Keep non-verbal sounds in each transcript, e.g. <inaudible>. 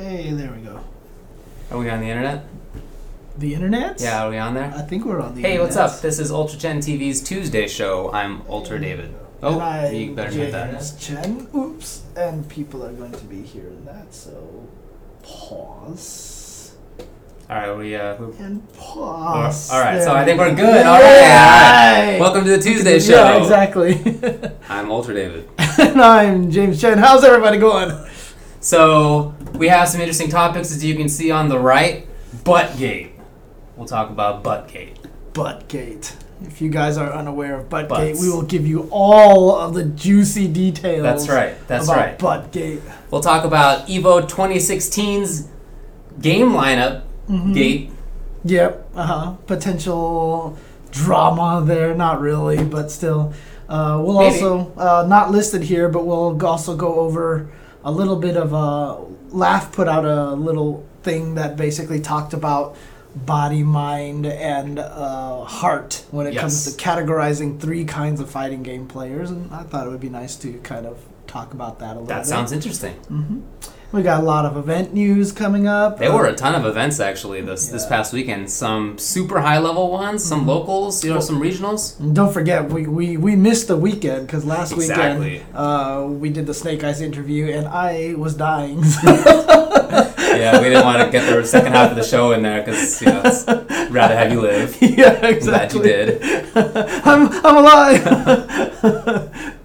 Hey, there we go. Are we on the internet? The internet? Yeah, are we on there? I think we're on the Hey, what's up? This is Ultra Chen TV's Tuesday show. I'm Ultra David. Oh, and I, you better mute that. James Chen. Oops. And people are going to be hearing that, so pause. All right, we uh, we- And pause. all right. So I think we we're good. All right, all right. Welcome to the Tuesday show. Yeah, exactly. I'm Ultra David. <laughs> and I'm James Chen. How's everybody going? So we have some interesting topics, as you can see on the right. Buttgate. We'll talk about Buttgate. Buttgate. If you guys are unaware of Buttgate, Butts. we will give you all of the juicy details. That's right. That's about right. Buttgate. We'll talk about Evo 2016's game lineup. Mhm. Gate. Yep. Uh huh. Potential drama there. Not really, but still. Uh, we'll Maybe. also uh, not listed here, but we'll also go over a little bit of a laugh. Put out a little thing that basically talked about body, mind, and uh, heart when it comes to categorizing three kinds of fighting game players, and I thought it would be nice to kind of talk about that a little That bit. sounds interesting. hmm We got a lot of event news coming up. There Uh, were a ton of events actually this this past weekend. Some super high level ones, some Mhm. locals, you know, some regionals. And Don't forget, we, we, we missed the weekend because last Exactly. weekend uh, we did the SnakeEyez interview and I was dying. <laughs> yeah, we didn't want to get the second half of the show in there because you know, rather have you live. <laughs> yeah, Glad exactly. you did. <laughs> I'm, I'm alive.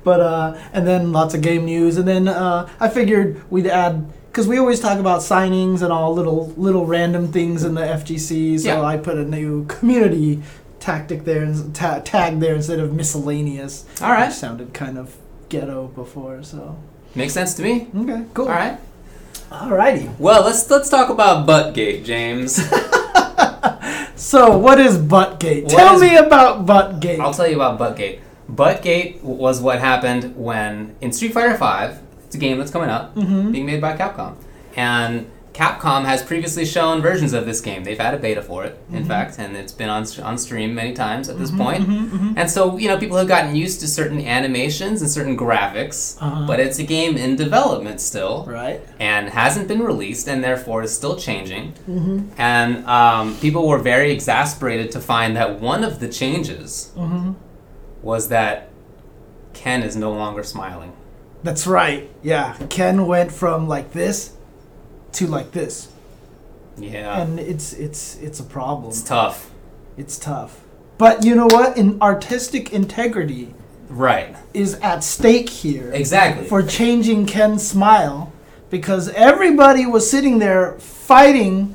But uh, and then lots of game news, and then uh, I figured we'd add because we always talk about signings and all little little random things in the FGC. So Yeah. I put a new community tactic there and ta- tag there instead of miscellaneous. All right, Which sounded kind of ghetto before, so makes sense to me. okay, cool. All right. Alrighty. Well, let's let's talk about Buttgate, James. <laughs> <laughs> So, what is Buttgate? What Tell is- me about Buttgate. I'll tell you about Buttgate. Buttgate was what happened when in Street Fighter V, it's a game that's coming up, Mhm. being made by Capcom, and Capcom has previously shown versions of this game. They've had a beta for it, in Mhm. fact, and it's been on on stream many times at this Mhm, point. mhm, mhm. And so, you know, people have gotten used to certain animations and certain graphics, Uh-huh. but it's a game in development still Right. and hasn't been released and therefore is still changing. Mm-hmm. And um, people were very exasperated to find that one of the changes Mm-hmm. Was that Ken is no longer smiling. That's right. Yeah. Ken went from like this to like this, Yeah. and it's it's it's a problem. it's tough. It's tough. But you know what? In artistic integrity Right. is at stake here Exactly. for changing Ken's smile because everybody was sitting there fighting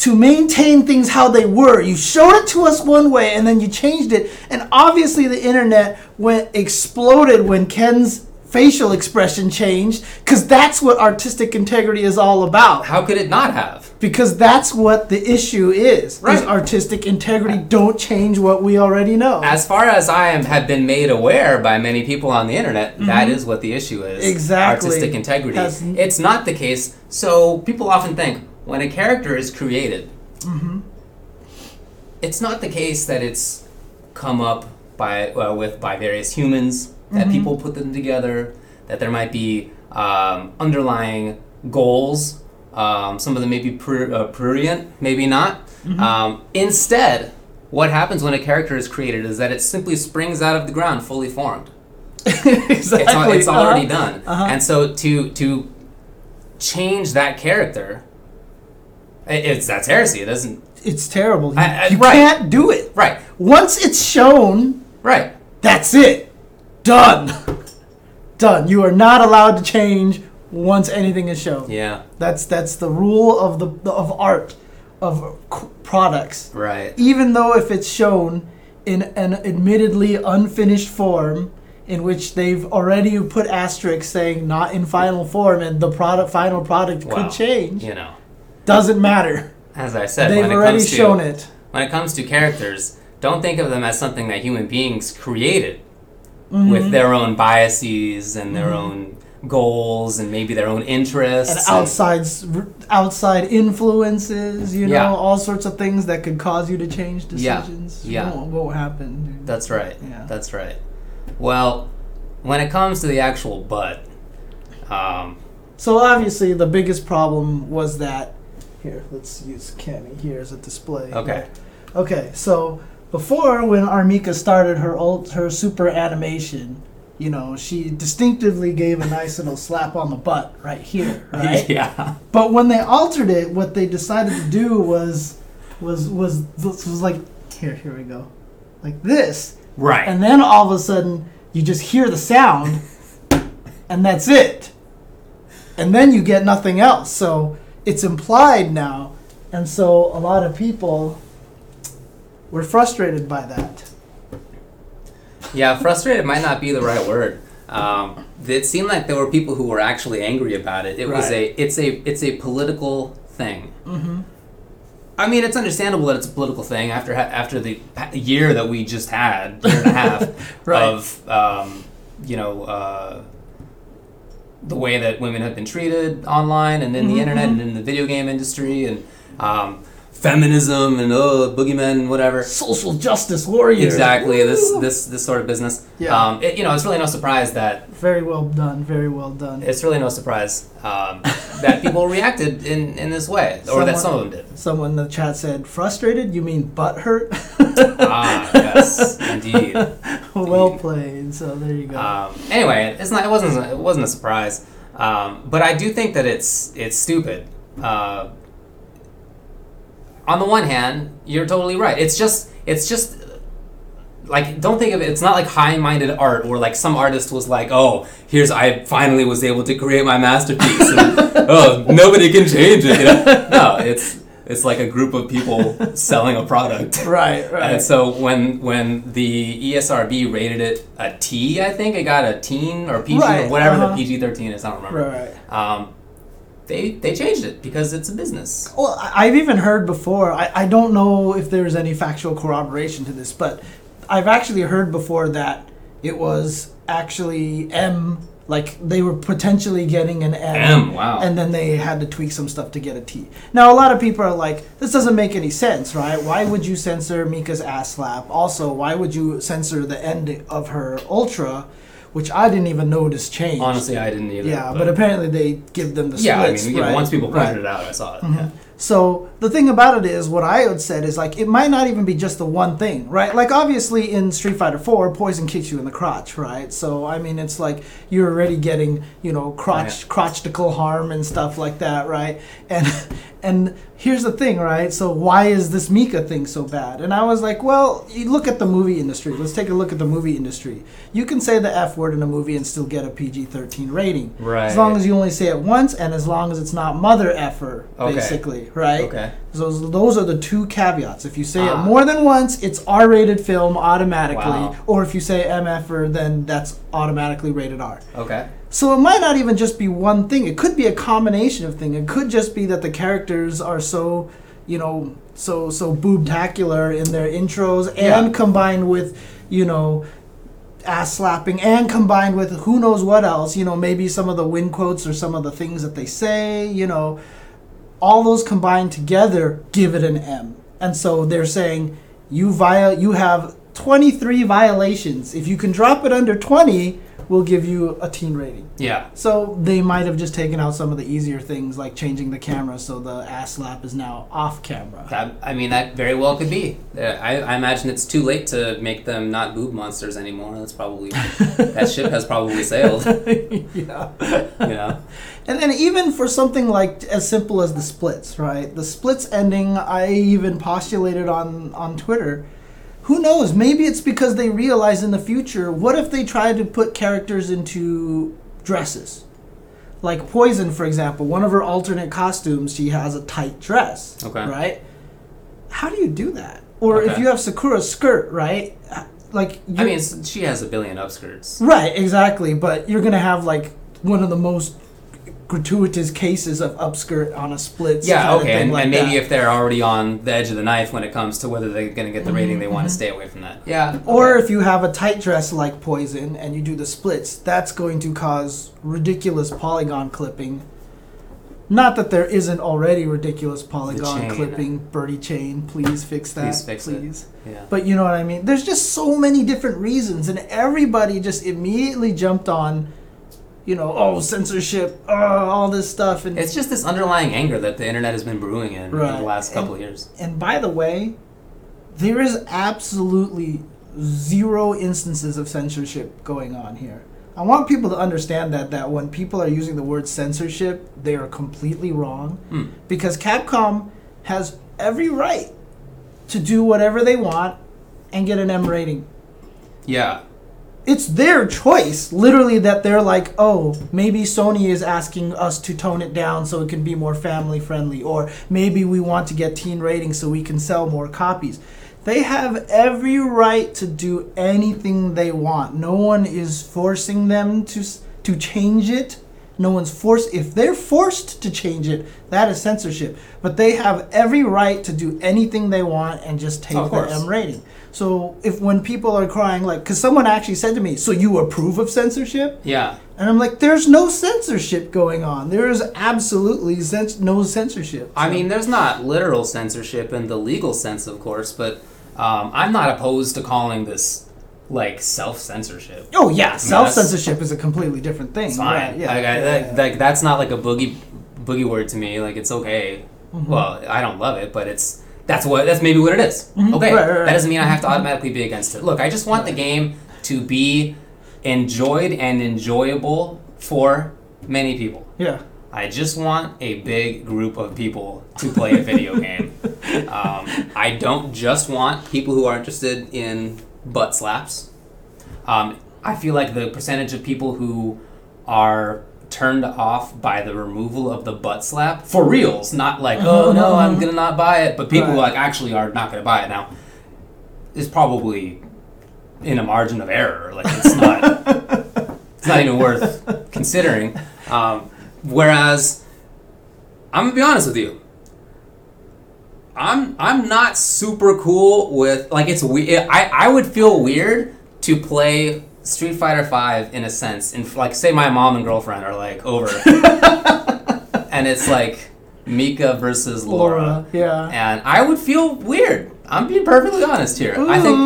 to maintain things how they were. You showed it to us one way and then you changed it. And obviously the internet went exploded when Ken's facial expression changed cuz that's what artistic integrity is all about. How could it not have? Because that's what the issue is. Is Right. artistic integrity don't change what we already know. As far as I am, have been made aware by many people on the internet, that is what the issue is. Mm-hmm. Exactly. Artistic integrity. Has- it's not the case. So people often think when a character is created, Mm-hmm. it's not the case that it's come up by uh, with by various humans that Mhm. people put them together. That there might be um, underlying goals. Um, some of them may be pr- uh, prurient, maybe not. Mm-hmm. Um, instead, what happens when a character is created is that it simply springs out of the ground fully formed. <laughs> exactly. It's, it's already Uh-huh. done. Uh-huh. And so to to change that character, it's that's heresy. It doesn't. It's terrible. You, I- I- you right. can't do it. Right. Once it's shown, Right. that's it. Done. Done. You are not allowed to change once anything is shown. Yeah. That's that's the rule of the of art of products. Right. Even though if it's shown in an admittedly unfinished form in which they've already put asterisks saying not in final form and the product final product Wow. could change, You know, doesn't matter. as I said, They've when it already comes to shown it. when it comes to characters, don't think of them as something that human beings created Mm-hmm. with their own biases and their own goals and maybe their own interests. and outside outside influences, you know, Yeah. all sorts of things that could cause you to change decisions. Yeah. won't, won't happen. That's right. Yeah. That's right. Well, when it comes to the actual butt, um, So obviously, the biggest problem was that. Here, let's use Cammy here as a display. Okay. Okay, so before when R. Mika started her ult, her super animation, you know, she distinctively gave a nice little slap on the butt right here, <laughs> right? yeah. But when they altered it, what they decided to do was was was was, was like here, here we go. Like this. Right. And then all of a sudden you just hear the sound and that's it. And then you get nothing else. So it's implied now. And so a lot of people were frustrated by that. Yeah, frustrated might not be the right word. Um, it seemed like there were people who were actually angry about it. It was a it's a it's a political thing. Mm-hmm. I mean, it's understandable that it's a political thing after ha- after the year that we just had, year and a half <laughs> Right. of um, you know uh, the way that women have been treated online and in the internet and in the video game industry and um, feminism and oh boogeymen whatever. Social justice warrior. Exactly this Woo! this this sort of business. Yeah. Um, it, you know, it's really no surprise that Very well done. Very well done. it's really no surprise um, that people <laughs> reacted in, in this way, or that some of them did. Someone in the chat said, "Frustrated? You mean butt hurt?" Ah, yes, indeed. <laughs> well played. So there you go. Um, anyway, it's not. It wasn't. It wasn't a surprise. Um, but I do think that it's it's stupid. Uh, on the one hand, you're totally right. It's just it's just like don't think of it. It's not like high-minded art where like some artist was like, oh, here's I finally was able to create my masterpiece. And, <laughs> oh, nobody can change it. You know? No, it's it's like a group of people selling a product. <laughs> right. Right. And so when when the ESRB rated it a T, I think it got a teen or PG Right, or whatever uh-huh. the PG thirteen is. I don't remember. right. Right. Um, they they changed it because it's a business. Well, I've even heard before. I, I don't know if there's any factual corroboration to this, but I've actually heard before that it was actually M. Like they were potentially getting an M, M, wow. and then they had to tweak some stuff to get a T. Now a lot of people are like, this doesn't make any sense, right? Why would you censor Mika's ass slap? Also, why would you censor the end of her ultra, which I didn't even notice changed. Honestly, I didn't either. yeah, but, apparently they give them the yeah, I splits. mean, you know, right? once people pointed Right. it out, I saw it. Mhm. Yeah. So the thing about it is, what I had said is like it might not even be just the one thing, right? Like obviously in Street Fighter Four, poison kicks you in the crotch, right? So I mean, it's like you're already getting you know crotch crotchtical harm and stuff like that, right? And <laughs> and here's the thing, right? So why is this Mika thing so bad? And I was like, well, you look at the movie industry. Let's take a look at the movie industry. You can say the F word in a movie and still get a PG-13 rating. Right. As long as you only say it once, and as long as it's not mother effer, Okay. basically, right? Okay. Those those are the two caveats. If you say Ah. it more than once, it's R-rated film automatically, Wow. or if you say MFer, then that's automatically rated R. Okay. So it might not even just be one thing. It could be a combination of things. It could just be that the characters are so, you know, so so boobtacular in their intros, and Yeah. combined with, you know, ass slapping, and combined with who knows what else. You know, maybe some of the win quotes or some of the things that they say. You know, all those combined together give it an M. And so they're saying you via you have 23 violations. If you can drop it under 20, we'll give you a teen rating. Yeah. So they might have just taken out some of the easier things like changing the camera so the ass slap is now off camera. That, I mean, that very well could be. Uh, I, I imagine it's too late to make them not boob monsters anymore. That's probably that ship has probably sailed. <laughs> yeah. You know. And then even for something like as simple as the splits, right? The splits ending, I even postulated on on Twitter. Who knows? Maybe it's because they realize in the future, what if they try to put characters into dresses? Like Poison, for example, one of her alternate costumes, she has a tight dress. Okay. Right? How do you do that? Or if you have Sakura's skirt, right? Like I mean, she has a billion upskirts. Right, exactly. But you're gonna have like one of the most gratuitous cases of upskirt on a split. Yeah, kinda okay, thing and, like and maybe that. if they're already on the edge of the knife when it comes to whether they're going to get the rating they want to stay away from that. Yeah. Mm-hmm. Or okay. if you have a tight dress like Poison and you do the splits, that's going to cause ridiculous polygon clipping. Not that there isn't already ridiculous polygon clipping. Birdie chain, please fix that. Please fix it. yeah. But you know what I mean? There's just so many different reasons, and everybody just immediately jumped on, you know, oh censorship, oh, all this stuff, and It's just this underlying anger that the internet has been brewing in, Right. the last couple And- of years. And by the way, there is absolutely zero instances of censorship going on here. I want people to understand that that when people are using the word censorship, they are completely wrong Hmm. because Capcom has every right to do whatever they want and get an M rating. Yeah. It's their choice, literally, that they're like, oh, maybe Sony is asking us to tone it down so it can be more family friendly, or maybe we want to get teen ratings so we can sell more copies. They have every right to do anything they want. No one is forcing them to to change it. No one's forced. If they're forced to change it, that is censorship. But they have every right to do anything they want and just take the. M rating. So if when people are crying, like, because someone actually said to me, "So you approve of censorship?" Yeah. And I'm like, "There's no censorship going on. There is absolutely cens- no censorship." I mean, there's not literal censorship in the legal sense, of course, but um, I'm not opposed to calling this like self censorship. oh yeah, self censorship is a completely different thing. It's fine. Right, yeah, Like, I, like that's not like a boogie boogie word to me. Like it's okay. Mm-hmm. Well, I don't love it, but it's that's what that's maybe what it is. Okay, Mm-hmm. Right, right, right. that doesn't mean I have to automatically be against it. Look, I just want the game to be enjoyed and enjoyable for many people. yeah. I just want a big group of people to play a video <laughs> game. Um, I don't just want people who are interested in butt slaps. Um, I feel like the percentage of people who are turned off by the removal of the butt slap for reals, not like oh no, I'm gonna not buy it, but people Right. like actually are not gonna buy it now, is probably in a margin of error. Like it's not <laughs> it's not even worth considering. Um, whereas, I'm gonna be honest with you. I'm I'm not super cool with like it's weird. I I would feel weird to play Street Fighter Five in a sense, and like say my mom and girlfriend are like over, <laughs> and it's like Mika versus Laura, Laura, yeah. and I would feel weird. I'm being perfectly honest here. I think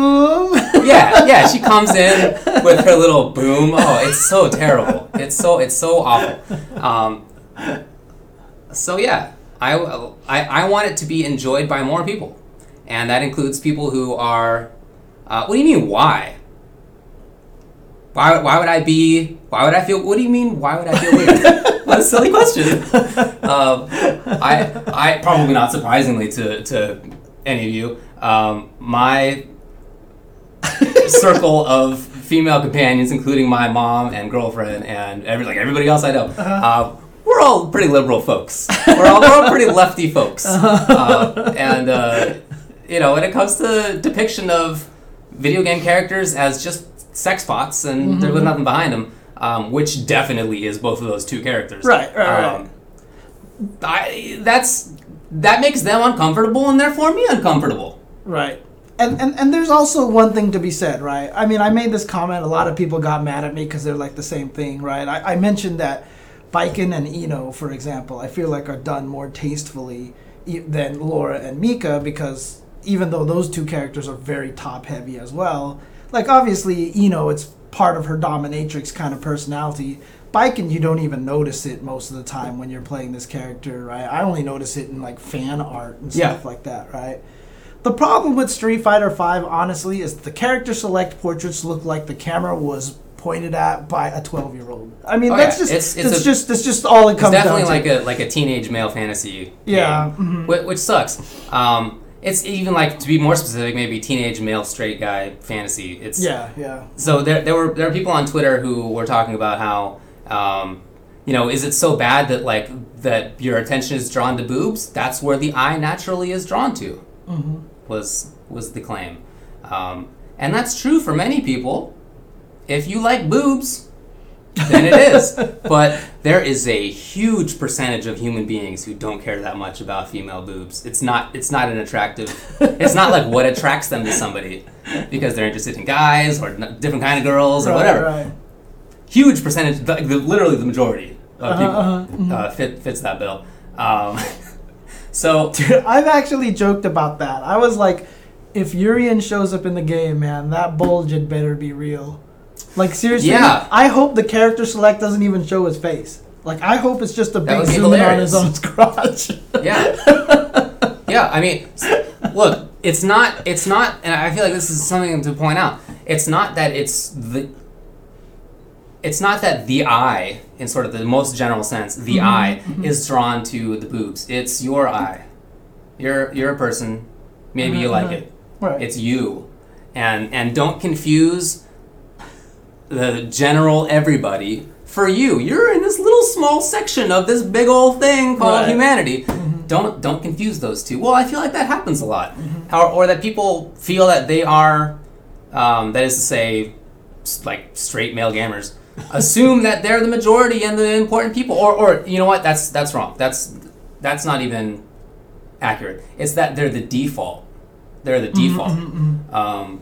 yeah, yeah. She <laughs> comes in with her little boom. Oh, it's so terrible. It's so it's so awful. Um, so yeah, I, I I want it to be enjoyed by more people, and that includes people who are. Uh, what do you mean? Why? Why, why would I be? Why would I feel? What do you mean? Why would I feel weird? <laughs> what a silly question. <laughs> Um, I, I probably not surprisingly to, to any of you, um, my circle of female companions, including my mom and girlfriend and every like everybody else I know, uh, we're all pretty liberal folks. We're all, we're all pretty lefty folks, <laughs> uh, and uh, you know when it comes to depiction of video game characters as just sex pots and there's nothing behind them, um, which definitely is both of those two characters. Right, right, right. Um, I that's that makes them uncomfortable and therefore me uncomfortable. Right. And, and and there's also one thing to be said, right? I mean, I made this comment. A lot of people got mad at me because they're like the same thing, right? I, I mentioned that Baiken and I-No, for example, I feel like are done more tastefully than Laura and Mika because even though those two characters are very top heavy as well, like obviously you know it's part of her dominatrix kind of personality. Baiken you don't even notice it most of the time when you're playing this character, right? I only notice it in like fan art and Yeah. stuff like that, right? The problem with Street Fighter 5 honestly, is the character select portraits look like the camera was pointed at by a 12 year old. I mean, Oh, that's yeah. just It's- it's that's a- just that's just all it comes. It's definitely down like to. a like a teenage male fantasy. Yeah, game, whi- which sucks. Um, it's even like to be more specific, maybe teenage male straight guy fantasy. It's yeah, yeah. So there, there were there are people on Twitter who were talking about how, um, you know, is it so bad that like that your attention is drawn to boobs? That's where the eye naturally is drawn to. Mm-hmm. Was was the claim, um, and that's true for many people. If you like boobs, then it <laughs> is. But there is a huge percentage of human beings who don't care that much about female boobs. It's not. It's not an attractive. It's not like what attracts them to somebody because they're interested in guys or different kind of girls or Right, whatever. Right. Huge percentage, the, the, literally the majority of Uh-huh, people uh-huh, uh, fit, fits that bill. Um, <laughs> so Dude, I've actually joked about that. I was like, if Urien shows up in the game, man, that bulge had better be real. Like seriously, Yeah. I hope the character select doesn't even show his face. Like I hope it's just a big zoom in on his own crotch. Yeah. <laughs> yeah, I mean, look, it's not, it's not, and I feel like this is something to point out. It's not that it's the, it's not that the eye, in sort of the most general sense, the mm-hmm, eye mm-hmm. is drawn to the boobs. It's your eye. You're you're a person. Maybe you mm-hmm, like it. right. It's you, and and don't confuse the general everybody for you. You're in this little small section of this big old thing called Right. humanity. Don't don't confuse those two. Well, I feel like that happens a lot, or, or that people feel that they are, um, that is to say, like straight male gamers, <laughs> assume that they're the majority and the important people, or or you know what? That's that's wrong. That's that's not even accurate. It's that they're the default. They're the default. Um,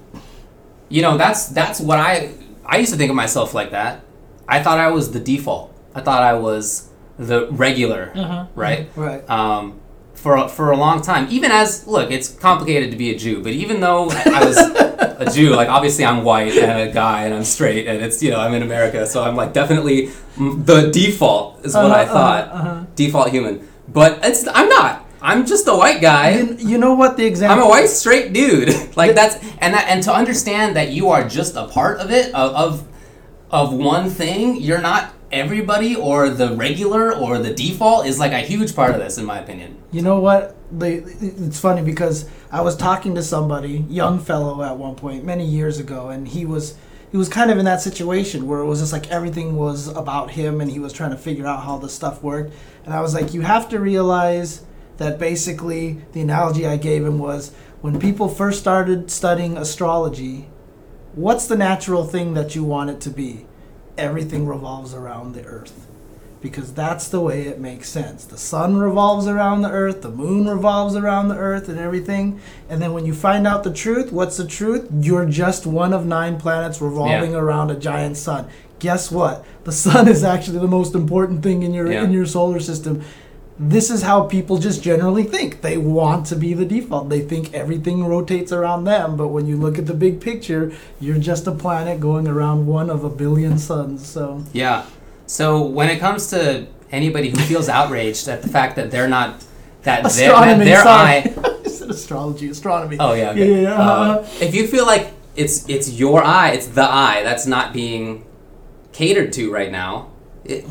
you know, that's that's what I I used to think of myself like that. I thought I was the default. I thought I was the regular, Uh-huh. right? Right. Um, for a- for a long time. Even as look, it's complicated to be a Jew, but even though I was a Jew, like obviously I'm white and a guy and I'm straight and it's you know I'm in America, so I'm like definitely the default is what I Uh-huh, thought, uh-huh, uh-huh. default human. But it's I'm not. I'm just a white guy. You, you know what the example? I'm a white straight dude. <laughs> like that's and that and to understand that you are just a part of it of of, of one thing. You're not everybody or the regular or the default is like a huge part of this in my opinion. You know what? They, it's funny because I was talking to somebody, young fellow at one point, many years ago, and he was he was kind of in that situation where it was just like everything was about him, and he was trying to figure out how the stuff worked. And I was like, you have to realize that basically the analogy I gave him was when people first started studying astrology, what's the natural thing that you want it to be? Everything revolves around the earth because that's the way it makes sense. The sun revolves around the earth, the moon revolves around the earth, and everything. And then when you find out the truth, what's the truth? You're just one of nine planets revolving Yeah. around a giant sun. Guess what? The <laughs> sun is actually the most important thing in your Yeah. in your solar system. This is how people just generally think. They want to be the default. They think everything rotates around them, but when you look at the big picture, you're just a planet going around one of a billion suns. So, Yeah. So when it comes to anybody who feels outraged at the fact that they're not that their, that astronomy. their eye <laughs> I said astrology, astronomy. Oh yeah, Yeah, okay. yeah, yeah. Uh, uh-huh. if you feel like it's it's your eye, it's the eye that's not being catered to right now. It,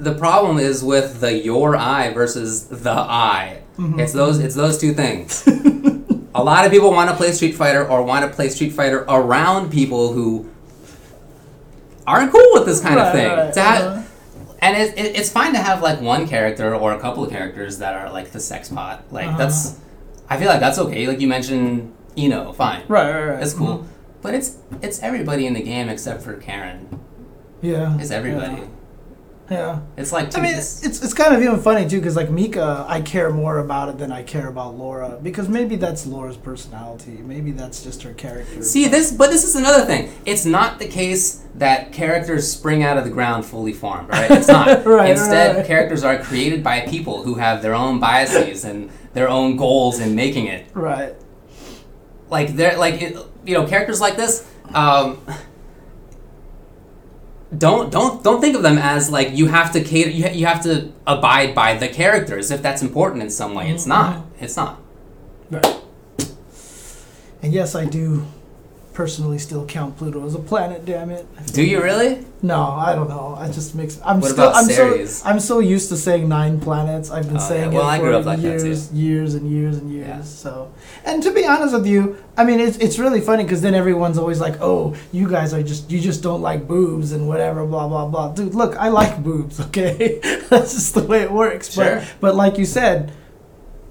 The problem is with the your eye versus the eye. It's those it's those two things. <laughs> A lot of people want to play Street Fighter or want to play Street Fighter around people who aren't cool with this kind of thing. right, To have- uh-huh. and it, it, it's fine to have like one character or a couple of characters that are like the sex pot. Like Uh-huh. that's, I feel like that's okay. Like you mentioned, I-No, fine, Right, right, right. that's cool. Mhm. But it's it's everybody in the game except for Karen. Yeah. It's everybody. Yeah. It's like I mean, it's- it's it's kind of even funny too, because like Mika, I care more about it than I care about Laura, because maybe that's Laura's personality. Maybe that's just her character. see this, but this is another thing. It's not the case that characters spring out of the ground fully formed, right? It's not. <laughs> Right, Instead, right. characters are created by people who have their own biases and their own goals in making it. Right. like they're like it, you know characters like this um don't don't don't think of them as like you have to cater you, ha- you have to abide by the characters if that's important in some way. It's mm-hmm. not. It's not. Right. And yes, I do personally still count Pluto as a planet. Damn it. do you really No, I don't know. I just mix. I'm What still. about I'm Ceres? so. I'm so used to saying nine planets. I've been Oh, yeah. saying Well, it I for grew up like years, years and years and years. Yeah. So, and to be honest with you, I mean, it's it's really funny because then everyone's always like, "Oh, you guys are just you just don't like boobs and whatever, blah blah blah." Dude, look, I like <laughs> boobs. Okay, <laughs> that's just the way it works. Sure. But but like you said,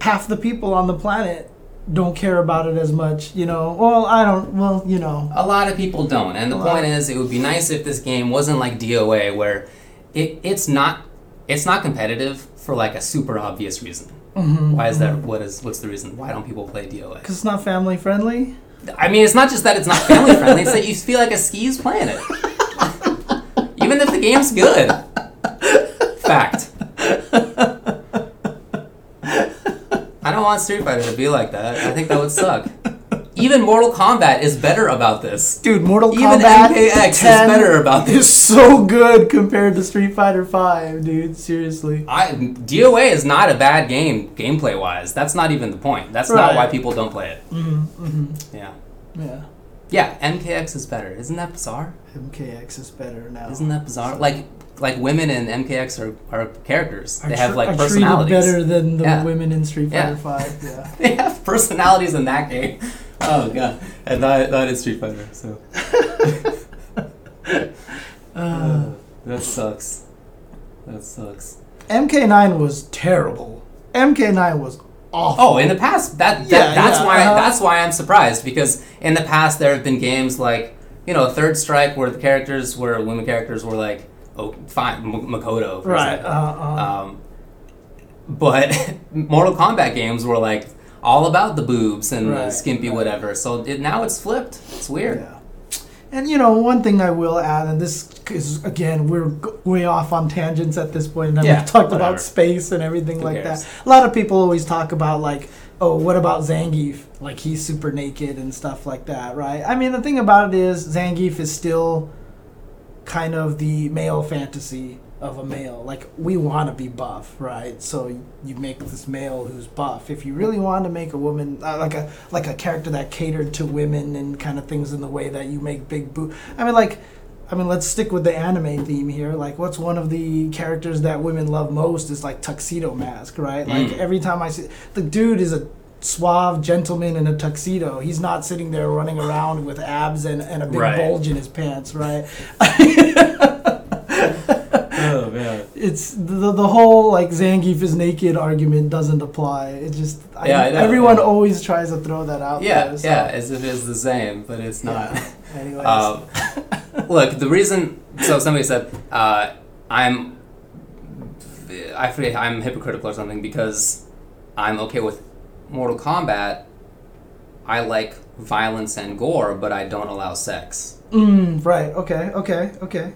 half the people on the planet don't care about it as much. You know. Well, I don't. Well, you know. a lot of people don't and the point is it would be nice if this game wasn't like doa where it, it's not it's not competitive for like a super obvious reason Mm-hmm. why is that what is what's the reason why don't people play doa Because it's not family friendly. I mean, it's not just that it's not family friendly; it's that you feel like a skis playing it, <laughs> even if the game's good. Fact. I don't want Street Fighter to be like that. I think that would suck. even Mortal Kombat is better about this. Dude, Mortal Even Kombat MKX is 10 better about this. is so good compared to Street Fighter Five, dude. Seriously. I DOA is not a bad game gameplay wise. That's not even the point. That's not why people don't play it. Mm-hmm, Yeah. Yeah. Yeah, MKX is better. Isn't that bizarre? MKX is better now. Isn't that bizarre? Like like women in MKX are, are characters. Are They have like are personalities. better than the Yeah. women in Street Yeah. Fighter Five. Yeah. <laughs> They have personalities in that game. Oh god. And not, not in Street Fighter, so <laughs> <laughs> Uh, that sucks. That sucks. MK9 was terrible. MK9 was awful. Oh, in the past, that, that Yeah, that's yeah, why uh-huh. that's why I'm surprised because in the past there have been games like you know Third Strike where the characters were women characters were like oh fine M- Makoto for right. Uh, uh, Um, but <laughs> Mortal Kombat games were like all about the boobs and the skimpy right. whatever. So it, now it's flipped. It's weird. yeah. And you know, one thing I will add, and this is again, we're g- way off on tangents at this point, and Yeah, we've talked whatever. about space and everything Who like cares? that. A lot of people always talk about like, oh, what about Zangief? Like he's super naked and stuff like that, right? I mean, the thing about it is, Zangief is still kind of the male fantasy of a male. Like we want to be buff, right? So you make this male who's buff. If you really want to make a woman uh, like a like a character that catered to women and kind of things in the way that you make big boo. I mean, like. I mean, let's stick with the anime theme here. Like, what's one of the characters that women love most is like Tuxedo Mask, right? Like, Mm. every time I see the dude is a suave gentleman in a tuxedo. He's not sitting there running around with abs and, and a big Right. bulge in his pants, right? Oh man. it's the, the whole like Zangief is naked argument doesn't apply. It just Yeah, I know, everyone yeah. always tries to throw that out Yeah, there. so- yeah, as if it's the same, but it's not. Yeah. Anyways, <laughs> Um, look, the reason. So somebody said uh, I'm. I forget. I'm hypocritical or something because I'm okay with Mortal Kombat. I like violence and gore, but I don't allow sex. mm, right. Okay. Okay. Okay.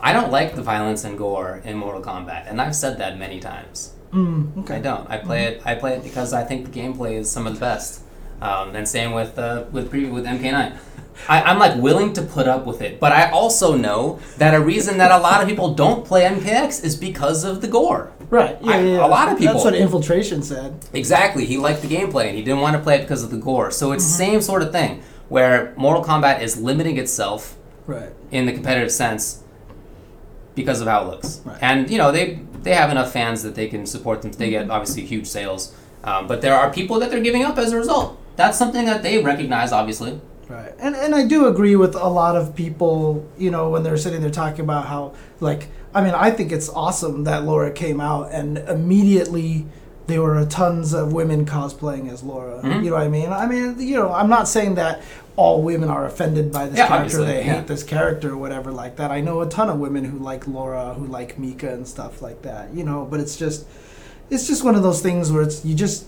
I don't like the violence and gore in Mortal Kombat, and I've said that many times. Mm, I don't. I play it. I play it because I think the gameplay is some of the best. Um, and same with uh, with preview with MK9. I, I'm like willing to put up with it, but I also know that a reason that a lot of people don't play MKX is because of the gore. Right. Yeah, I- yeah, a lot of people- That's what infiltration said. Exactly. He liked the gameplay and he didn't want to play it because of the gore. So it's Mm-hmm. same sort of thing where Mortal Kombat is limiting itself Right. in the competitive sense because of how it looks. Right. And you know they they have enough fans that they can support them. They Mm-hmm. get obviously huge sales, um, but there are people that they're giving up as a result. That's something that they recognize, obviously. Right. And and I do agree with a lot of people, you know, when they're sitting there talking about how like I mean, I think it's awesome that Laura came out and immediately there were tons of women cosplaying as Laura. Mhm. You know what I mean? I mean, you know, I'm not saying that all women are offended by this Yeah, character, they yeah. hate this character or whatever like that. I know a ton of women who like Laura, who like Mika and stuff like that, you know, but it's just it's just one of those things where it's you just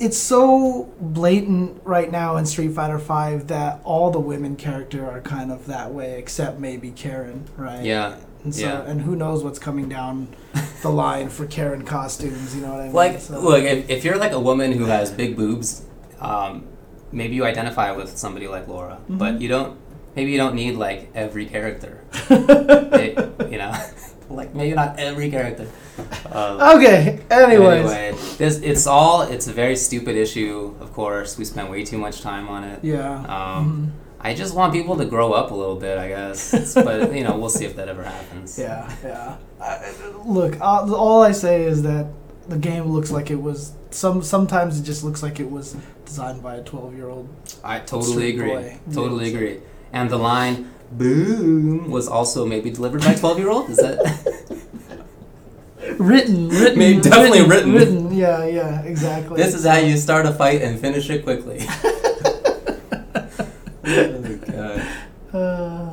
it's so blatant right now in Street Fighter Five that all the women character are kind of that way, except maybe Karen, right? Yeah. And so, yeah. and who knows what's coming down the <laughs> line for Karen costumes? You know what I mean? Like, So- look, if, if you're like a woman who has big boobs, um, maybe you identify with somebody like Laura, but Mhm. you don't. Maybe you don't need like every character. <laughs> They- you know, like maybe not every character. Uh, Okay. Anyways. Anyway, this it's all it's a very stupid issue. Of course, we spent way too much time on it. Yeah. Um, I just want people to grow up a little bit, I guess. It's- <laughs> but you know, we'll see if that ever happens. Yeah. Yeah. I, look, all, all I say is that the game looks like it was. Some sometimes it just looks like it was designed by a twelve-year-old. I totally agree. boy. Totally Yeah. agree. And the line "boom" was also maybe delivered by a twelve-year-old. Is that? <laughs> Written, written, Maybe definitely written. written. Yeah, yeah, exactly. this is how you start a fight and finish it quickly. <laughs> oh, Oh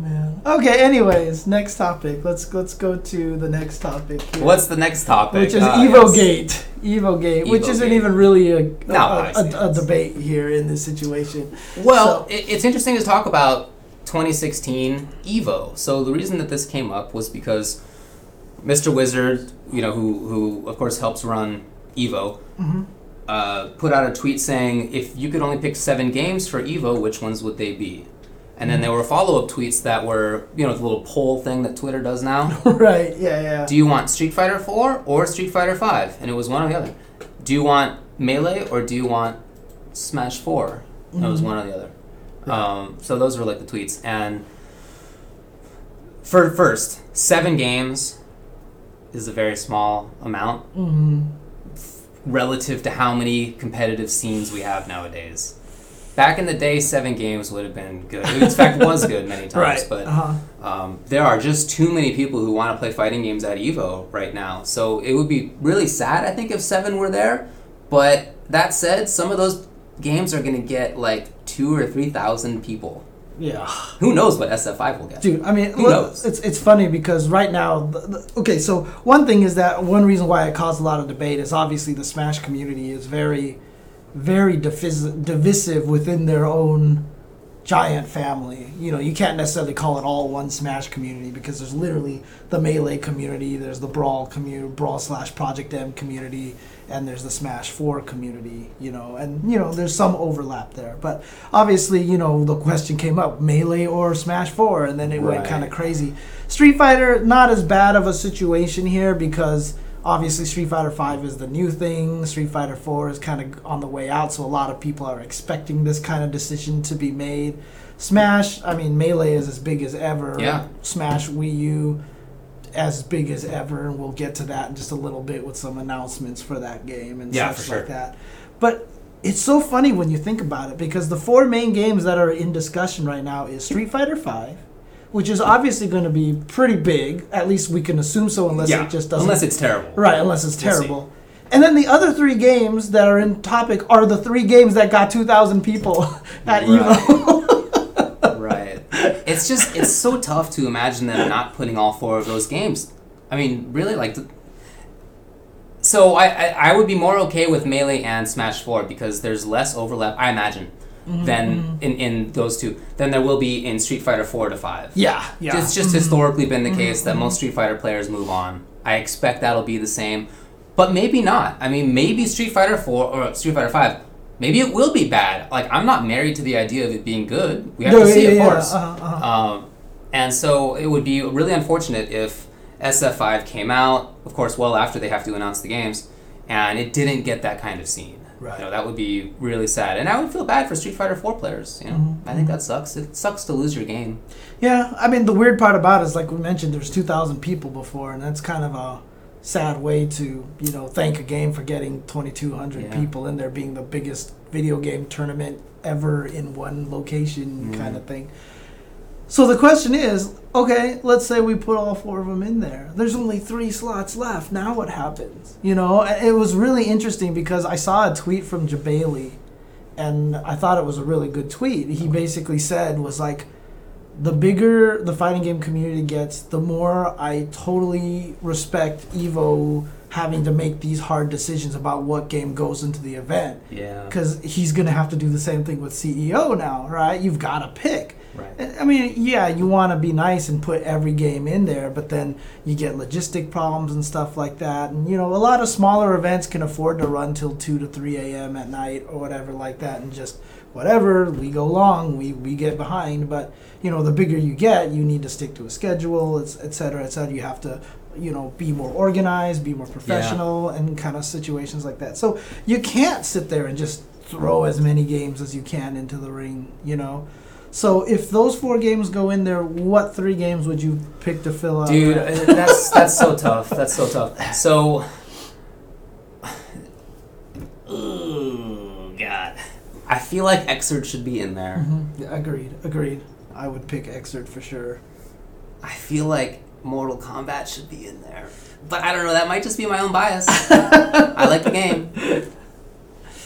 man. Okay. Anyways, next topic. Let's let's go to the next topic. Here, What's the next topic? which is Ah, EvoGate. yes. Gate. Evo Gate, which isn't Evogate. even really a No, a, I a, a, a debate here in this situation. Well, So- it, it's interesting to talk about 2016 Evo. So the reason that this came up was because Mr. Wizard, you know, who who of course helps run Evo, Mhm. uh, put out a tweet saying, if you could only pick seven games for Evo, which ones would they be? And then there were follow up tweets that were, you know, the little poll thing that Twitter does now. <laughs> right. Yeah. Yeah. Do you want Street Fighter 4 or Street Fighter 5? And it was one or the other. Do you want Melee or do you want Smash 4? And it was one or the other. Um, so those were like the tweets. And for first, seven games is a very small amount hmm relative to how many competitive scenes we have nowadays. Back in the day, seven games would have been good. In <laughs> fact, was good many times. Right. But uh-huh. um, there are just too many people who want to play fighting games at Evo right now. So it would be really sad, I think, if seven were there. But that said, some of those games are going to get like two or three thousand people. Yeah. Who knows what SF5 will get? Dude, I mean, Who look, knows? it's it's funny because right now, the, the, okay, so one thing is that one reason why it caused a lot of debate is obviously the Smash community is very, very divis- divisive within their own giant family. You know, you can't necessarily call it all one Smash community because there's literally the Melee community, there's the Brawl community, Brawl slash Project M community, and there's the Smash 4 community, you know, and, you know, there's some overlap there. But obviously, you know, the question came up Melee or Smash 4, and then it went kind of crazy. Street Fighter, not as bad of a situation here because obviously Street Fighter 5 is the new thing. Street Fighter 4 is kind of on the way out, so a lot of people are expecting this kind of decision to be made. Smash, I mean, Melee is as big as ever. Yeah. Smash Wii U, as big as ever, and we'll get to that in just a little bit with some announcements for that game and Yeah, such sure. like that. But it's so funny when you think about it because the four main games that are in discussion right now is Street Fighter V, which is obviously going to be pretty big. At least we can assume so, unless yeah, it just doesn't. unless it's terrible. right, unless it's We'll terrible. And then the other three games that are in topic are the three games that got 2,000 people <laughs> at Right. Evo. <laughs> right. It's just it's so tough to imagine them not putting all four of those games. I mean, really, like. The, so I, I I would be more okay with Melee and Smash Four because there's less overlap. I imagine. Mm-hmm, Than in, in those two, than there will be in Street Fighter Four to Five. yeah, yeah. Mm-hmm. It's just historically been the case that most Street Fighter players move on. I expect that'll be the same, but maybe not. I mean, maybe Street Fighter Four or Street Fighter Five, maybe it will be bad. Like I'm not married to the idea of it being good. We have No, to see, yeah, of yeah, course. uh-huh, uh-huh. Um, and so it would be really unfortunate if SF5 came out, of course, well after they have to announce the games, and it didn't get that kind of scene. Right. You know, that would be really sad, and I would feel bad for Street Fighter 4 players. You know, Mm-hmm, I think that sucks. It sucks to lose your game. Yeah, I mean the weird part about it is like we mentioned, there's 2,000 people before, and that's kind of a sad way to you know thank a game for getting 2,200 Yeah. people in there being the biggest video game tournament ever in one location Mhm. kind of thing. So the question is, okay, let's say we put all four of them in there. There's only three slots left. Now what happens? You know, it was really interesting because I saw a tweet from Jebailey, and I thought it was a really good tweet. He basically said was like, the bigger the fighting game community gets, the more I totally respect Evo having to make these hard decisions about what game goes into the event. Yeah. Because he's going to have to do the same thing with CEO now, right? You've got to pick. Right. I mean, yeah, you want to be nice and put every game in there, but then you get logistic problems and stuff like that. And, you know, a lot of smaller events can afford to run till 2 to 3 a.m. at night or whatever like that and just whatever, we go long, we, we get behind. But, you know, the bigger you get, you need to stick to a schedule, et et cetera, et cetera. You have to, you know, be more organized, be more professional, and kind of situations like that. So you can't sit there and just throw as many games as you can into the ring, you know? So if those four games go in there, what three games would you pick to fill out? Dude, uh, that's that's so tough. That's so tough. So, ooh, God, I feel like Xrd should be in there. Mhm. Yeah, agreed, agreed. I would pick Xrd for sure. I feel like Mortal Kombat should be in there, but I don't know. That might just be my own bias. I like the game. <laughs>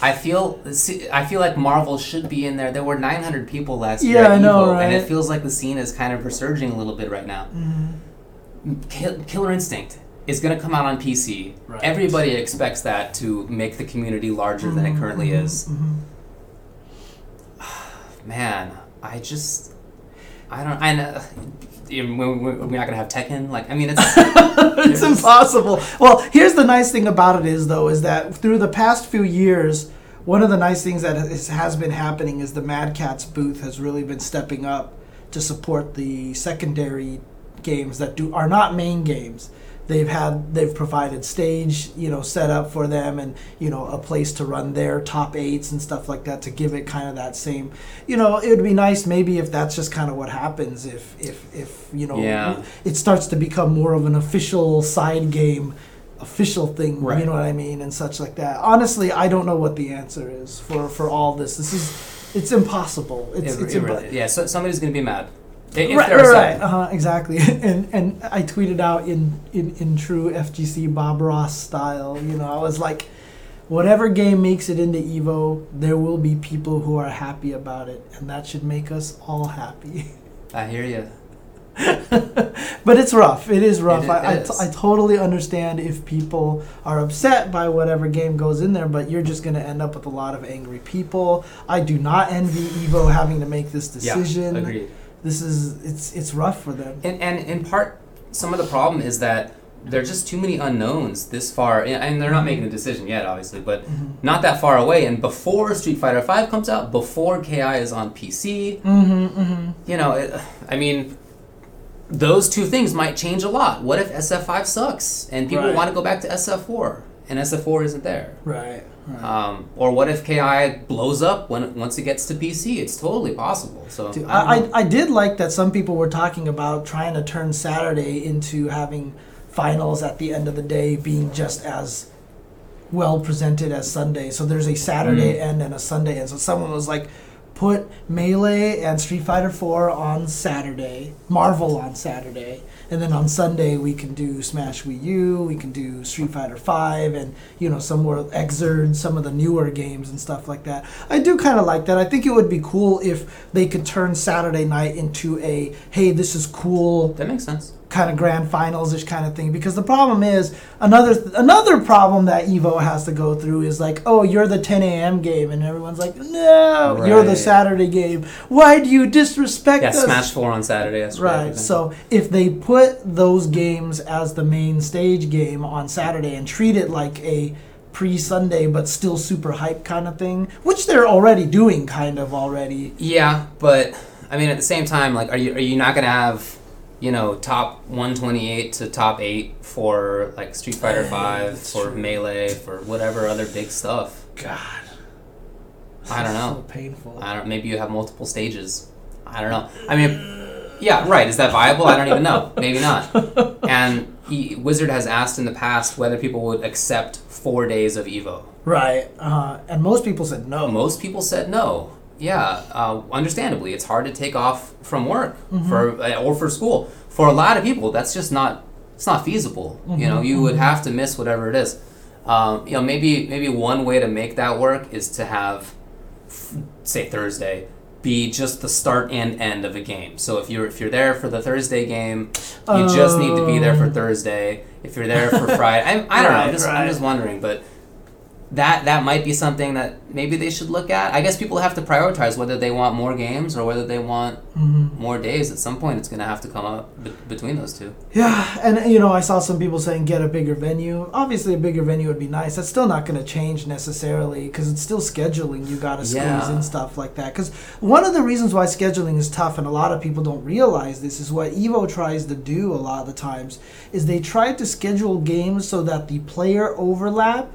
I feel I feel like Marvel should be in there. There were 900 people last year Yeah, at I know, Evo, and it feels like the scene is kind of resurging a little bit right now. Kill, Killer Instinct is going to come out on PC. Right. Everybody expects that to make the community larger than it currently Mhm, is. mhm. Man, I just I don't I know we- we- we're not gonna have Tekken. Like, I mean, it's <laughs> it's impossible. Well, here's the nice thing about it is though is that through the past few years, one of the nice things that is, has been happening is the Mad Catz booth has really been stepping up to support the secondary games that do are not main games. They've had they've provided stage you know set up for them and you know a place to run their top eights and stuff like that to give it kind of that same you know it would be nice maybe if that's just kind of what happens if if if you know Yeah. it starts to become more of an official side game official thing Right. you know what i mean and such like that honestly i don't know what the answer is for for all this this is it's impossible it's, it, it's it impo- really, yeah. So somebody's gonna be mad. Right, right, right. Uh-huh, exactly. <laughs> And and I tweeted out in, in in true FGC Bob Ross style. You know, I was like, whatever game makes it into Evo, there will be people who are happy about it, and that should make us all happy. <laughs> I hear you. <laughs> but it's rough. It is rough. It I, I, is. t- I totally understand if people are upset by whatever game goes in there, but you're just going to end up with a lot of angry people. I do not envy Evo having to make this decision. Yeah, agreed. This is it's it's rough for them. And and in part, some of the problem is that there are just too many unknowns this far, and- they're not making a decision yet, obviously, but not that far away. And before Street Fighter Five comes out, before KI is on PC, Mm-hmm, mm-hmm. you know, it, I mean, those two things might change a lot. What if SF5 sucks and people Right. want to go back to SF4 and SF4 isn't there? Right. Right. Um, or what if KI blows up when once it gets to PC? It's totally possible. So Dude, I I. I, did like that some people were talking about trying to turn Saturday into having finals at the end of the day being just as well presented as Sunday. So there's a Saturday Mm. end and a Sunday end. So someone was like, put Melee and Street Fighter 4 on Saturday, Marvel on Saturday, and then on Sunday we can do Smash Wii U, we can do Street Fighter 5, and you know some more Xrd, some of the newer games and stuff like that. I do kind of like that. I think it would be cool if they could turn Saturday night into a hey, this is cool that makes sense. Kind of grand finals ish kind of thing because the problem is another another problem that Evo has to go through is like oh you're the 10 a.m. game and everyone's like no you're the Saturday game why do you disrespect Yeah, us Smash 4 on Saturday yesterday. right so if they put those games as the main stage game on Saturday and treat it like a pre-Sunday but still super hype kind of thing which they're already doing kind of already Yeah, but I mean, at the same time, like, are you are you not gonna have, you know, top 128 to top eight for like Street <sighs> Fighter Five, that's for true. Melee, for whatever other big stuff? god I don't so know. painful I don't. Maybe you have multiple stages. I don't know. I mean, yeah, right. Is that viable? I don't even know. Maybe not. <laughs> And he, Wizard has asked in the past whether people would accept four days of Evo. right uh, and most people said no Most people said no. Yeah, uh, understandably, it's hard to take off from work for uh, or for school. For a lot of people, that's just not it's not feasible. You know, you would have to miss whatever it is. Um, you know, maybe maybe one way to make that work is to have, f- say Thursday, be just the start and end of a game. So if you're if you're there for the Thursday game, you just need to be there for Oh. Thursday. If you're there for Friday, I, I don't know. I'm <laughs> just right. I'm just wondering, but that that might be something that maybe they should look at. I guess people have to prioritize whether they want more games or whether they want Mhm. more days. At some point, it's going to have to come up be- between those two. Yeah, and you know, I saw some people saying get a bigger venue. Obviously, a bigger venue would be nice. That's still not going to change necessarily because it's still scheduling. You got to squeeze Yeah. in stuff like that. Because one of the reasons why scheduling is tough, and a lot of people don't realize this, is what Evo tries to do a lot of the times is they try to schedule games so that the player overlap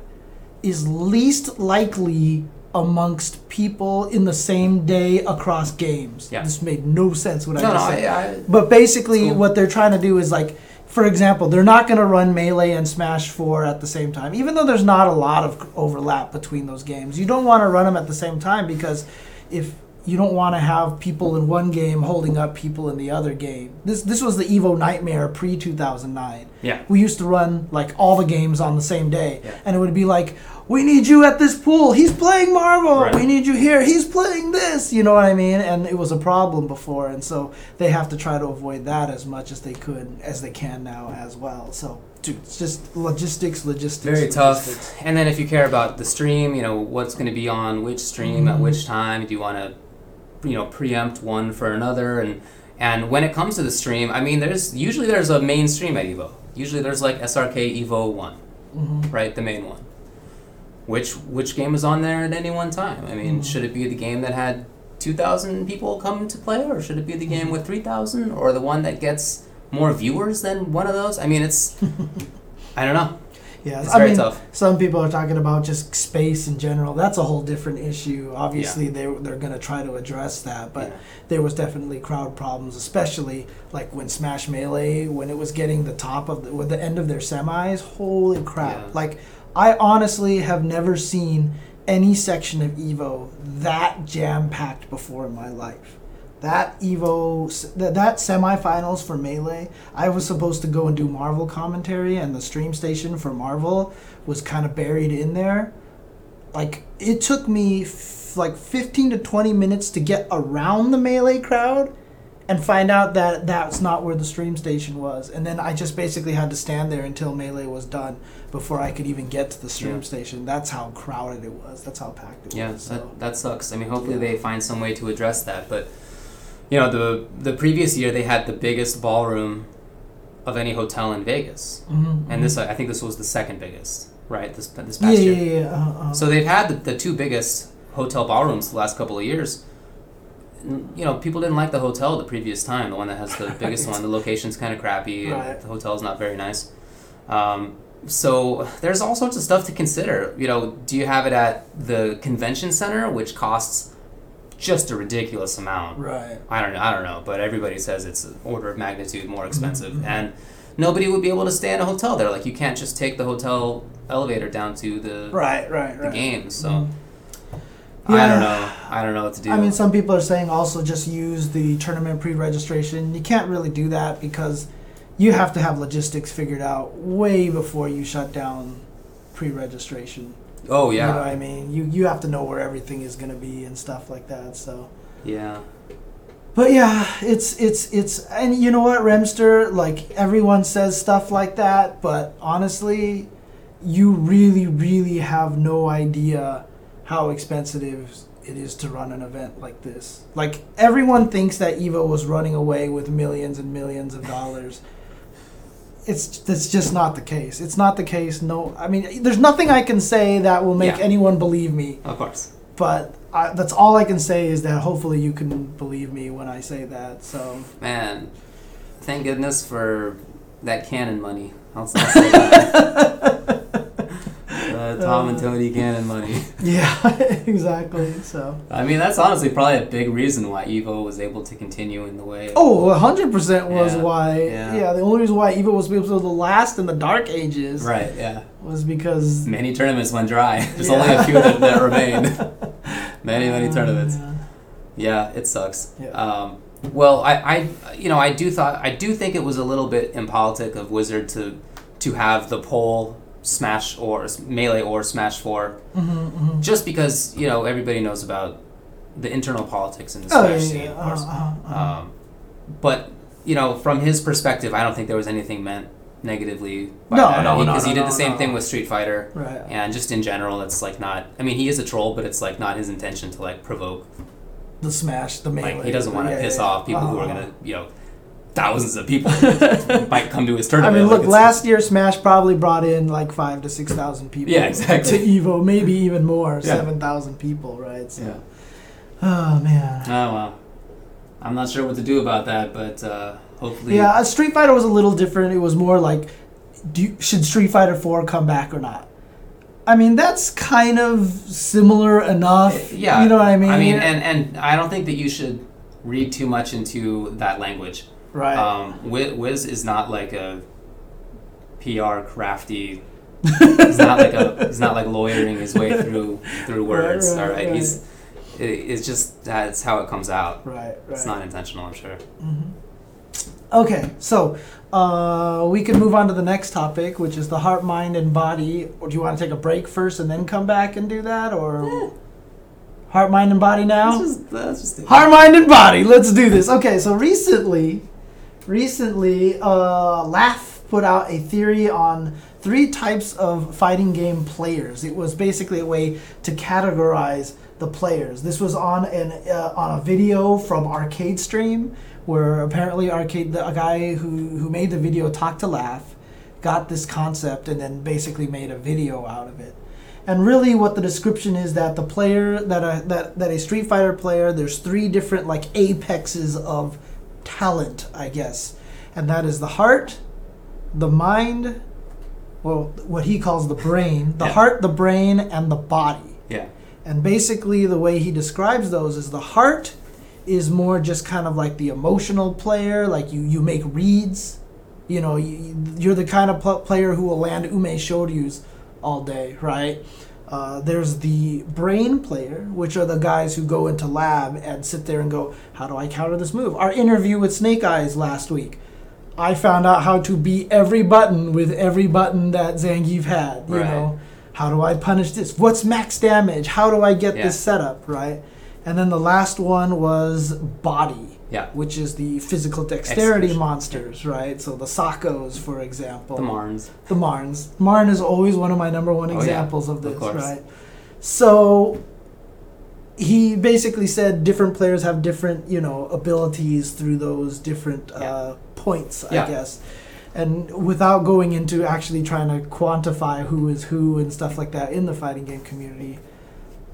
is least likely amongst people in the same day across games. Yeah. This made no sense what I No, no, said. I, I, But basically, Cool. what they're trying to do is like, for example, they're not going to run Melee and Smash 4 at the same time, even though there's not a lot of overlap between those games. You don't want to run them at the same time because if you don't want to have people in one game holding up people in the other game. This this was the Evo nightmare pre 2009. yeah. We used to run like all the games on the same day, Yeah. and it would be like, "We need you at this pool. He's playing Marvel. Right. We need you here. He's playing this." You know what I mean? And it was a problem before, and so they have to try to avoid that as much as they could, as they can now as well. So, dude, it's just logistics, logistics. Very logistics. tough. And then if you care about the stream, you know, what's going to be on which stream at Mhm. which time? Do you want to, you know, preempt one for another? And And when it comes to the stream, I mean, there's usually there's a main stream at Evo. Usually there's like SRK Evo one, Mhm. right, the main one. Which which game was on there at any one time? I mean, Mhm. should it be the game that had two thousand people come to play, or should it be the game with three thousand, or the one that gets more viewers than one of those? I mean, it's <laughs> I don't know. Yeah, It's I very mean, tough. some people are talking about just space in general. That's a whole different issue. Obviously, they they're gonna try to address that, but Yeah. there was definitely crowd problems, especially like when Smash Melee, when it was getting the top of the, with the end of their semis. Holy crap! Yeah. Like, I honestly have never seen any section of Evo that jam packed before in my life. That Evo, that, that semifinals for Melee, I was supposed to go and do Marvel commentary, and the stream station for Marvel was kind of buried in there. Like, it took me f- like 15 to 20 minutes to get around the Melee crowd and find out that that's not where the stream station was. And then I just basically had to stand there until Melee was done before I could even get to the stream Yeah. station. That's how crowded it was. That's how packed it Yeah, was. So. that, that sucks. I mean, hopefully Yeah. they find some way to address that. But you know, the the previous year they had the biggest ballroom of any hotel in Vegas, Mhm, and mhm. this I think this was the second biggest, right? This this Yeah, past yeah, year. yeah. yeah. Uh. So they've had the, the two biggest hotel ballrooms the last couple of years. You know, people didn't like the hotel the previous time, the one that has the biggest <laughs> Right. one. The location's kind of crappy. Right. The hotel's not very nice. Um, so there's all sorts of stuff to consider. You know, do you have it at the convention center, which costs just a ridiculous amount? right. I don't know. I don't know, but everybody says it's an order of magnitude more expensive, Mhm. and nobody would be able to stay in a hotel there. Like you can't just take the hotel elevator down to the Right, right, right. the game. So Mhm. I don't know. I don't know what to do. I mean, some people are saying also just use the tournament pre-registration. You can't really do that because you have to have logistics figured out way before you shut down pre-registration. oh yeah. You know what I mean? You you have to know where everything is going to be and stuff like that. So, yeah, but yeah, it's it's it's and you know what, Remster? Like everyone says stuff like that, but honestly, you really really have no idea how expensive it is to run an event like this. Like everyone thinks that Evo was running away with millions and millions of dollars. It's that's just not the case. It's not the case. No, I mean, there's nothing I can say that will make Yeah. anyone believe me. of course. But I, that's all I can say is that hopefully you can believe me when I say that. So Man, thank goodness for that Cannon money. <laughs> I'll, I'll say that. <laughs> uh, Tom and Tony Cannon money. <laughs> yeah, <laughs> exactly. So I mean, that's honestly probably a big reason why Evo was able to continue in the way. oh, hundred percent was Yeah, why. yeah. Yeah. the only reason why Evo was able to the last in the Dark Ages Right. Yeah. was because Many tournaments went dry. <laughs> There's Yeah. only a few that, that remained. many, many Uh, tournaments. yeah. Yeah, it sucks. Yeah. Um, well, I, I, you know, I do thought I do think it was a little bit impolitic of Wizard to to have the poll smash or melee or smash four Mhm, mhm. just because you know everybody knows about the internal politics in the Oh smash yeah, scene, yeah. of course. Uh-huh, uh-huh. Um, but you know, from his perspective, I don't think there was anything meant negatively by No, that. no, no, because he no, did no, the same thing with Street Fighter. right. And just in general, it's like not. I mean, he is a troll, but it's like not his intention to like provoke The smash, the melee. like he doesn't want to yeah, piss off people who are uh-huh. gonna, you know, thousands of people <laughs> might come to his tournament. I mean, look, it's- last year Smash probably brought in like five to six thousand people. Yeah, exactly. To Evo, maybe even more, Yeah. seven thousand people, right? So, Yeah. oh man. Oh well. I'm not sure what to do about that, but uh, hopefully. Yeah, uh, Street Fighter was a little different. It was more like, do should Street Fighter Four come back or not? I mean, that's kind of similar enough. Yeah. you know what I mean. I mean, and and I don't think that you should read too much into that language. Right. Um, Wiz, Wiz is not like a PR crafty. he's not like a. He's not like lawyering his way through through <laughs> words. right, all right. right. He's. It, it's just that's how it comes out. right. Right. It's not intentional, I'm sure. Mhm. Okay, so uh, we can move on to the next topic, which is the heart, mind, and body. Or do you want to take a break first and then come back and do that, or heart, mind, and body now? Let's just, let's just. Heart, mind, and body. Let's do this. Okay, so recently, recently, uh, Laugh put out a theory on three types of fighting game players. It was basically a way to categorize the players. This was on an uh, on a video from Arcade Stream, where apparently arcade the a guy who who made the video talk to laugh got this concept and then basically made a video out of it and really what the description is that the player that a that, that a street fighter player there's three different like apexes of talent i guess and that is the heart the mind well what he calls the brain the Yeah. heart the brain and the body Yeah. and basically, the way he describes those is the heart is more just kind of like the emotional player, like you, you make reads. You know, you, you're the kind of pl- player who will land ume shoryus all day, right? Uh, there's the brain player, which are the guys who go into lab and sit there and go, "How do I counter this move?" Our interview with SnakeEyez last week, I found out how to beat every button with every button that Zangief had. You Right. know, how do I punish this? What's max damage? How do I get Yeah. this setup right? And then the last one was body, Yeah. which is the physical dexterity Execution. monsters, right? So the Sakos, for example. The Marns. The Marns. Marn is always one of my number one Oh, yeah. examples of Of this, course. right? So he basically said different players have different, you know, abilities through those different Yeah. uh, points, I guess. And without going into actually trying to quantify who is who and stuff like that in the fighting game community.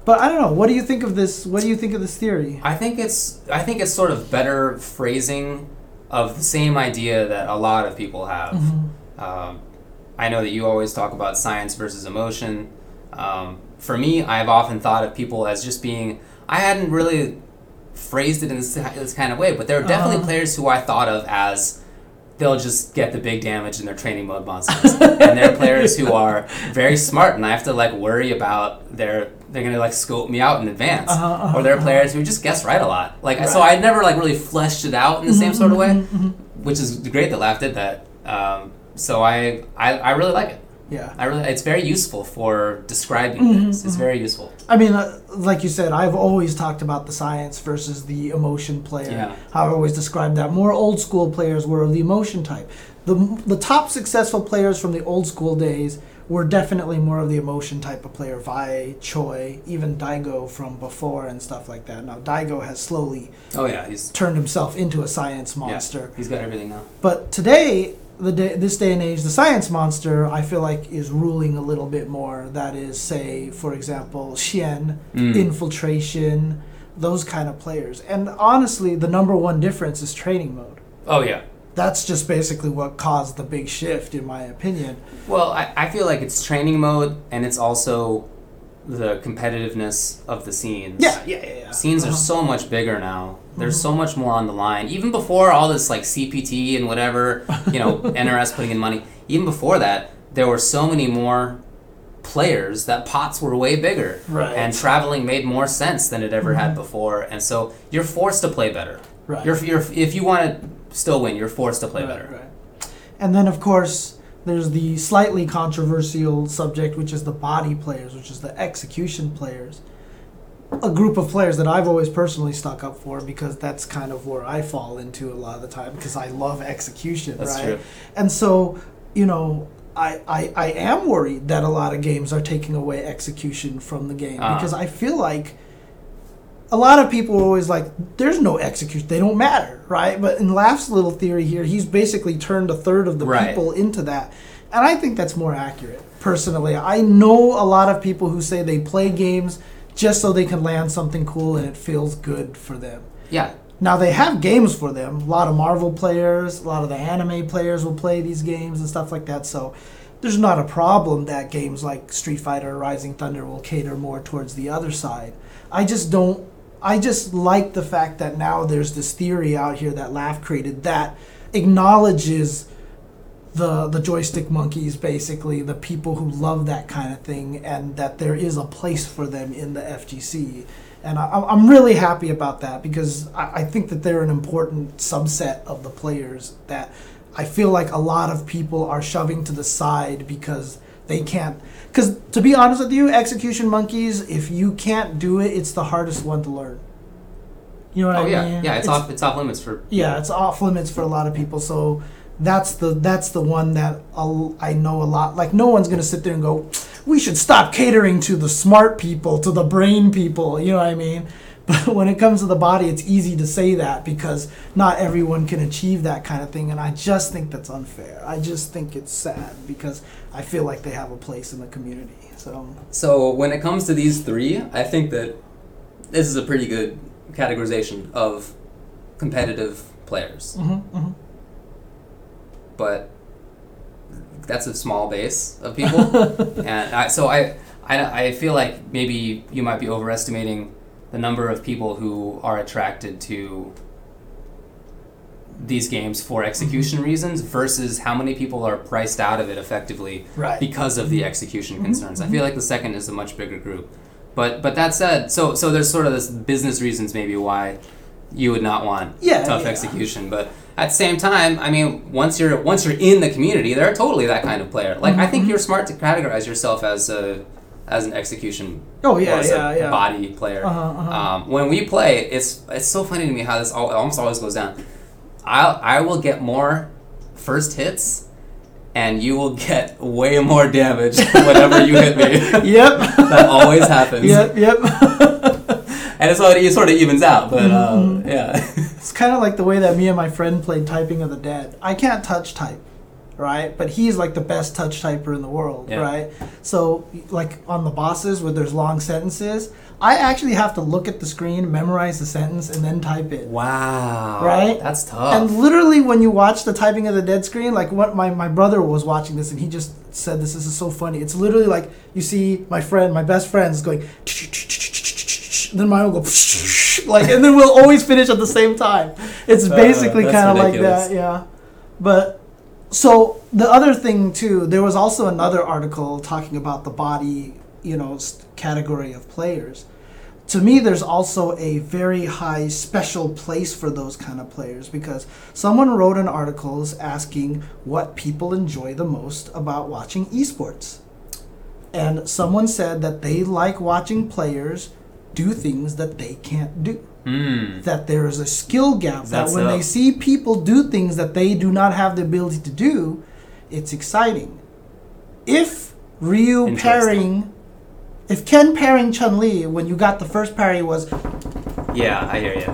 But I don't know. What do you think of this? What do you think of this theory? I think it's I think it's sort of better phrasing of the same idea that a lot of people have. Mm-hmm. Um, I know that you always talk about science versus emotion. Um, for me, I've often thought of people as just being. I hadn't really phrased it in this, this kind of way, but there are definitely Uh-huh. players who I thought of as they'll just get the big damage in their training mode monsters, and there are players who are very smart, and I have to like worry about their they're gonna like scope me out in advance, Uh-huh, uh-huh, or there are uh-huh. players who just guess right a lot. Like so, I never like really fleshed it out in the same Mhm, sort of way mhm, mhm. which is great that Laugh did that. Um, so I, I I really like it. Yeah. I really it's very useful for describing Mhm, things. It's mhm. very useful. I mean, uh, like you said, I've always talked about the science versus the emotion player. Yeah. How I always described that. More old school players were the emotion type. The, the top successful players from the old school days were definitely more of the emotion type of player. Vi, Choi, even Daigo from before and stuff like that. Now, Daigo has slowly Oh yeah, he's turned himself into a science monster. Yeah, he's got everything now. But today, the day, this day and age, the science monster, I feel like, is ruling a little bit more. That is, say, for example, Xian, Mm. infiltration, those kind of players. And honestly, the number one difference is training mode. Oh yeah. That's just basically what caused the big shift, in my opinion. Well, I, I feel like it's training mode and it's also the competitiveness of the scenes. Yeah, yeah, yeah. yeah. Scenes are Uh-huh. so much bigger now. There's Mhm. so much more on the line. Even before all this like CPT and whatever, you know, <laughs> NRS putting in money. Even before that, there were so many more players that pots were way bigger. Right. And traveling made more sense than it ever had Mhm. before. And so you're forced to play better. Right. You're, you're if you want to still win, you're forced to play Right, better. right. And then, of course, there's the slightly controversial subject, which is the body players, which is the execution players. A group of players that I've always personally stuck up for because that's kind of where I fall into a lot of the time because I love execution, That's right? true. And so, you know, I, I, I am worried that a lot of games are taking away execution from the game Ah. because I feel like a lot of people are always like, there's no execution, they don't matter, right? But in Laugh's little theory here, he's basically turned a third of the Right. people into that. And I think that's more accurate, personally. I know a lot of people who say they play games just so they can land something cool and it feels good for them. Yeah. Now they have games for them. A lot of Marvel players, a lot of the anime players will play these games and stuff like that. So there's not a problem that games like Street Fighter or Rising Thunder will cater more towards the other side. I just don't I just like the fact that now there's this theory out here that Laugh created that acknowledges the the joystick monkeys basically the people who love that kind of thing and that there is a place for them in the FGC and I, I'm really happy about that because I, I think that they're an important subset of the players that I feel like a lot of people are shoving to the side because they can't because to be honest with you execution monkeys if you can't do it it's the hardest one to learn you know what Oh I yeah. mean Yeah. It's, off. It's off limits for. yeah, it's off limits for a lot of people. So that's the that's the one that I'll, I know a lot. Like no one's gonna sit there and go, we should stop catering to the smart people, to the brain people. You know what I mean? But when it comes to the body, it's easy to say that because not everyone can achieve that kind of thing. And I just think that's unfair. I just think it's sad because I feel like they have a place in the community. So, So when it comes to these three, I think that this is a pretty good categorization of competitive players. mhm, mhm. But that's a small base of people, <laughs> and I, so I, I I feel like maybe you might be overestimating the number of people who are attracted to these games for execution reasons versus how many people are priced out of it effectively right. because of the execution Mhm, concerns. I feel like the second is a much bigger group. But but that said, so so there's sort of this business reasons maybe why you would not want Yeah, tough yeah. execution. But at the same time, I mean, once you're once you're in the community, they're totally that kind of player. Like I think Mhm. you're smart to categorize yourself as a as an execution oh yeah, as yeah, a yeah. body player. Uh-huh, uh-huh. Um, when we play, it's it's so funny to me how this al- almost always goes down. I I will get more first hits, and you will get way more damage whenever you hit me. <laughs> yep. <laughs> that always happens. yep. Yep. <laughs> And it's sort of, it sort of evens out, but uh, Mhm. yeah. It's kind of like the way that me and my friend played Typing of the Dead. I can't touch type, right? But he's like the best touch typer in the world, Yeah. right? So, like on the bosses where there's long sentences, I actually have to look at the screen, memorize the sentence, and then type it. wow. Right? That's tough. And literally, when you watch the Typing of the Dead screen, like what my, my brother was watching this and he just said, This, this is so funny. It's literally like you see my friend, my best friend, is going, <laughs> then mine will go, like, and then we'll always finish at the same time. It's Uh, basically kind of like that, yeah. But so the other thing, too, there was also another article talking about the body, you know, category of players. To me there's also a very high special place for those kind of players because someone wrote an article asking what people enjoy the most about watching esports. And someone said that they like watching players do things that they can't do Hmm. that there is a skill gap that That's when up. they see people do things that they do not have the ability to do it's exciting if ryu parrying if ken parrying chun li when you got the first parry was Yeah, I hear you.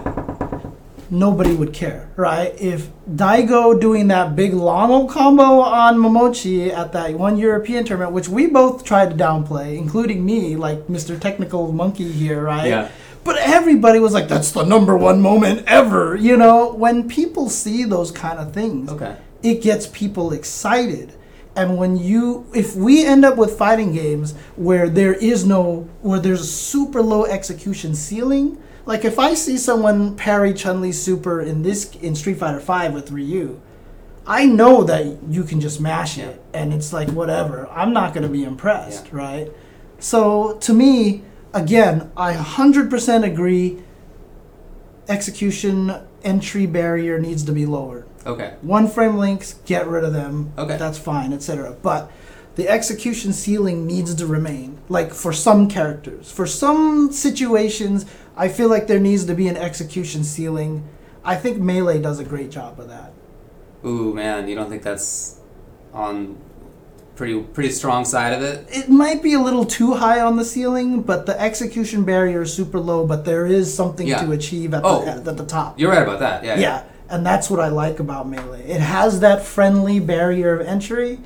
nobody would care right if daigo doing that big long combo on momochi at that one european tournament which we both tried to downplay including me like mr technical monkey here right Yeah. But everybody was like, that's the number one moment ever. You know, when people see those kind of things, Okay. it gets people excited. And when you, if we end up with fighting games where there is no, where there's a super low execution ceiling, like if I see someone parry Chun Li super in this in Street Fighter Five with Ryu, I know that you can just mash it, and it's like whatever. I'm not going to be impressed, right? So to me, again, I 100% agree. Execution entry barrier needs to be lowered. Okay. One frame links, get rid of them. Okay. That's fine, etc. But the execution ceiling needs to remain. Like for some characters. For some situations, I feel like there needs to be an execution ceiling. I think Melee does a great job of that. Ooh, man, you don't think that's on pretty pretty strong side of it? It might be a little too high on the ceiling, but the execution barrier is super low, but there is something Yeah. to achieve at, Oh. the, at, at the top. You're right about that. Yeah. yeah, and that's what I like about Melee. It has that friendly barrier of entry,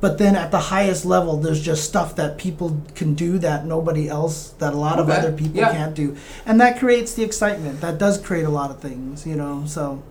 but then at the highest level, there's just stuff that people can do that nobody else, that a lot of other people yeah. can't do, and that creates the excitement. That does create a lot of things, you know. So,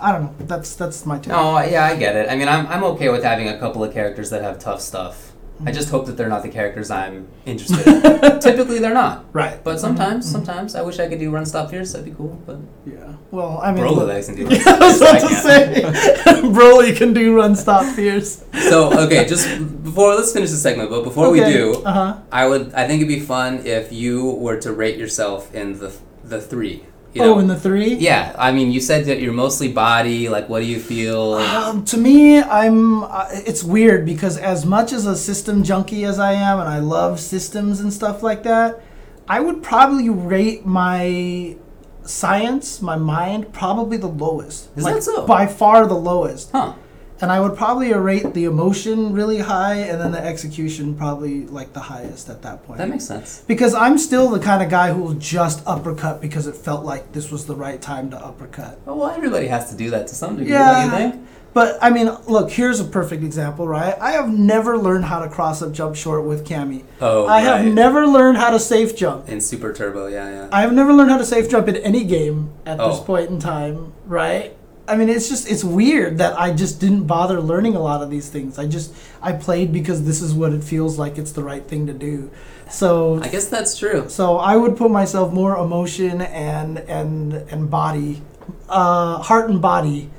I don't know. That's that's my take. No, yeah, I get it. I mean, I'm, I'm okay with having a couple of characters that have tough stuff. I just hope that they're not the characters I'm interested in. <laughs> Typically, they're not. Right. But sometimes, sometimes I wish I could do run stop fierce. That'd be cool. But Yeah. Well, I mean, Broly look- to do <laughs> Yeah, run I was about to say, <laughs> Broly can do run stop fierce. So okay, just before let's finish the segment. But before we do, Uh huh. I would I think it'd be fun if you were to rate yourself in the the three. You Oh, in the three. yeah, I mean, you said that you're mostly body. Like, what do you feel? Um, to me, I'm. Uh, it's weird because as much as a system junkie as I am, and I love systems and stuff like that, I would probably rate my science, my mind, probably the lowest. Is like, that so? By far the lowest. Huh? And I would probably rate the emotion really high, and then the execution probably like the highest at that point. That makes sense. because I'm still the kind of guy who will just uppercut because it felt like this was the right time to uppercut. Oh, well, everybody has to do that to some degree, Yeah. don't you think? But I mean, look, here's a perfect example, right? I have never learned how to cross up jump short with Cammy. Oh, I have never learned how to safe jump. In Super Turbo, yeah, yeah. I have never learned how to safe jump in any game at this Oh. point in time, right? I mean, it's just it's weird that I just didn't bother learning a lot of these things. I just I played because this is what it feels like it's the right thing to do. So I guess that's true. so I would put myself more emotion and and and body, uh, heart and body,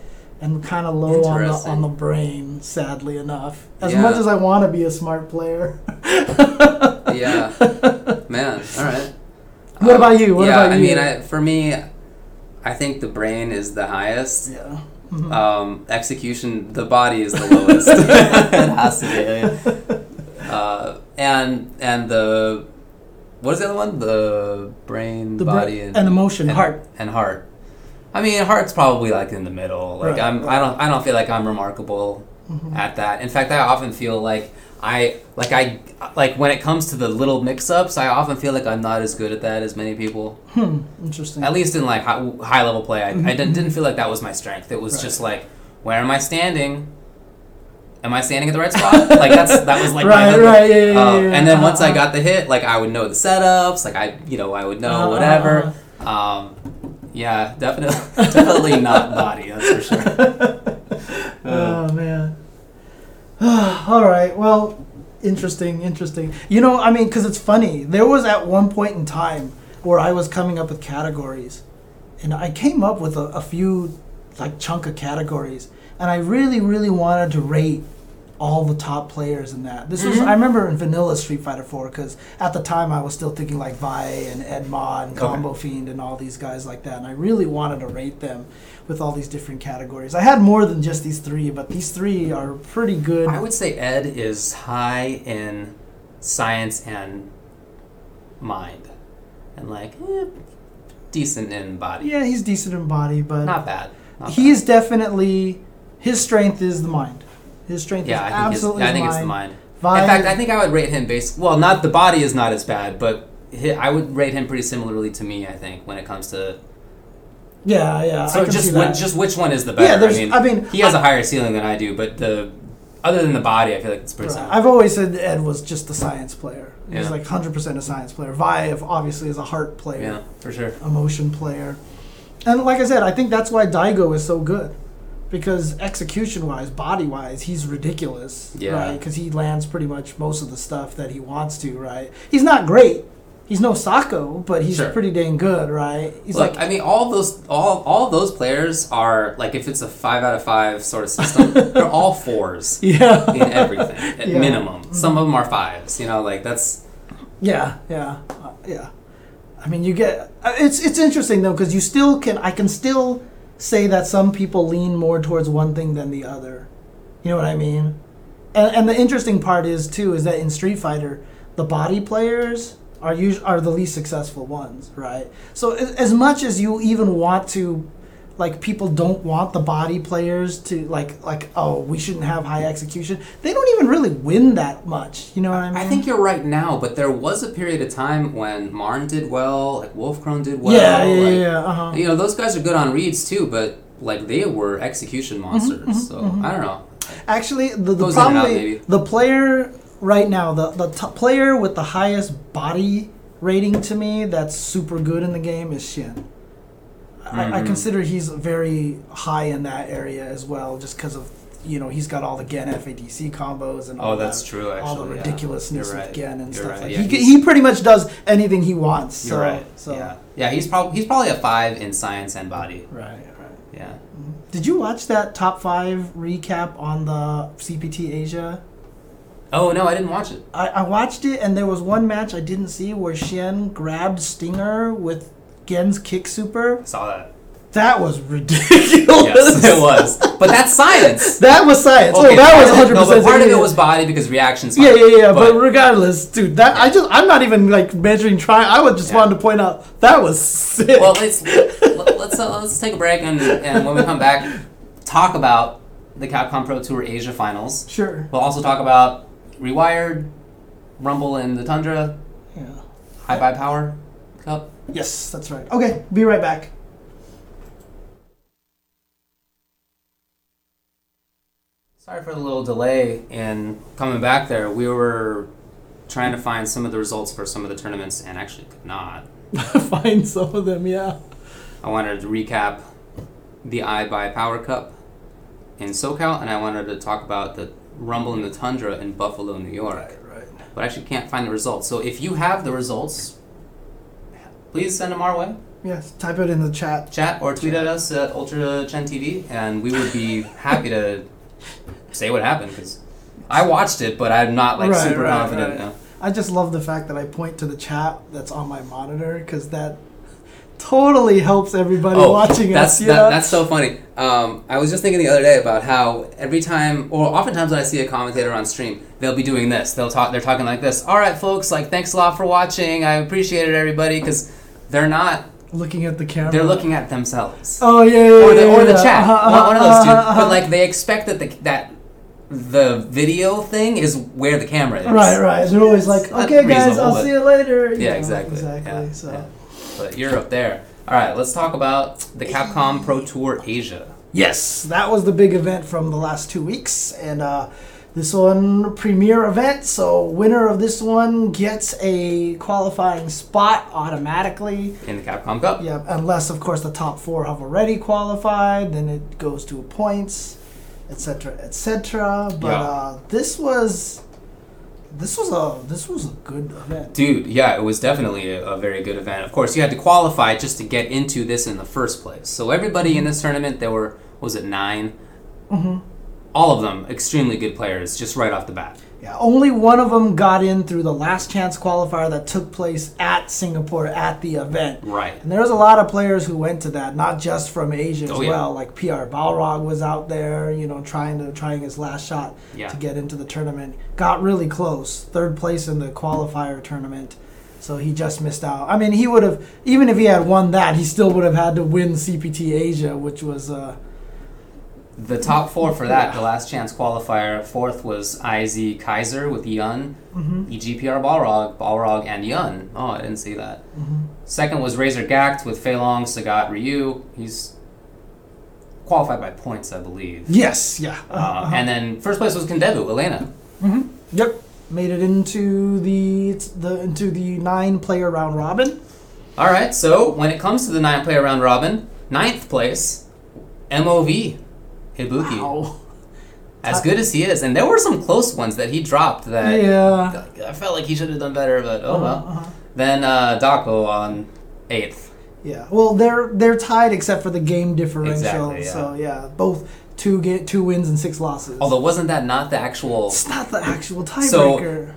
and kind of low on the on the brain. Sadly enough, as Yeah. much as I want to be a smart player. Yeah. <laughs> Man, all right. What about you? What yeah, about I mean, I, for me, I think the brain is the highest. yeah. Mhm. Um, execution, the body is the lowest. <laughs> it has to be. Uh, and and the what is the other one? The brain, The bra- body, and, and emotion, and- heart. and heart. I mean, heart's probably like in the middle. Like Right, I'm, I don't, I don't feel like I'm remarkable Mhm. at that. In fact, I often feel like I, like I, like when it comes to the little mix-ups, I often feel like I'm not as good at that as many people. Hmm. Interesting. At least in like high, high level play, I, I Mhm, didn't, didn't feel like that was my strength. It was Right. just like, where am I standing? Am I standing at the right spot? like that's <laughs> that was like Right, mental- right, yeah, yeah, yeah, um, yeah. And then once I Uh-huh. got the hit, like I would know the setups, like I, you know, I would know Uh-huh, whatever. Um, yeah, definitely, <laughs> definitely not body. That's for sure. <laughs> Oh man. <sighs> All right. Well, interesting. Interesting. You know, I mean, because it's funny. There was at one point in time where I was coming up with categories, and I came up with a, a few like chunk of categories, and I really, really wanted to rate all the top players in that. This was Mhm. I remember in vanilla Street Fighter 4 because at the time I was still thinking like Vi and Ed Ma and. Combo Fiend and all these guys like that, and I really wanted to rate them with all these different categories. I had more than just these three, but these three are pretty good. I would say Ed is high in science and mind, and like eh, decent in body. yeah, he's decent in body, but Not bad. Not he is definitely his strength is the mind. His strength Yeah, is I absolutely I think his it's the mind. mind. Vi- In fact, I think I would rate him based. Well, not the body is not as bad, but I would rate him pretty similarly to me. I think when it comes to yeah, yeah. I so just which, just which one is the yeah, there's. I mean, I mean, he has a higher ceiling than I do, but the other than the body, I feel like it's pretty Right. I've always said Ed was just a science player. He's Yeah. like 100% a science player. Vi obviously is a heart player, yeah, for sure. emotion player. And like I said, I think that's why Daigo is so good. Because execution wise, body wise, he's ridiculous. Yeah. Right? Because he lands pretty much most of the stuff that he wants to, right? He's not great. He's no Sako, but he's Sure. pretty dang good, right? He's Look, like, I mean, all those all all those players are like if it's a five out of five sort of system, <laughs> they're all fours <laughs> yeah. in everything at Yeah. minimum. Some of them are fives. You know, like that's Yeah, yeah, uh, yeah. I mean, you get uh, it's it's interesting though because you still can I can still say that some people lean more towards one thing than the other. You know what I mean? And and the interesting part is too is that in Street Fighter, the body players are us- are the least successful ones, right? So as, as much as you even want to like people don't want the body players to like like oh we shouldn't have high execution they don't even really win that much you know what i mean I think you're right now, but there was a period of time when Marn did well, like Wolfkrone did well. yeah yeah like, yeah, uh-huh. You know, those guys are good on reads too, but like they were execution monsters. mhm, so mhm. I don't know. Actually, the, the and out, the player right now, the the top player with the highest body rating to me that's super good in the game is Xian. I, I Mhm. consider he's very high in that area as well, just because of you know he's got all the Gen FADC combos and all Oh, that's that, true. Actually, all the ridiculousness You're of. Gen and You're stuff right. like Yeah, he, he pretty much does anything he wants. You're so, right. So yeah, yeah. He's probably he's probably a five in science and body. right, right. Yeah. Did you watch that top five recap on the CPT Asia? Oh no, I didn't watch it. I, I watched it, and there was one match I didn't see where Xian grabbed Stinger with Gen's kick super. I saw that. That was ridiculous. Yes, it was. But that's science. <laughs> That was science. Okay, oh, that was of it- 100. No, but percent part of it was body because reactions. Yeah, yeah, yeah. But, But- regardless, dude, that I just I'm not even like measuring try. I would just Yeah. wanted to point out that was sick. Well, let's let- let's uh, let's take a break and and when we come back, talk about the Capcom Pro Tour Asia Finals. Sure. We'll also talk about Rewired, Rumble in the Tundra, Yeah. iBUYPOWER Cup. Yes, that's right. Okay, be right back. Sorry for the little delay in coming back there. We were trying to find some of the results for some of the tournaments and actually could not. <laughs> Find some of them, yeah. I wanted to recap the iBUYPOWER Cup in SoCal, and I wanted to talk about the Rumble in the Tundra in Buffalo, New York. right. right. But I actually can't find the results. So if you have the results, please send them our way. Yes, type it in the chat. Chat or tweet at us at Ultra Chen TV, and we would be <laughs> happy to say what happened because I watched it, but I'm not like Right, super right, confident. right. no. I just love the fact that I point to the chat that's on my monitor because that totally helps everybody watching Oh, that's us. That, know? that's so funny. Um, I was just thinking the other day about how every time, or oftentimes when I see a commentator on stream, they'll be doing this. They'll talk. They're talking like this. All right, folks. Like, thanks a lot for watching. I appreciate it, everybody, because they're not. looking at the camera. They're looking at themselves. Oh yeah, yeah, or the yeah, or the chat. Uh-huh, one, one of those two. uh-huh, uh-huh. But like they expect that the that the video thing is where the camera is. Right, right. They're always like, okay, guys, I'll see you later. you Yeah, know, exactly. Exactly. So. Yeah. But you're up there. All right, let's talk about the Capcom Pro Tour Asia. Yes, that was the big event from the last two weeks, and uh, this one premier event. So winner of this one gets a qualifying spot automatically. in the Capcom Cup. Yeah, unless of course the top four have already qualified, then it goes to points, etc., etc. But Yeah. uh, this was, this was a this was a good event. Dude, yeah, it was definitely a, a very good event. Of course, you had to qualify just to get into this in the first place. So everybody in this tournament, there were was it 9 Mm-hmm. All of them extremely good players, just right off the bat. Yeah, only one of them got in through the last chance qualifier that took place at Singapore at the event. Right. And there was a lot of players who went to that, not just from Asia as Oh, yeah. well. Like PR Balrog was out there, you know, trying to trying his last shot Yeah. to get into the tournament. Got really close, third place in the qualifier tournament. So he just missed out. I mean, he would have even if he had won that, he still would have had to win CPT Asia, which was uh, The top four for that, the last chance qualifier, fourth was IZ Kaiser with Yun, Mm-hmm. EGPR Balrog, Balrog, and Yun. Oh, I didn't see that. Mm-hmm. Second was Razor Gact with Fei Long, Sagat, Ryu. He's qualified by points, I believe. yes, yeah. Uh, and then first place was Kindevu, Elena. Yep, made it into the the into the nine player round robin. All right, so when it comes to the nine player round robin, ninth place, MOV, Ibuki. Wow. As good as he is, and there were some close ones that he dropped that Yeah. I felt like he should have done better, but oh well. Uh-huh. Then uh, Dako on eighth. Yeah. Well, they're they're tied except for the game differential. Exactly, yeah. So yeah, both two get two wins and six losses. Although wasn't that not the actual? it's not the actual tiebreaker. So-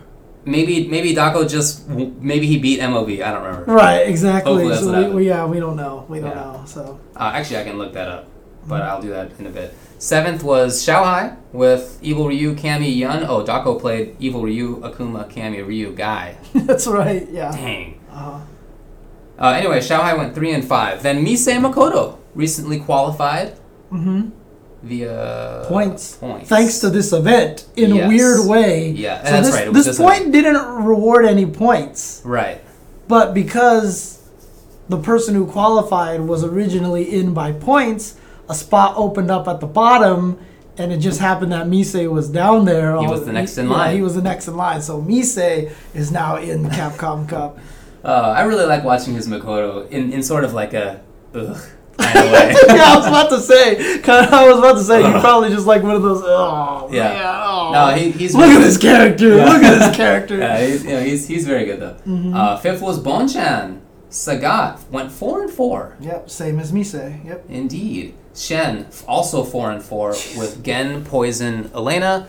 Maybe maybe Dako just maybe he beat MOV. I don't remember. right. Exactly. So we, we yeah we don't know we don't Yeah. know. So Uh, actually, I can look that up, but I'll do that in a bit. Seventh was Xiaohai with Evil Ryu, Cammy, Yun. Oh, Dako played Evil Ryu, Akuma, Cammy, Ryu, Guy. <laughs> that's right. Yeah. Dang. Uh-huh. Uh, anyway, Xiaohai went three and five. Then Mise Makoto recently qualified Mm-hmm. via Points. Points. Thanks to this event in a weird way. Yeah, So that's this, right, this this point didn't reward any points. right. But because the person who qualified was originally in by points, a spot opened up at the bottom, and it just happened that Mise was down there. He was the next in yeah, line. he was the next in line. So Mise is now in the Capcom <laughs> Cup. Uh, I really like watching his Makoto in, in sort of like a ugh kind of <laughs> way. <laughs> yeah, I was about to say. Kind of, I was about to say you probably just like one of those. Oh Yeah. man, oh. no, he, he's Look at this character. Yeah. Look at this character. Yeah, he's, you know, he's, he's very good though. Mm-hmm. Uh, fifth was Bonchan. Sagat went four and four. Yep, same as Mise. Yep. Indeed. Xian also four and four with Gen, Poison, Elena.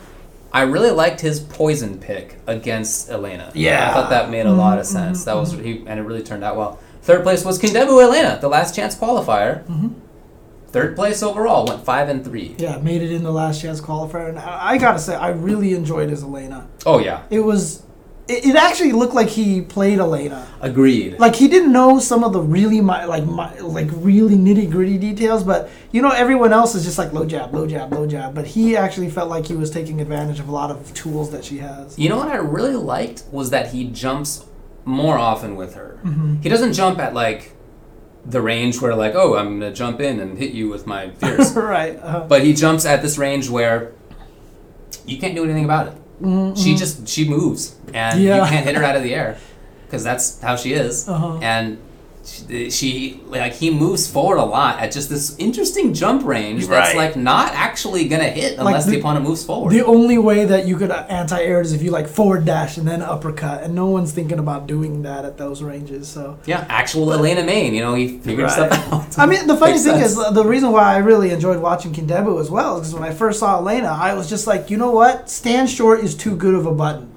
I really liked his poison pick against Elena. Yeah. I thought that made a lot of Mm-hmm, sense. That was he, and it really turned out well. Third place was Kindevu Elena, the last chance qualifier. Mm-hmm. Third place overall went five and three. Yeah, made it in the last chance qualifier, and I, I gotta say, I really enjoyed his Elena. Oh yeah, It was, it, it actually looked like he played Elena. Agreed. Like he didn't know some of the really mi- like mi- like really nitty gritty details, but you know everyone else is just like low jab, low jab, low jab. But he actually felt like he was taking advantage of a lot of tools that she has. You know what I really liked was that he jumps more often with her. Mm-hmm. He doesn't jump at like the range where like, oh, I'm gonna jump in and hit you with my fierce. <laughs> right. Uh, but he jumps at this range where you can't do anything about it. She just she moves and you Mm-hmm. Can't hit her out of the air because that's how she is. Uh-huh. And she, she like he moves forward a lot at just this interesting jump range that's like not actually gonna hit unless the, the- opponent moves forward. the only way that you could anti-air is if you like forward dash and then uppercut, and no one's thinking about doing that at those ranges. So. yeah, actual Elena Main. You know, he figured Right. stuff out. I mean, the funny thing sense. is, the reason why I really enjoyed watching Kindevu as well is 'cause when I first saw Elena, I was just like, you know what? Stand short is too good of a button.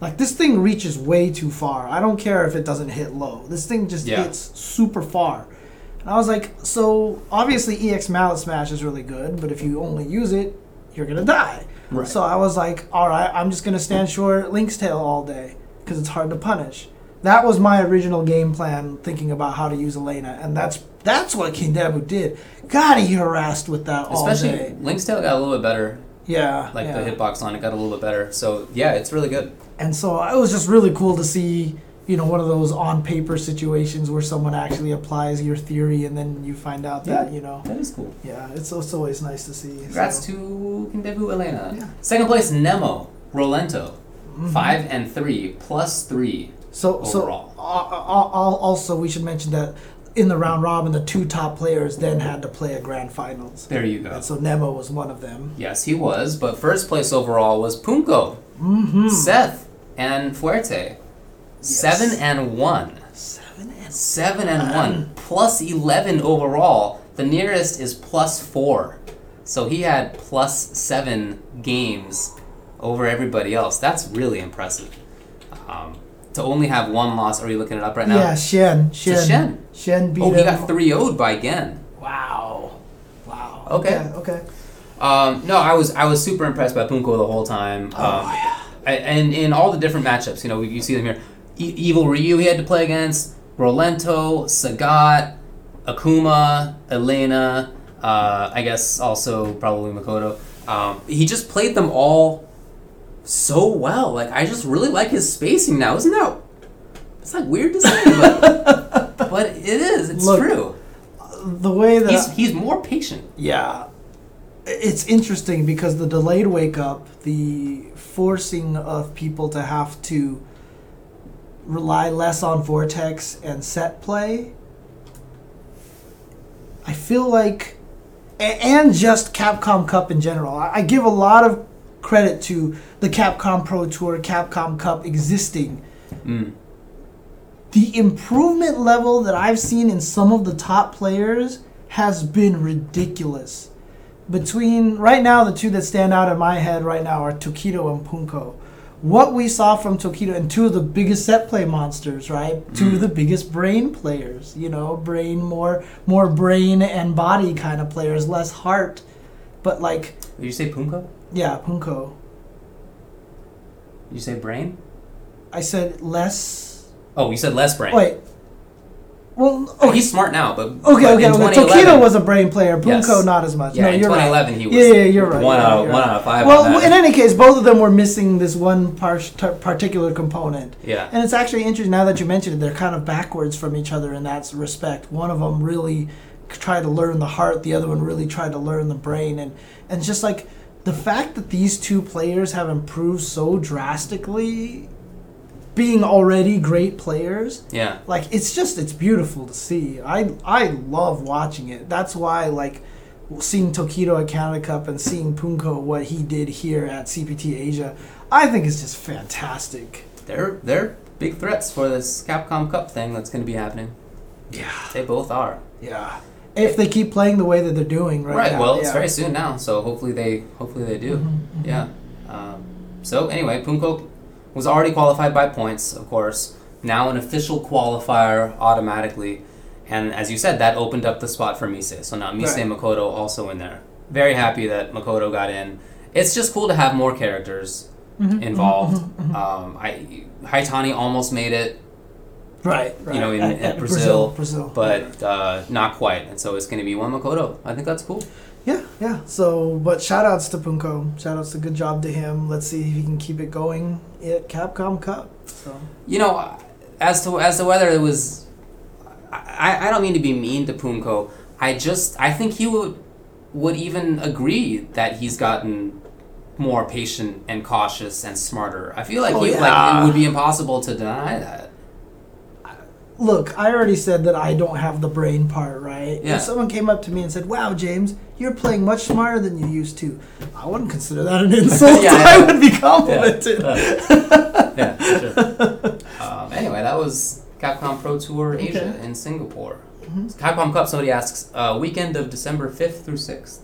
Like, this thing reaches way too far. I don't care if it doesn't hit low. This thing just Yeah. hits super far. And I was like, so obviously EX Mallet Smash is really good, but if you only use it, you're going to die. Right. So I was like, all right, I'm just going to stand short Lynx Tail all day because it's hard to punish. That was my original game plan, thinking about how to use Elena, and that's that's what Kindevu did. God, he harassed with that all Especially day. Lynx tail got a little bit better. Yeah, Like yeah. the hitbox on it got a little bit better. So yeah, it's really good. And so it was just really cool to see, you know, one of those on paper situations where someone actually applies your theory, and then you find out that Yeah. you know, That is cool. yeah, it's, it's always nice to see. Congrats so. to Kindevu Elena. Yeah. Second place Nemo Rolento. Mhm. Five and three plus three. So so overall. uh, uh, uh, also we should mention that in the round robin, the two top players then had to play a grand finals, There you go. and so Nemo was one of them. Yes, he was, but first place overall was Poongko, Mm-hmm. Seth, and Fuerte. Seven and one. Seven and Seven and one. Plus eleven overall. The nearest is plus four. So he had plus seven games over everybody else. That's really impressive. Um, to only have one loss, are you looking it up right now? Yeah, Shen. Shen. Shen. Shen beat Oh, he got 3 0'd by Gen. Wow. Wow. Okay. Okay. okay. Um, no, I was I was super impressed by Poongko the whole time. Um, Oh, yeah. And in all the different matchups, you know, you see them here. E- Evil Ryu he had to play against, Rolento, Sagat, Akuma, Elena, uh, I guess also probably Makoto. Um, he just played them all so well. Like I just really like his spacing now. Isn't that? It's like weird to say, but <laughs> but it is. It's Look, true. The way that He's he's more patient. Yeah. It's interesting because the delayed wake up, the forcing of people to have to rely less on Vortex and set play. I feel like, and just Capcom Cup in general. I give a lot of credit to the Capcom Pro Tour, Capcom Cup existing Mm. the improvement level that I've seen in some of the top players has been ridiculous. Between right now, the two that stand out in my head right now are Tokido and Poongko. What we saw from Tokido and two of the biggest set play monsters, right? Two of mm. the biggest brain players, you know, brain more more brain and body kind of players, less heart. But like, Did you say Poongko? yeah, Poongko. Did you say brain? I said less. Oh, you said less brain. Wait. Well, Oh, okay. he's smart now, but Okay, but okay, okay. Tokido was a brain player. Poongko Yes. not as much. Yeah, no, in you're right. 2011 he was. Yeah, yeah, you're right. One you're out right, one right. out of five. Well, in any case, both of them were missing this one par- particular component. yeah, And it's actually interesting now that you mentioned it. They're kind of backwards from each other in that respect. One of them really tried to learn the heart. The other one really tried to learn the brain. And and just like the fact that these two players have improved so drastically, being already great players, yeah. like it's just it's beautiful to see. I I love watching it. That's why like seeing Tokido at Canada Cup and seeing Poongko what he did here at CPT Asia, I think is just fantastic. They're they're big threats for this Capcom Cup thing that's going to be happening. Yeah. They both are. Yeah. If they keep playing the way that they're doing right, Right. now, well, it's yeah. very soon now, so hopefully they hopefully they do. Mhm, mhm. Yeah. Um, so anyway, Poongko was already qualified by points, of course. Now an official qualifier automatically, and as you said, that opened up the spot for Mise. So now Mise Right. and Makoto also in there. Very happy that Makoto got in. It's just cool to have more characters Mhm, involved. mhm, mhm, mhm. Um, I Haitani almost made it, Right, right. you know, in, At- at at Brazil, Brazil. but uh, not quite. And so it's going to be one Makoto. I think that's cool. Yeah, yeah. So, but shout outs to Poongko. Shout outs to good job to him. Let's see if he can keep it going at Capcom Cup. So, You know, as to as to whether it was, I, I don't mean to be mean to Poongko. I just I think he would would even agree that he's gotten more patient and cautious and smarter. I feel like Oh, he, yeah. like it would be impossible to deny that. Look, I already said that I don't have the brain part, right? Yeah. If someone came up to me and said, "Wow, James, you're playing much smarter than you used to," I wouldn't consider that an <laughs> insult. <laughs> Yeah, I yeah. would be complimented. <laughs> yeah, sure. um, anyway, that was Capcom Pro Tour Asia Okay. in Singapore. Mhm. Capcom Cup. Somebody asks, uh, weekend of December fifth through 6th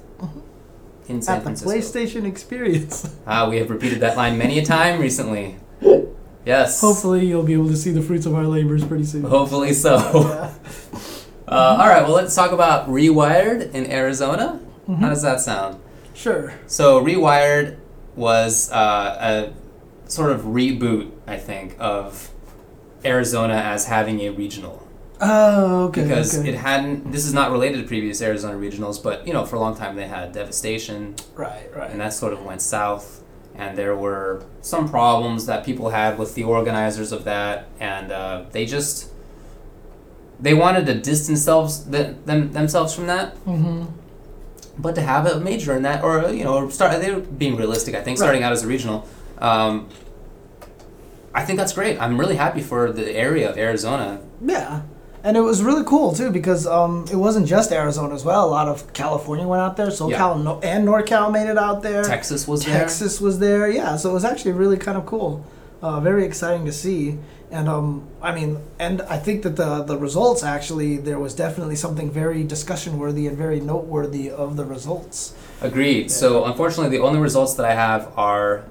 in San At the Francisco. PlayStation Experience. Ah, we have repeated that line many a time recently. Yes. Hopefully, you'll be able to see the fruits of our labors pretty soon. Hopefully so. <laughs> Yeah. Uh, all right. Well, let's talk about Rewired in Arizona. Mhm. How does that sound? Sure. So Rewired was uh, a sort of reboot, I think, of Arizona as having a regional. Oh, okay. because okay. it hadn't. This is not related to previous Arizona regionals, but you know, for a long time they had devastation, right, right. and that sort of went south. And there were some problems that people had with the organizers of that, and uh, they just they wanted to distance themselves th- them, themselves from that. mm-hmm. But to have a major in that, or you know, start they were being realistic. I think Right. starting out as a regional. Um, I think that's great. I'm really happy for the area of Arizona. Yeah. And it was really cool too because um, it wasn't just Arizona as well. A lot of California went out there. SoCal Yeah. no- and NorCal made it out there. Texas was there. Texas was there. Yeah, so it was actually really kind of cool. Uh, very exciting to see. And um, I mean, and I think that the the results actually there was definitely something very discussion worthy and very noteworthy of the results. Agreed. So unfortunately, the only results that I have are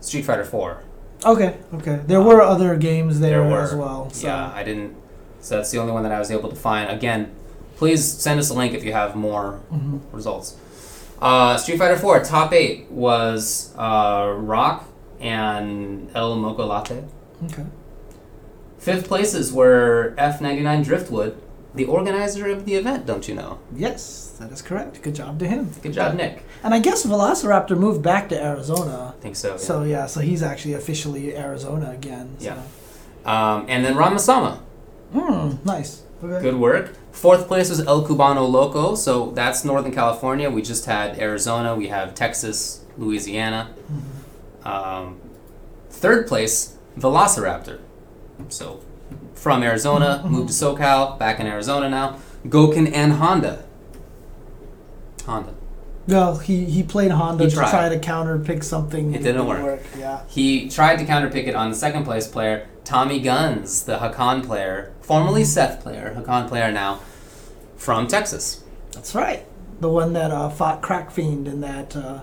Street Fighter Four. Okay, okay. There were other games there, There were. as well. So. Yeah, I didn't. So that's the only one that I was able to find. Again, please send us a link if you have more Mhm. results. Uh, Street Fighter Four top eight was uh, Rock and El Moco Latte. Okay. Fifth places were F99 Driftwood, the organizer of the event. Don't you know? Yes, that is correct. Good job to him. Good job, Nick. And I guess Velociraptor moved back to Arizona. I think so. yeah. So yeah, so he's actually officially Arizona again. So. Yeah. Um, and then Ramasama. Hmm. Nice. Okay. Good work. Fourth place was El Cubano Loco, so that's Northern California. We just had Arizona, we have Texas, Louisiana. Um, third place, Velociraptor. So from Arizona, Mhm, moved to SoCal, back in Arizona now. Gouken and Honda. Honda. Well, he, he played Honda He to tried. try to counter pick something. It didn't work. Yeah. He tried to counterpick it on the second place player, Tommy Guns, the Hakan player, formerly Seth player, Hakan player now, from Texas. That's right. The one that uh, fought Crack Fiend in that uh,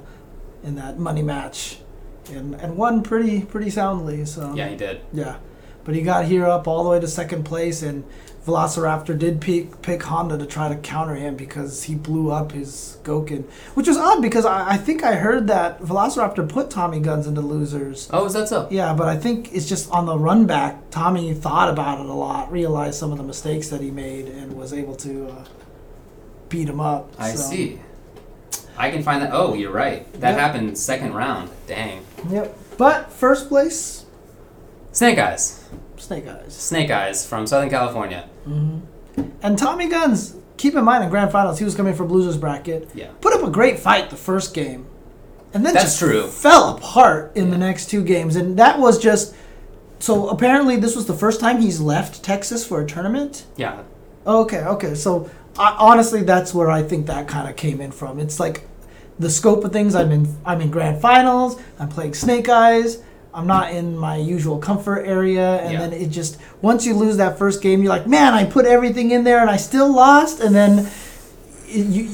in that money match, and and won pretty pretty soundly. So Yeah, he did. yeah. But he got here up all the way to second place, and Velociraptor did pick, pick Honda to try to counter him because he blew up his Gouken, which was odd because I, I think I heard that Velociraptor put Tommy Guns into losers. Oh, is that so? Yeah, but I think it's just on the run back. Tommy thought about it a lot, realized some of the mistakes that he made, and was able to uh, beat him up. I so. see. I can find that. Oh, you're right. That Yep. happened second round. Dang. Yep. But first place, SnakeEyez. Snake Eyes. SnakeEyez from Southern California. Hmm And Tommy Guns, keep in mind in grand finals, he was coming for losers bracket. Yeah. Put up a great fight the first game, and then That's just true. fell apart in the next two games, and that was just. So apparently, this was the first time he's left Texas for a tournament. Yeah. Okay, okay. So I, honestly, that's where I think that kind of came in from. It's like the scope of things. I'm in. I'm in grand finals. I'm playing SnakeEyez. I'm not in my usual comfort area, and Yeah. then it just once you lose that first game, you're like, man, I put everything in there and I still lost, and then it, you.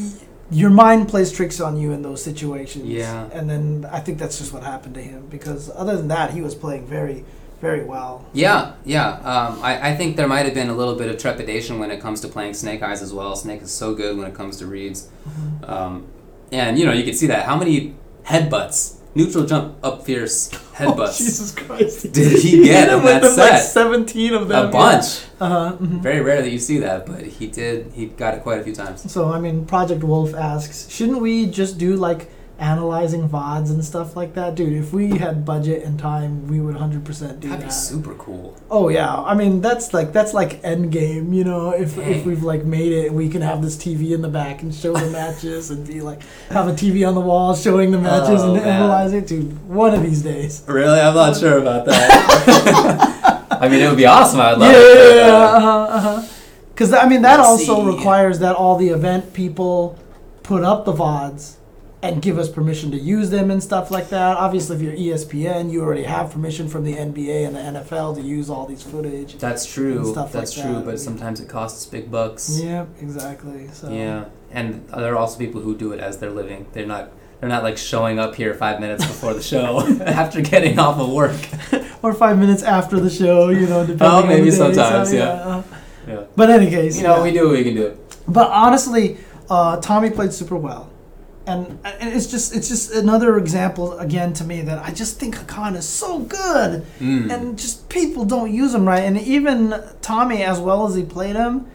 Your mind plays tricks on you in those situations. Yeah. And then I think that's just what happened to him because other than that, he was playing very, very well. Yeah, yeah. Um, I, I think there might have been a little bit of trepidation when it comes to playing SnakeEyez as well. Snake is so good when it comes to reads. Mm-hmm. Um, and, you know, you could see that. How many headbutts neutral jump up fierce <laughs> Oh, headbutts. Jesus Christ! Did he <laughs> get hit in him that them, like set? seventeen of them. a bunch. Uh huh. Very rare that you see that, but he did. He got it quite a few times. So I mean, Project Wolf asks, shouldn't we just do like analyzing vods and stuff like that, dude? If we had budget and time, we would hundred percent do That'd that. be super cool. Oh yeah, I mean that's like that's like end game, you know. If if we've like made it, we can have this TV in the back and show the matches and be like have a TV on the wall showing the matches Oh, and man. analyze it, dude. One of these days. Really, I'm not sure about that. <laughs> I mean, it would be awesome. I'd love yeah, it. yeah, uh, uh-huh, uh-huh. Because I mean that Let's also see. requires that all the event people put up the vods and give us permission to use them and stuff like that. Obviously, if you're ESPN, you already have permission from the NBA and the NFL to use all these footage. That's true. That's like true. that. But sometimes it costs big bucks. Yep, exactly. So Yeah, and there are also people who do it as their living. They're not. They're not like showing up here five minutes before the show <laughs> <laughs> after getting off of work. <laughs> or five minutes after the show, you know, depending Oh, on maybe day, sometimes, so, yeah. uh, Yeah. But in any case, You know, yeah. we do what we can do. But honestly, uh, Tommy played super well, and, and it's just it's just another example again to me that I just think Hakan is so good, Mm. and just people don't use him right. And even Tommy, as well as he played him,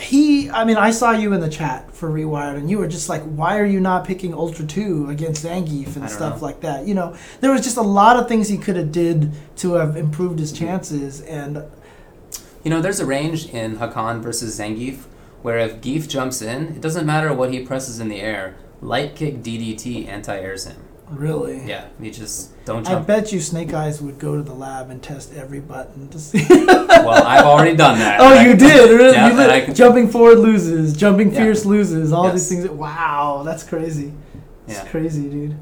he I mean I saw you in the chat for Rewired, and you were just like, why are you not picking Ultra Two against Zangief and stuff know. like that? You know, there was just a lot of things he could have did to have improved his chances, and You know, there's a range in Hakan versus Zangief where if Gief jumps in, it doesn't matter what he presses in the air. Light kick DDT anti-airs him. really. Yeah, you just don't I bet you SnakeEyez would go to the lab and test every button to see. well, I've already done that. <laughs> oh, you did, really? Yeah, You can- jumping forward loses, jumping Yeah. fierce loses, all these Yes. things. Wow, that's crazy. It's Yeah. crazy, dude.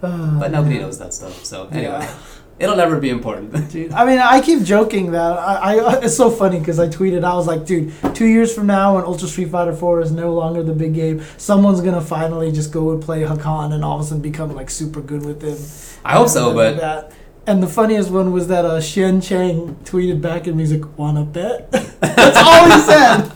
But oh, nobody knows that stuff. So anyway, Yeah. It'll never be important. <laughs> Dude, I mean, I keep joking that I, I <laughs> it's so funny because I tweeted, I was like, dude, two years from now, when Ultra Street Fighter 4 is no longer the big game, someone's gonna finally just go and play Hakan and all of a sudden become like super good with him. I hope so, but that. And the funniest one was that uh, Shen Chang tweeted back at me, he's like, wanna bet? <laughs> That's all he said.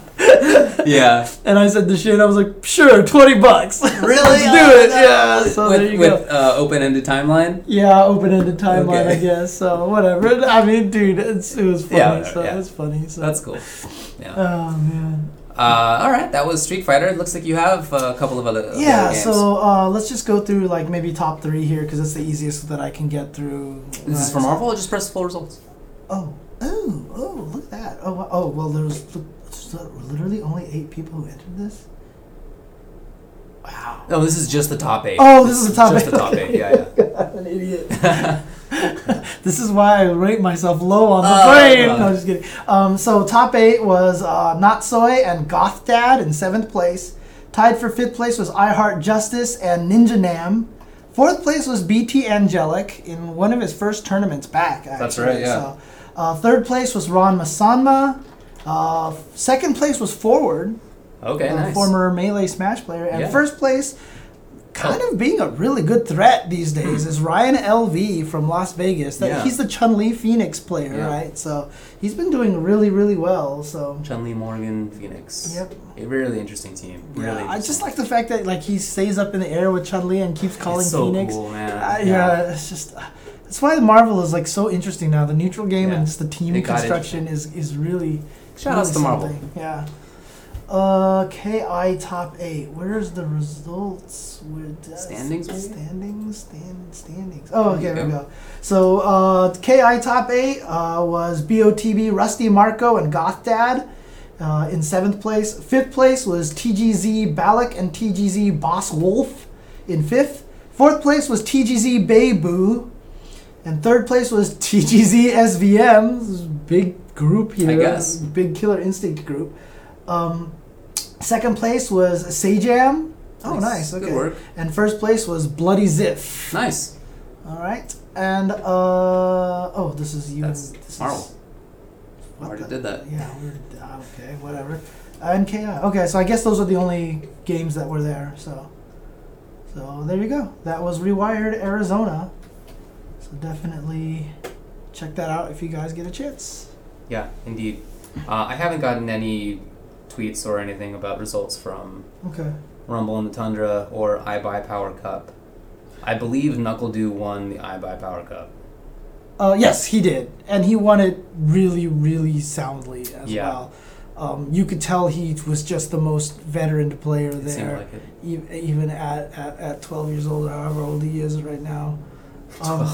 Yeah. <laughs> And I said to Shen, I was like, sure, 20 bucks. Really? <laughs> Let's do Oh, it. no. Yeah, so there with you with go. uh, open-ended timeline. Yeah, open-ended timeline, Okay. I guess. So whatever. I mean, dude, it's, it was funny. Yeah, whatever, so yeah. it was funny. So. That's cool. Yeah. Oh man. Uh, all right, that was Street Fighter. It looks like you have uh, a couple of other, of Yeah. other games. So uh, let's just go through like maybe top three here because it's the easiest that I can get through. this is Right, for so- Marvel. Or just press full results. Oh. Oh. Oh. Look at that. Oh. Oh. Well, there's, there's literally only eight people who entered this. Wow. No, this is just the top eight. Oh, this is the top just eight. the top eight. Yeah, <laughs> yeah. I'm an idiot. <laughs> <laughs> this is why I rate myself low on the brain. God. No, just kidding. Um, so top eight was uh, Not Soy and Goth Dad in seventh place. Tied for fifth place was I Heart Justice and Ninja Nam. Fourth place was BT Angelic in one of his first tournaments back. Actually. That's right, yeah. So, uh, third place was Ron Masanma. Uh, second place was Forward, Okay, nice. former Melee Smash player. And Yeah. first place, kind of being a really good threat these days, is Ryan LV from Las Vegas. That Yeah. He's the Chun Li Phoenix player, Yeah. right? So he's been doing really, really well. So Chun Li, Morrigan, Phoenix. Yep. A really interesting team. Really. yeah, I just like the fact that like he stays up in the air with Chun Li and keeps calling it's so Phoenix. cool, man. Uh, yeah. it's just. Uh, that's why the Marvel is like so interesting now. The neutral game Yeah. and just the team It got construction is is really Shout outs to Marvel. something. Yeah. Uh, KI top eight. Where's the results? Where does Standings, maybe? Standings. Stand standings. Oh, okay, There there you we go. So uh, KI top eight uh, was BOTB, Rusty Marco, and Goth Dad. Uh, in seventh place. Fifth place was TGZ Balak and TGZ Boss Wolf in fifth. Fourth place was TGZ Bayboo. And third place was TGZ SVM. This is big group here. I guess. Big Killer Instinct group. Um, second place was Sajam. Oh, nice. Good Okay. work. And first place was Bloody Ziff. Nice. All right. And, uh, oh, this is you. That's this. Is, what Already the- did that. Yeah, uh, okay, whatever. And KI. Okay, so I guess those are the only games that were there. So, so there you go. That was Rewired Arizona. So definitely check that out if you guys get a chance. Yeah, indeed. Uh, I haven't gotten any tweets or anything about results from Okay. Rumble in the Tundra or iBUYPOWER Cup. I believe NuckleDu won the iBUYPOWER Cup. Uh, yes, he did, and he won it really, really soundly as Yeah. well. Um, you could tell he was just the most veteran player It there, like e- even at, at, at 12 years old, or however old he is right now. <laughs> Um,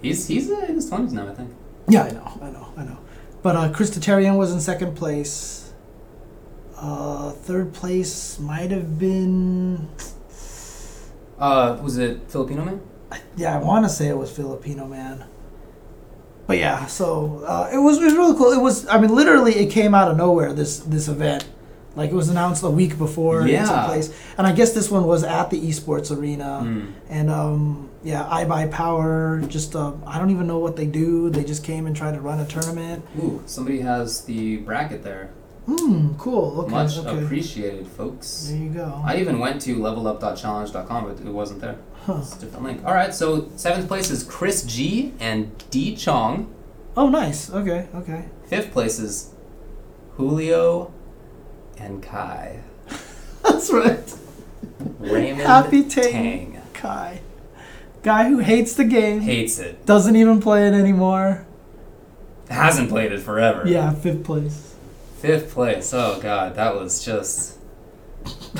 He's he's uh, in his twenties now, I think. Yeah, I know, I know, I know. But uh, Chris Tatarian was in second place. Uh, third place might have been. Uh, was it Filipino man? Yeah, I want to say it was Filipino man. But yeah, so uh, it was it was really cool. It was I mean literally it came out of nowhere this this event. Like it was announced a week before it took place. And I guess this one was at the esports arena. Mm. And um yeah, iBUYPOWER just uh, I don't even know what they do. They just came and tried to run a tournament. Ooh, somebody has the bracket there. Hmm, cool. Okay. Much okay. appreciated, folks. There you go. I even went to levelup.challonge.com, but it wasn't there. Huh. It's a different link. All right, so seventh place is Chris G and D Chong. Oh, nice. Okay, okay. Fifth place is Julio and Kai. <laughs> That's right. Raymond Happy Tang. Tang. Kai. Guy who hates the game. Hates it. Doesn't even play it anymore. Hasn't played it forever. Yeah, fifth place. Fifth place. Oh god, that was just.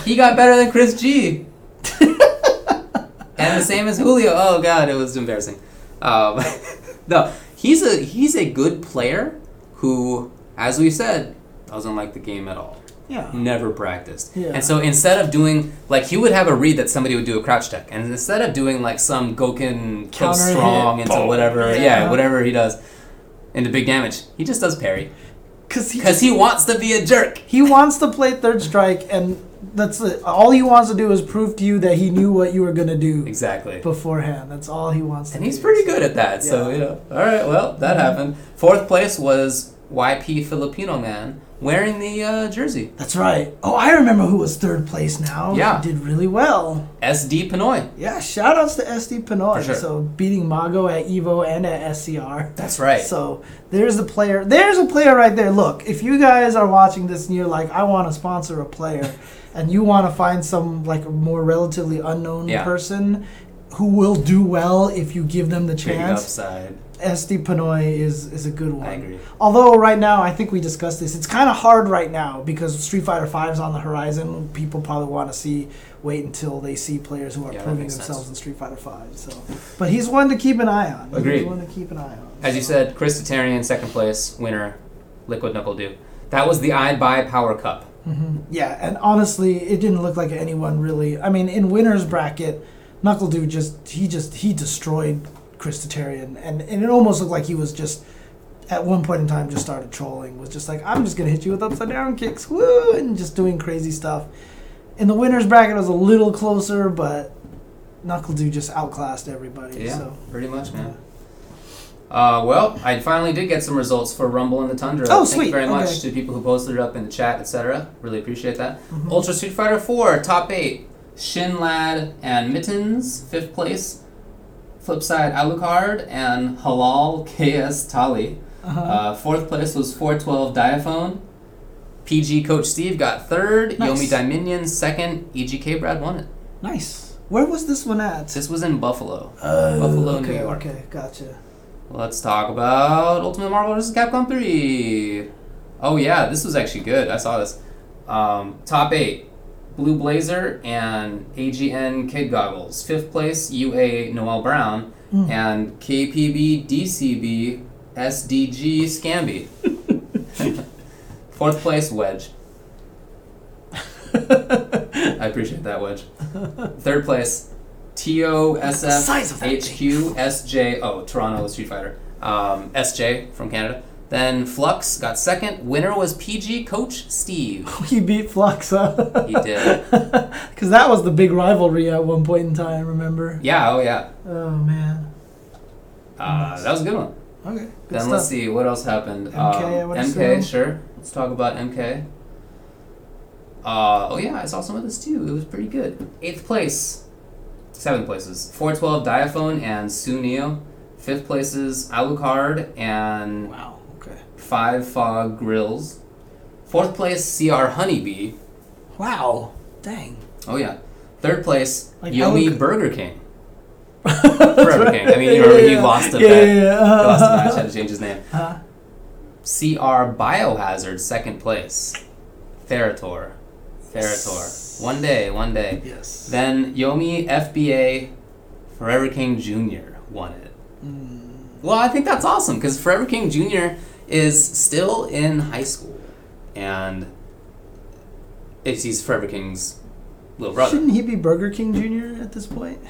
He got better than Chris G. <laughs> and the same as Julio. Oh god, it was embarrassing. Um, <laughs> no, he's a he's a good player who, as we said, doesn't like the game at all. Yeah. Never practiced. Yeah. And so instead of doing like he would have a read that somebody would do a crouch check, and instead of doing like some Gouken kill Counter strong hit. into Boom. whatever, yeah. Yeah. whatever he does into big damage, he just does parry Cause he, because he wants to be a jerk. he wants to play third strike, and that's it. All he wants to do is prove to you that he knew what you were gonna do Exactly. beforehand. That's all he wants to And do. he's pretty good at that. So, Yeah. you know, all right, well, that happened. Fourth place was YP Filipino man wearing the uh, jersey. That's right. Oh, I remember who was third place now. Yeah. He did really well. SD Pinoy. Yeah, shout outs to SD Pinoy. Sure. So beating Mago at Evo and at SCR. That's right. So there's a player. There's a player right there. Look, if you guys are watching this and you're like, I want to sponsor a player, <laughs> and you want to find some like more relatively unknown Yeah. person who will do well if you give them the Big chance, upside. SD Pinoy is is a good one. I agree. Although right now, I think we discussed this. It's kind of hard right now because Street Fighter V is on the horizon. People probably want to see wait until they see players who are Yeah, proving themselves sense. in Street Fighter Five. So, but he's one to keep an eye on. Agreed. He's one to keep an eye on. As you said, Chris Tatarian, second place, winner, Liquid NuckleDu. That was the iBUYPOWER Cup. Mhm. Yeah, and honestly, it didn't look like anyone really. I mean, in winners bracket, NuckleDu just he just he destroyed Chris Tatarian, and and it almost looked like he was just at one point in time just started trolling. Was just like I'm just gonna hit you with upside down kicks, woo, and just doing crazy stuff. In the winners bracket, it was a little closer, but NuckleDu just outclassed everybody. Yeah, So. pretty much, man. Uh, well, I finally did get some results for Rumble in the Tundra. Oh, Thank sweet. you very much to people who posted it up in the chat, etc. Really appreciate that. Mhm. Ultra Street Fighter 4, top 8. Shin Lad and Mittens, 5th place. Flipside Alucard and Halal KS Tali. Uh-huh. Uh, fourth place was 412 Diaphone. PG Coach Steve got third. Nice. Yomi Dominion second. EGK Brad won it. nice. Where was this one at? This was in Buffalo. Oh, Buffalo, okay, New York. Okay, gotcha. Let's talk about Ultimate Marvel vs. Capcom 3. Oh yeah, this was actually good. I saw this. Um, top eight: Blue Blazer and AGN Kid Goggles. Fifth place: UA Noel Brown Mm. and KPB DCB SDG Scamby. <laughs> Fourth place: Wedge. <laughs> I appreciate that Wedge. Third place: TOSF size of that HQ SJ. Oh, Toronto Street Fighter. Um, SJ from Canada. Then Flux got second. Winner was PG Coach Steve. <laughs> He beat Flux, huh? He did. <laughs> Because that was the big rivalry at one point in time, remember? Yeah. Oh yeah. Oh, man. Uh, that was a good one. Okay, good then stuff. let's see what else happened. MK, um, MK, sure. Let's talk about MK. Uh, oh yeah, I saw some of this too. It was pretty good. Eighth place, seven places. Four twelve Diaphone and Sunio. Fifth places Alucard and Wow. Five Fog Grills. Fourth place CR Honeybee. Wow, dang. Oh yeah. Third place Like Yomi Burger King. <laughs> Forever King. I mean, you remember he lost a yeah, bet. Yeah, yeah, He lost a uh, match, had to change his name. uh, CR Biohazard, second place. Therator. Therator. One day, one day. yes. Then Yomi FBA Forever King Jr. won it. Mm. Well, I think that's awesome because Forever King Jr. is still in high school. And it's, he's Forever King's little brother. Shouldn't he be Burger King Jr. at this point?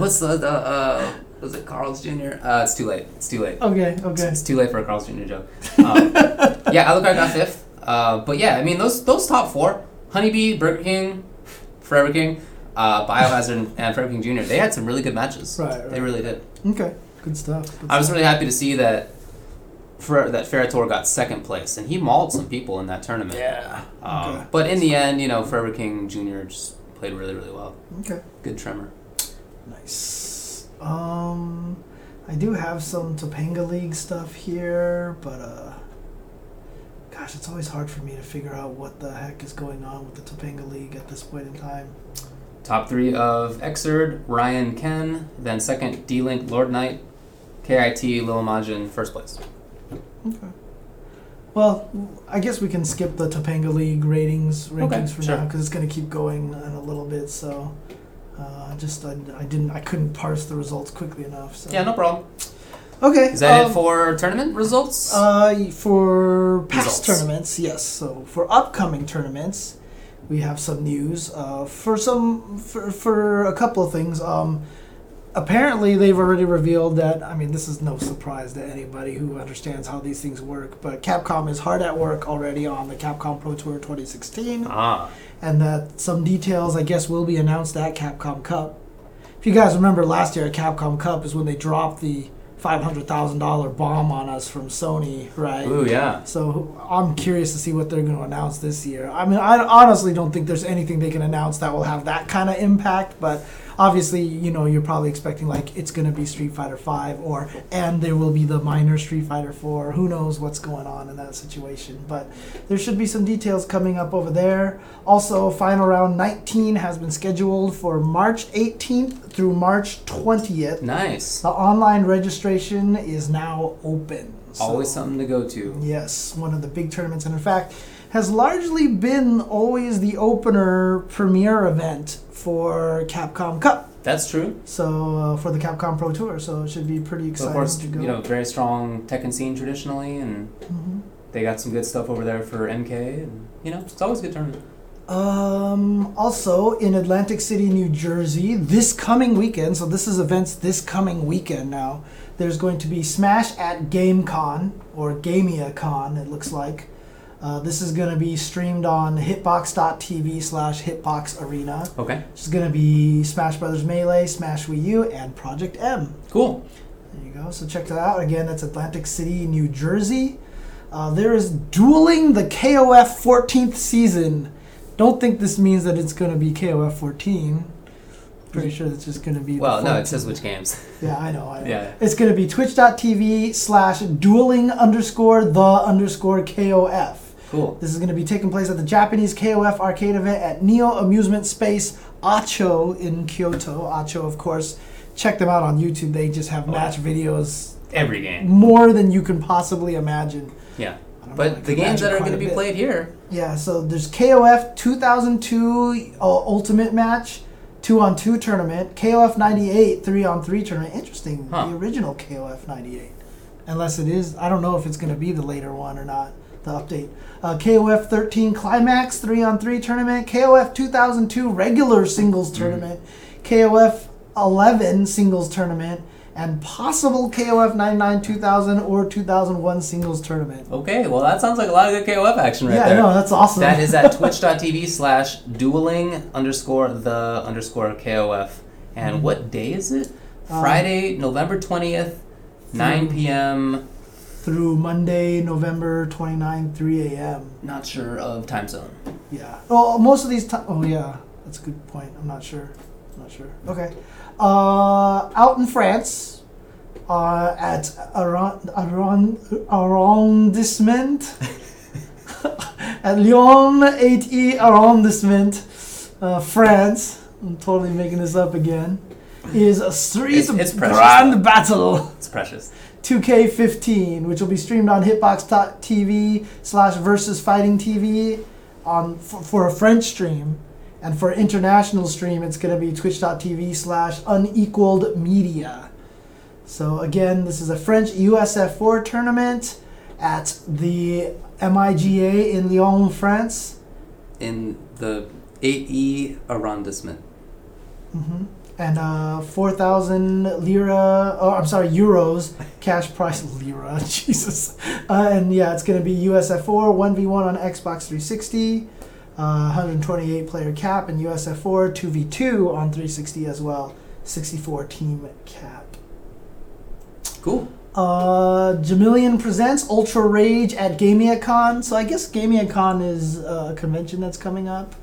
What's the, the uh, was it Carl's Jr.? Uh, it's too late. It's too late. Okay, okay. it's too late for a Carl's Jr. joke. Um, <laughs> yeah, Alucard got fifth. Uh, but yeah, I mean those those top four: Honeybee, Burger King, Forever King, uh, Biohazard, and Forever King Jr. They had some really good matches. Right, They really did. Okay, good stuff. good I was really happy to see that. For, that Ferrator got second place, and he mauled some people in that tournament. Yeah. Um, okay. But in the end, you know, Forever King Jr. just played really, really well. Okay. Good trimmer. Nice. Um, I do have some Topanga League stuff here, but uh, gosh, it's always hard for me to figure out what the heck is going on with the Topanga League at this point in time. Top three of Xrd, Ryan Ken. Then second, D Link, Lord Knight, KIT, Lil Majin, first place. Okay. Well, I guess we can skip the Topanga League ratings rankings Okay, for sure. now because it's going to keep going in a little bit. So, uh, just I, I didn't I couldn't parse the results quickly enough. So. Yeah, no problem. Okay. Is that um, it for tournament results? Uh, for past Results. tournaments, yes. So for upcoming tournaments, we have some news. Uh, for some, for, for a couple of things. Um, apparently, they've already revealed that. I mean, this is no surprise to anybody who understands how these things work. But Capcom is hard at work already on the Capcom Pro Tour 2016 ah, and that some details, I guess, will be announced at Capcom Cup. If you guys remember last year at Capcom Cup is when they dropped the five hundred thousand dollar bomb on us from Sony, right? ooh, yeah. So I'm curious to see what they're going to announce this year. I mean, I honestly don't think there's anything they can announce that will have that kind of impact, but obviously, you know, you're probably expecting like it's going to be Street Fighter 5 or and there will be the minor Street Fighter 4. Who knows what's going on in that situation, but there should be some details coming up over there. Also, final round 19 has been scheduled for March 18th through March 20th. Nice. The online registration is now open. so- Always something to go to. Yes, one of the big tournaments, and in fact, has largely been always the opener premiere event for Capcom Cup. That's true. So uh, for the Capcom Pro Tour, so it should be pretty exciting. So of course, to go. you know, very strong Tekken scene traditionally, and Mhm. they got some good stuff over there for MK, and you know, it's always a good tournament. Um, also in Atlantic City, New Jersey, this coming weekend. So this is events this coming weekend now. There's going to be Smash at GameCon or GamiaCon. It looks like. Uh, this is going to be streamed on hitbox.tv slash hitbox arena. Okay, is going to be Smash Brothers Melee, Smash Wii U, and Project M. cool. There you go. So check that out. Again, that's Atlantic City, New Jersey. Uh, there is Dueling the KOF 14th season. Don't think this means that it's going to be KOF 14. Pretty sure it's just going to be. the Well, no, it says which games. Yeah, I know. I know. Yeah. It's going to be twitch.tv slash dueling underscore the underscore KOF. Cool. This is going to be taking place at the Japanese KOF arcade event at Neo Amusement Space Acho in Kyoto. Acho, of course, check them out on YouTube. They just have Oh, match videos Every game. more than you can possibly imagine. Yeah. Don't know, But the games that are going to be bit. played here. Yeah, so there's KOF 2002 uh, Ultimate Match, 2 on 2 tournament, KOF 98 3 on 3 tournament. Interesting. Huh. The original KOF 98. Unless it is, I don't know if it's going to be the later one or not, the update. Uh, KOF 13 Climax 3 on 3 tournament, KOF 2002 regular singles tournament, KOF 11 singles tournament, and possible KOF 99 2000 or 2001 singles tournament. Okay, well, that sounds like a lot of good KOF action right yeah, there. no, that's awesome. That is at <laughs> twitch.tv slash dueling underscore the underscore KOF. And Mhm. what day is it? Um, Friday, November 20th, 9 through- p.m. through Monday, November 29, 3 a.m. Not sure of time zone. Yeah. Well, most of these time. Oh, yeah. That's a good point. I'm not sure. I'm not sure. Okay. Uh, out in France, uh, at around Aron, arrondissement, <laughs> at Lyon 8e arrondissement, uh, France. I'm totally making this up again. Is a Street It's- it's precious, Grand though. Battle It's precious. 2K15, which will be streamed on Hitbox.tv slash Versus Fighting TV on for, for a French stream, and for international stream, it's going to be Twitch.tv slash Unequaled Media. So again, this is a French USF4 tournament at the MIGA in Lyon, France. In the 8E arrondissement. hmm And uh, 4,000 lira, oh, I'm sorry, euros, cash price <laughs> lira, <laughs> Jesus. Uh, and yeah, it's going to be USF4, 1v1 on Xbox 360, uh, 128 player cap, and USF4, 2v2 on 360 as well, 64 team cap. Cool. Uh, Jamilian presents Ultra Rage at GamiaCon. So I guess GamiaCon is uh, a convention that's coming up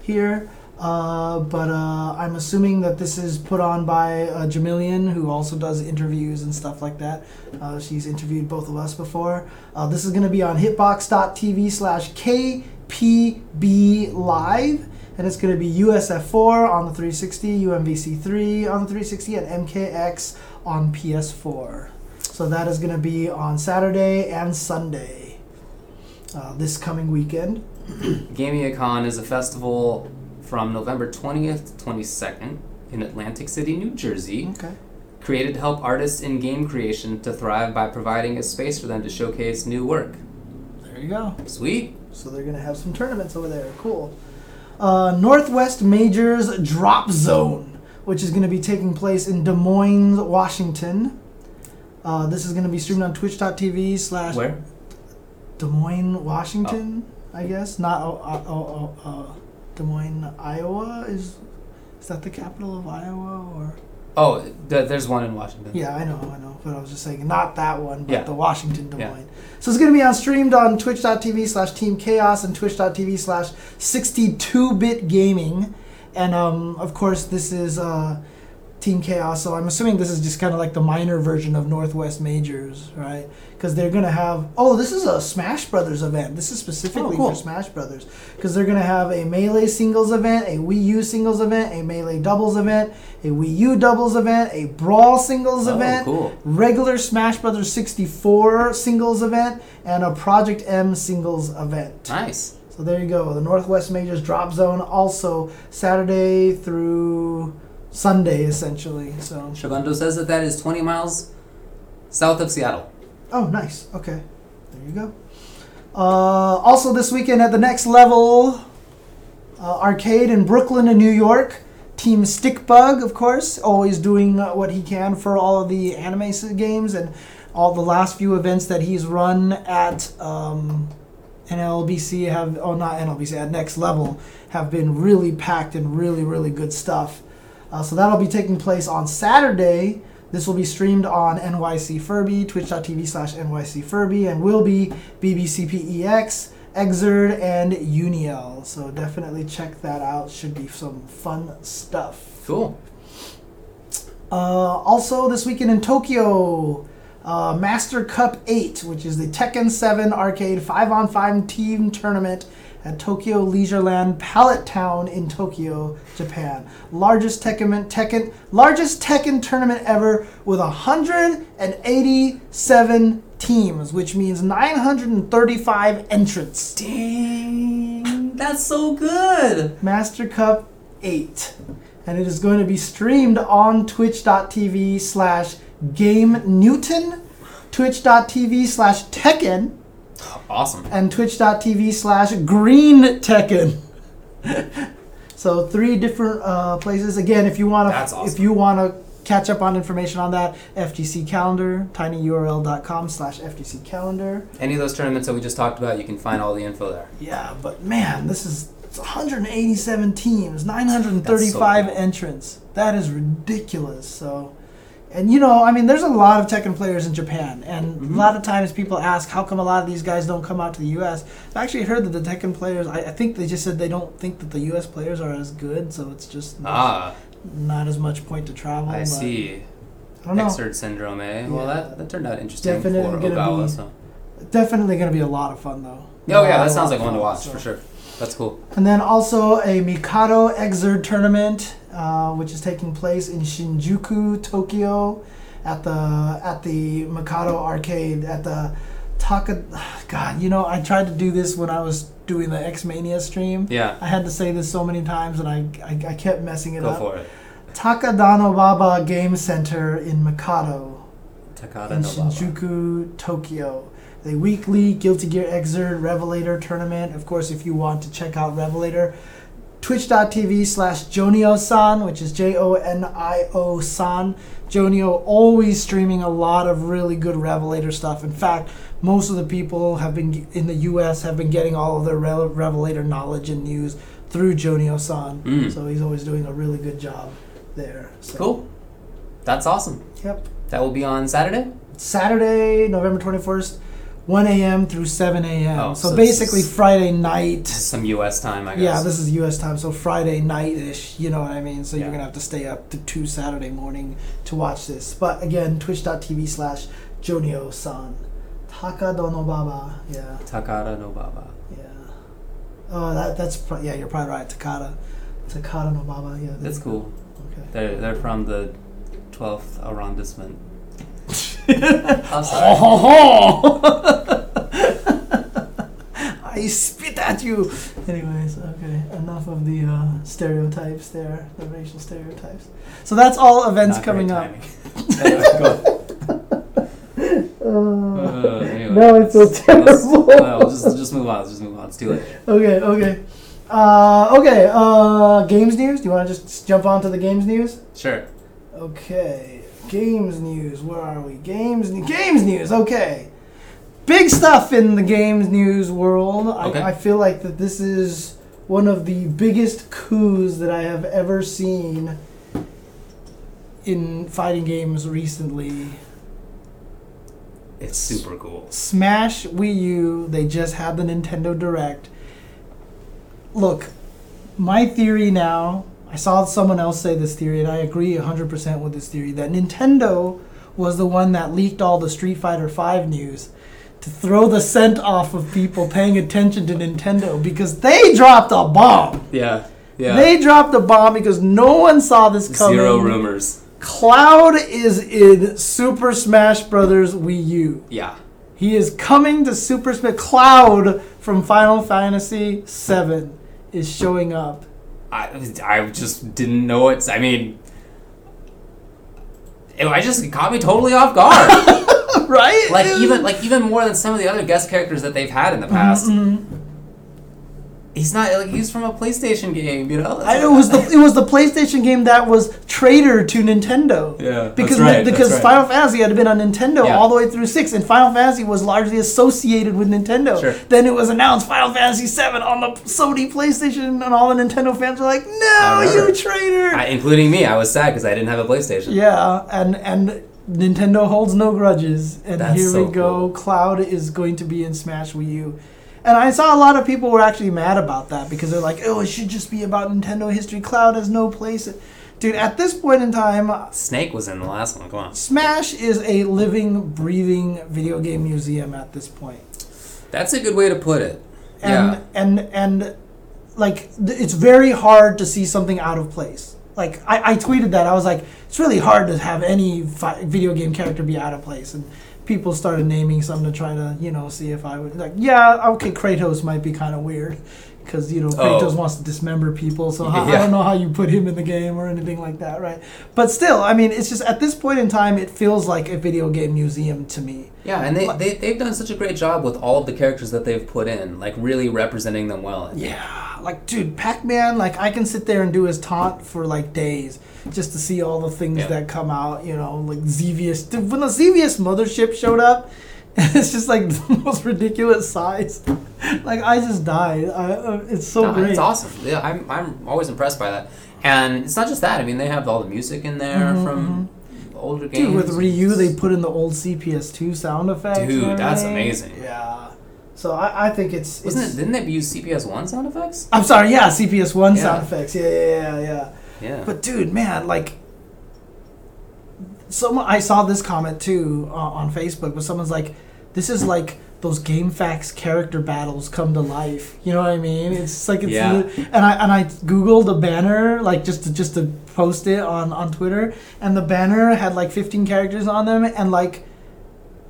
here. Uh, but uh, I'm assuming that this is put on by uh, Jamilian, who also does interviews and stuff like that. Uh, she's interviewed both of us before. Uh, this is going to be on hitbox.tv slash KPB Live. And it's going to be USF4 on the 360, UMVC3 on the 360, and MKX on PS4. So that is going to be on Saturday and Sunday uh, this coming weekend. GamiaCon is a festival from November 20th to 22nd in Atlantic City, New Jersey, Okay. created to help artists in game creation to thrive by providing a space for them to showcase new work. There you go. Sweet. So they're going to have some tournaments over there. Cool. Uh, Northwest Majors Drop Zone, which is going to be taking place in Des Moines, Washington. Uh, this is going to be streamed on twitch.tv slash Where? Des Moines, Washington, I guess. Not uh, uh, uh, uh, Des Moines, Iowa. Is is that the capital of Iowa or? Oh, th- there's one in Washington. Yeah, I know, I know. But I was just saying, not that one, but Yeah. the Washington Des Yeah. Moines. So it's going to be on streamed on twitch.tv slash Team Chaos and twitch.tv slash 62-bit gaming. And um, of course, this is uh, Team Chaos. So I'm assuming this is just kind of like the minor version of Northwest Majors, right? Because they're going to have. Oh, this is a Smash Brothers event. This is specifically Oh, cool. for Smash Brothers. Because they're going to have a Melee singles event, a Wii U singles event, a Melee doubles event, a Wii U doubles event, a Brawl singles Oh, event, cool. regular Smash Brothers 64 singles event, and a Project M singles event. Nice. So there you go. The Northwest Majors Drop Zone also Saturday through Sunday essentially. So Shogundo says that that is 20 miles south of Seattle. oh, nice. Okay, there you go. Uh, also this weekend at the next level uh, arcade in Brooklyn and New York. Team Stickbug, of course, always doing uh, what he can for all of the anime games and all the last few events that he's run at um, NLBC have, oh not NLBC, at Next Level have been really packed and really really good stuff. Uh, so that'll be taking place on Saturday. This will be streamed on NYC Furby, twitch.tv slash NYC Furby, and will be BBCPEX, Xrd, and Uniel. So definitely check that out. Should be some fun stuff. Cool. Uh, also, this weekend in Tokyo, uh, Master Cup 8, which is the Tekken 7 arcade 5 on 5 team tournament at Tokyo Leisureland Palette Town in Tokyo, Japan. Largest Tekken, Tekken, largest Tekken tournament ever with 187 teams, which means 935 entrants. Dang. That's so good. Master Cup 8. And it is going to be streamed on twitch.tv slash Game Newton, twitch.tv slash Tekken, Awesome. and twitch.tv slash Green Tekken. <laughs> so three different uh, places. Again, if you want to, awesome. if you want to catch up on information on that, FGC calendar, tinyurl.com slash FGC calendar. Any of those tournaments that we just talked about, you can find all the info there. Yeah, but man, this is 187 teams, 935 cool. entrants. That is ridiculous. So, and you know, I mean, there's a lot of Tekken players in Japan, and Mhm. a lot of times people ask, how come a lot of these guys don't come out to the U.S. I've actually heard that the Tekken players, I, I think they just said they don't think that the U.S. players are as good, so it's just not, Ah, not as much point to travel. I see. I don't know. Exert syndrome, eh? Well, that, that turned out interesting Definitely for gonna Ogawa. be- So. Definitely going to be a lot of fun, though. Oh yeah, Lot that sounds like fun, one to watch so. for sure. That's cool. And then also a Mikado Xrd tournament, uh, which is taking place in Shinjuku, Tokyo, at the at the Mikado arcade at the Taka. <sighs> God, you know, I tried to do this when I was doing the X Mania stream. Yeah. I had to say this so many times, and I I, I kept messing it Go up. for it. Takadano Baba Game Center in Mikado Takada in. Shinjuku, Tokyo. The weekly Guilty Gear Xrd Revelator tournament. Of course, if you want to check out Revelator, twitch.tv slash Jonio-san, which is J-O-N-I-O san. Jonio always streaming a lot of really good Revelator stuff. In fact, most of the people have been in the U.S. have been getting all of their Re- Revelator knowledge and news through Jonio-san. Mm. So he's always doing a really good job there. So, Cool. That's awesome. Yep. That will be on Saturday. Saturday, November 21st, 1 a.m. through 7 a.m. Oh, so, so basically Friday night. Some U.S. time, I guess. Yeah, this is U.S. time, so Friday night-ish. You know what I mean? So you're gonna have to stay up to two Saturday morning to watch this. But again, twitch.tv slash Jonio-san. Takadono Baba. Yeah, Takada no Baba. yeah. Oh, that that's pro- yeah. You're probably right. Takada, Takada no Baba. Yeah, That's go. cool. Okay. They're they're from the 12th arrondissement. Oh, sorry. ho, ho. <laughs> I spit at you. Anyways, okay. Enough of the uh, stereotypes there, the racial stereotypes. So that's all events Not coming great up. timing. <laughs> Anyway, go. Uh, Uh, anyway, No, it's so let's- let's- terrible. no, just, let's just move on. Just move on. It's too late. okay, okay. Uh, okay, uh, games news. Do you want to just jump on to the games news? Sure. Okay, games news. Where are we? Games news. Games news. Okay, big stuff in the games news world. Okay. I, I feel like that this is one of the biggest coups that I have ever seen in fighting games recently. It's super cool. Smash Wii U. They just had the Nintendo Direct. Look, my theory now. I saw someone else say this theory, and I agree 100% with this theory that Nintendo was the one that leaked all the Street Fighter V news to throw the scent off of people paying attention to Nintendo because they dropped a bomb. Yeah. Yeah. They dropped a bomb because no one saw this coming. Zero rumors. Cloud is in Super Smash Brothers Wii U. Yeah. He is coming to Super Smash. Cloud from Final Fantasy VII is showing up. I, I just didn't know it. I mean, it, I just it caught me totally off guard. <laughs> right? like even like even more than some of the other guest characters that they've had in the past. Mm-hmm. He's not like he's from a PlayStation game, you know. I, it was the it was the PlayStation game that was traitor to Nintendo. Yeah, that's Because right, because that's right. Final Fantasy had been on Nintendo Yeah. all the way through six, and Final Fantasy was largely associated with Nintendo. Sure. Then it was announced Final Fantasy seven on the Sony PlayStation, and all the Nintendo fans were like, "No, you traitor!" I, including me. I was sad because I didn't have a PlayStation. Yeah, and and Nintendo holds no grudges, and That's here so we go. cool. Cloud is going to be in Smash Wii U, and I saw a lot of people were actually mad about that because they're like, "Oh, it should just be about Nintendo history. Cloud has no place." Dude, at this point in time, Snake was in the last one. Come on. Smash is a living, breathing video game museum at this point. That's a good way to put it. and yeah. and and like it's very hard to see something out of place like I, I tweeted that i was like it's really hard to have any fi- video game character be out of place and people started naming some to try to you know see if i would like yeah okay kratos might be kind of weird because you know oh. kratos Oh. wants to dismember people so how, i Yeah. don't know how you put him in the game or anything like that right but still i mean it's just at this point in time it feels like a video game museum to me Yeah, and they, they, they've done such a great job with all of the characters that they've put in, like really representing them well. Yeah, like dude, Pac-Man, like I can sit there and do his taunt for like days just to see all the things Yeah. that come out. You know, like Xevious. Dude, when the Xevious mothership showed up, <laughs> it's just like <laughs> the most ridiculous size. like I just died. I, uh, it's so No, great. It's awesome. Yeah, I'm, I'm always impressed by that. And it's not just that. I mean, they have all the music in there from older games. Mm-hmm, Dude, with Ryu, they put in the old CPS2 sound effects. Dude, that's amazing. Yeah. So I, I think it's. Wasn't it's it? Didn't they use CPS one sound effects? I'm sorry, yeah, CPS1 Yeah. sound effects. Yeah, yeah, yeah, yeah. Yeah. But dude, man, like, someone I saw this comment too uh, on Facebook, but someone's like, "This is like those GameFAQs character battles come to life. You know what I mean? It's like it's Yeah. lit- and I and I googled a banner like just to just to post it on on Twitter, and the banner had like 15 characters on them, and like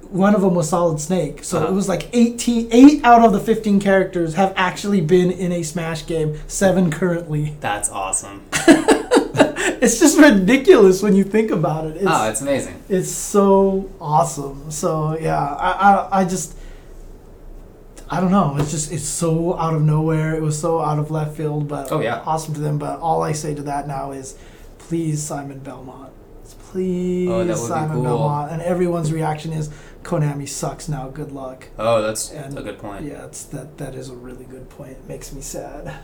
one of them was Solid Snake. So Uh-huh. it was like 18, eight out of the 15 characters have actually been in a Smash game. Seven currently. That's awesome. <laughs> <laughs> It's just ridiculous when you think about it. It's, oh, it's amazing. it's so awesome. So yeah, I, I I just I don't know. It's just it's so out of nowhere. It was so out of left field, but Oh, yeah. awesome to them. But all I say to that now is, please Simon Belmont, please Oh, that would be Simon cool. Belmont. And everyone's reaction is Konami sucks now. Good luck. Oh, that's And- a good point. Yeah, it's that that is a really good point. It makes me sad.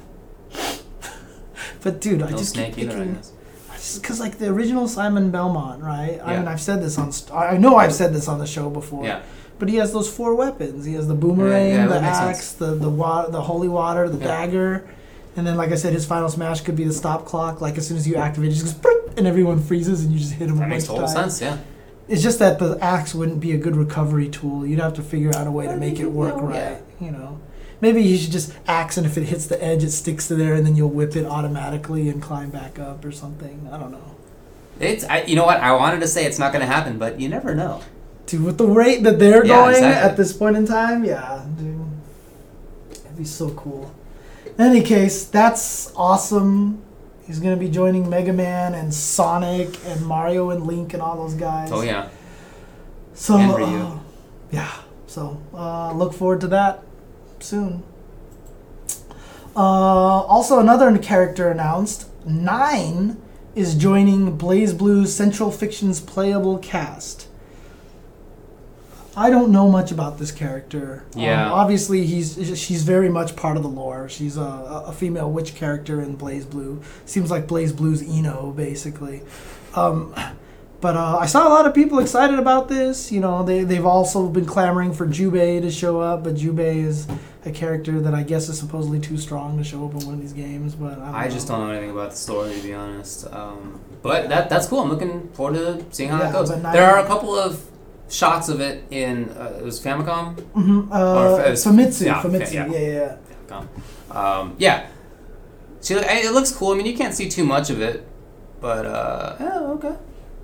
<laughs> but dude, I just keep thinking. Because like the original Simon Belmont, right? I mean, I've said this on. St- I know I've said this on the show before. Yeah. But he has those four weapons. He has the boomerang, Yeah, yeah, the that makes axe, sense. the the wa- the holy water, the Yeah. dagger, and then like I said, his final smash could be the stop clock. Like as soon as you activate, it just goes "Broop," and everyone freezes, and you just hit him. a That makes bunch of total times. sense. Yeah. It's just that the axe wouldn't be a good recovery tool. You'd have to figure out a way to make it work right. yeah. You know, maybe you should just axe, and if it hits the edge, it sticks to there, and then you'll whip it automatically and climb back up or something. I don't know. It's. I, you know what? I wanted to say it's not going to happen, but you never know. Dude, with the rate that they're Yeah, going exactly. at this point in time, yeah, dude, it'd be so cool. In any case, that's awesome. He's gonna be joining Mega Man and Sonic and Mario and Link and all those guys. Oh yeah. So, uh, yeah. So, uh, look forward to that soon. Uh, also, another character announced. Nine is joining BlazBlue's Central Fiction's playable cast. I don't know much about this character. Um, Yeah. obviously, he's she's very much part of the lore. She's a, a female witch character in BlazBlue. Seems like Blaze Blue's I-No, basically. Um, but uh, I saw a lot of people excited about this. You know, they they've also been clamoring for Jubei to show up, but Jubei is a character that I guess is supposedly too strong to show up in one of these games. But I, don't I just don't know anything about the story to be honest. Um, but that that's cool. I'm looking forward to seeing how Yeah, that goes. There are a couple of shots of it in uh, it was Famicom. Mhm, Or uh, f- it's- Famitsu, yeah, Famitsu, yeah. yeah, yeah, yeah. Famicom. Um, yeah. See, it looks cool. I mean, you can't see too much of it, but uh, oh, okay.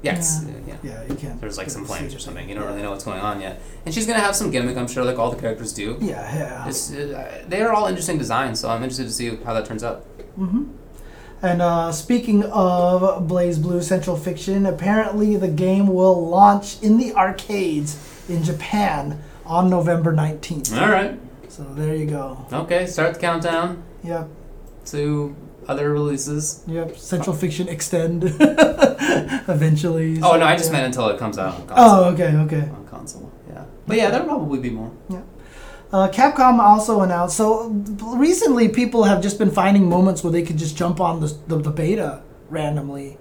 Yeah, it's, uh, yeah. Yeah, you can't. There's like some see flames or something. You don't Yeah. really know what's going on yet. And she's gonna have some gimmick, I'm sure, like all the characters do. Yeah, yeah. It's, uh, they are all interesting designs, so I'm interested to see how that turns out. Mm-hmm. And uh, speaking of BlazBlue Central Fiction, apparently the game will launch in the arcades in Japan on November 19th. All right. So there you go. Okay. Start the countdown Yep, to other releases. yep. Central Fiction Extend <laughs> eventually. Oh no, I just yeah. meant until it comes out on console. Oh, okay, okay. On console, yeah. But yeah, there'll probably be more. Yeah. Uh, Capcom also announced. So recently, people have just been finding moments where they could just jump on the the, the beta randomly,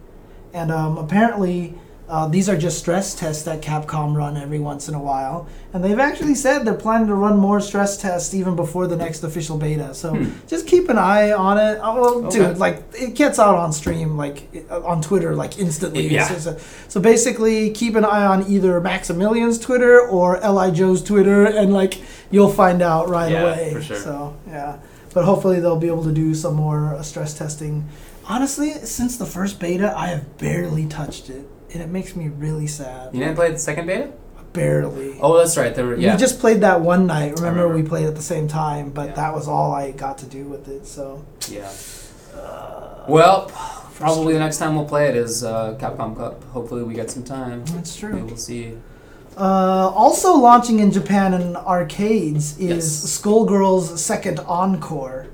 and um, apparently. Uh, these are just stress tests that Capcom run every once in a while, and they've actually said they're planning to run more stress tests even before the next official beta. So Hmm. just keep an eye on it. Oh, well, Okay. dude, like it gets out on stream, like uh, on Twitter, like instantly. Yeah. It's a- so basically, keep an eye on either Maximilian's Twitter or LiJoe's Twitter, and like you'll find out right Yeah, away. for sure. So yeah, but hopefully they'll be able to do some more uh, stress testing. Honestly, since the first beta, I have barely touched it, and it makes me really sad. You didn't play the second beta? Barely. Oh, that's right. There were yeah. We just played that one night. Remember, remember. we played at the same time, but Yeah. that was all I got to do with it. So yeah. Well, <sighs> probably the next time we'll play it is uh, Capcom Cup. Hopefully, we get some time. that's Maybe true. we'll see. Uh, also launching in Japan in arcades is Yes. Skullgirls Second Encore.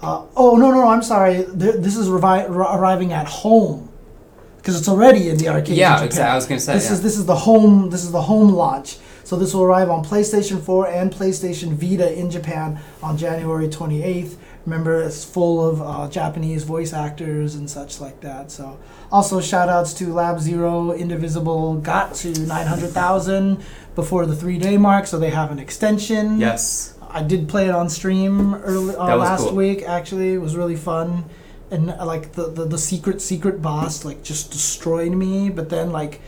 Uh, oh no no no! I'm sorry. Th- This is revi- r- arriving at home because it's already in the arcade. Yeah, exactly. I was gonna say. This yeah. is this is the home this is the home launch. So this will arrive on PlayStation 4 and PlayStation Vita in Japan on January 28th. Remember, it's full of uh, Japanese voice actors and such like that. So also shout outs to Lab Zero, Indivisible got to 900,000 before the three day mark, so they have an extension. yes. I did play it on stream early uh, last cool. week. Actually, it was really fun, and uh, like the, the the secret secret boss like just destroyed me. But then like,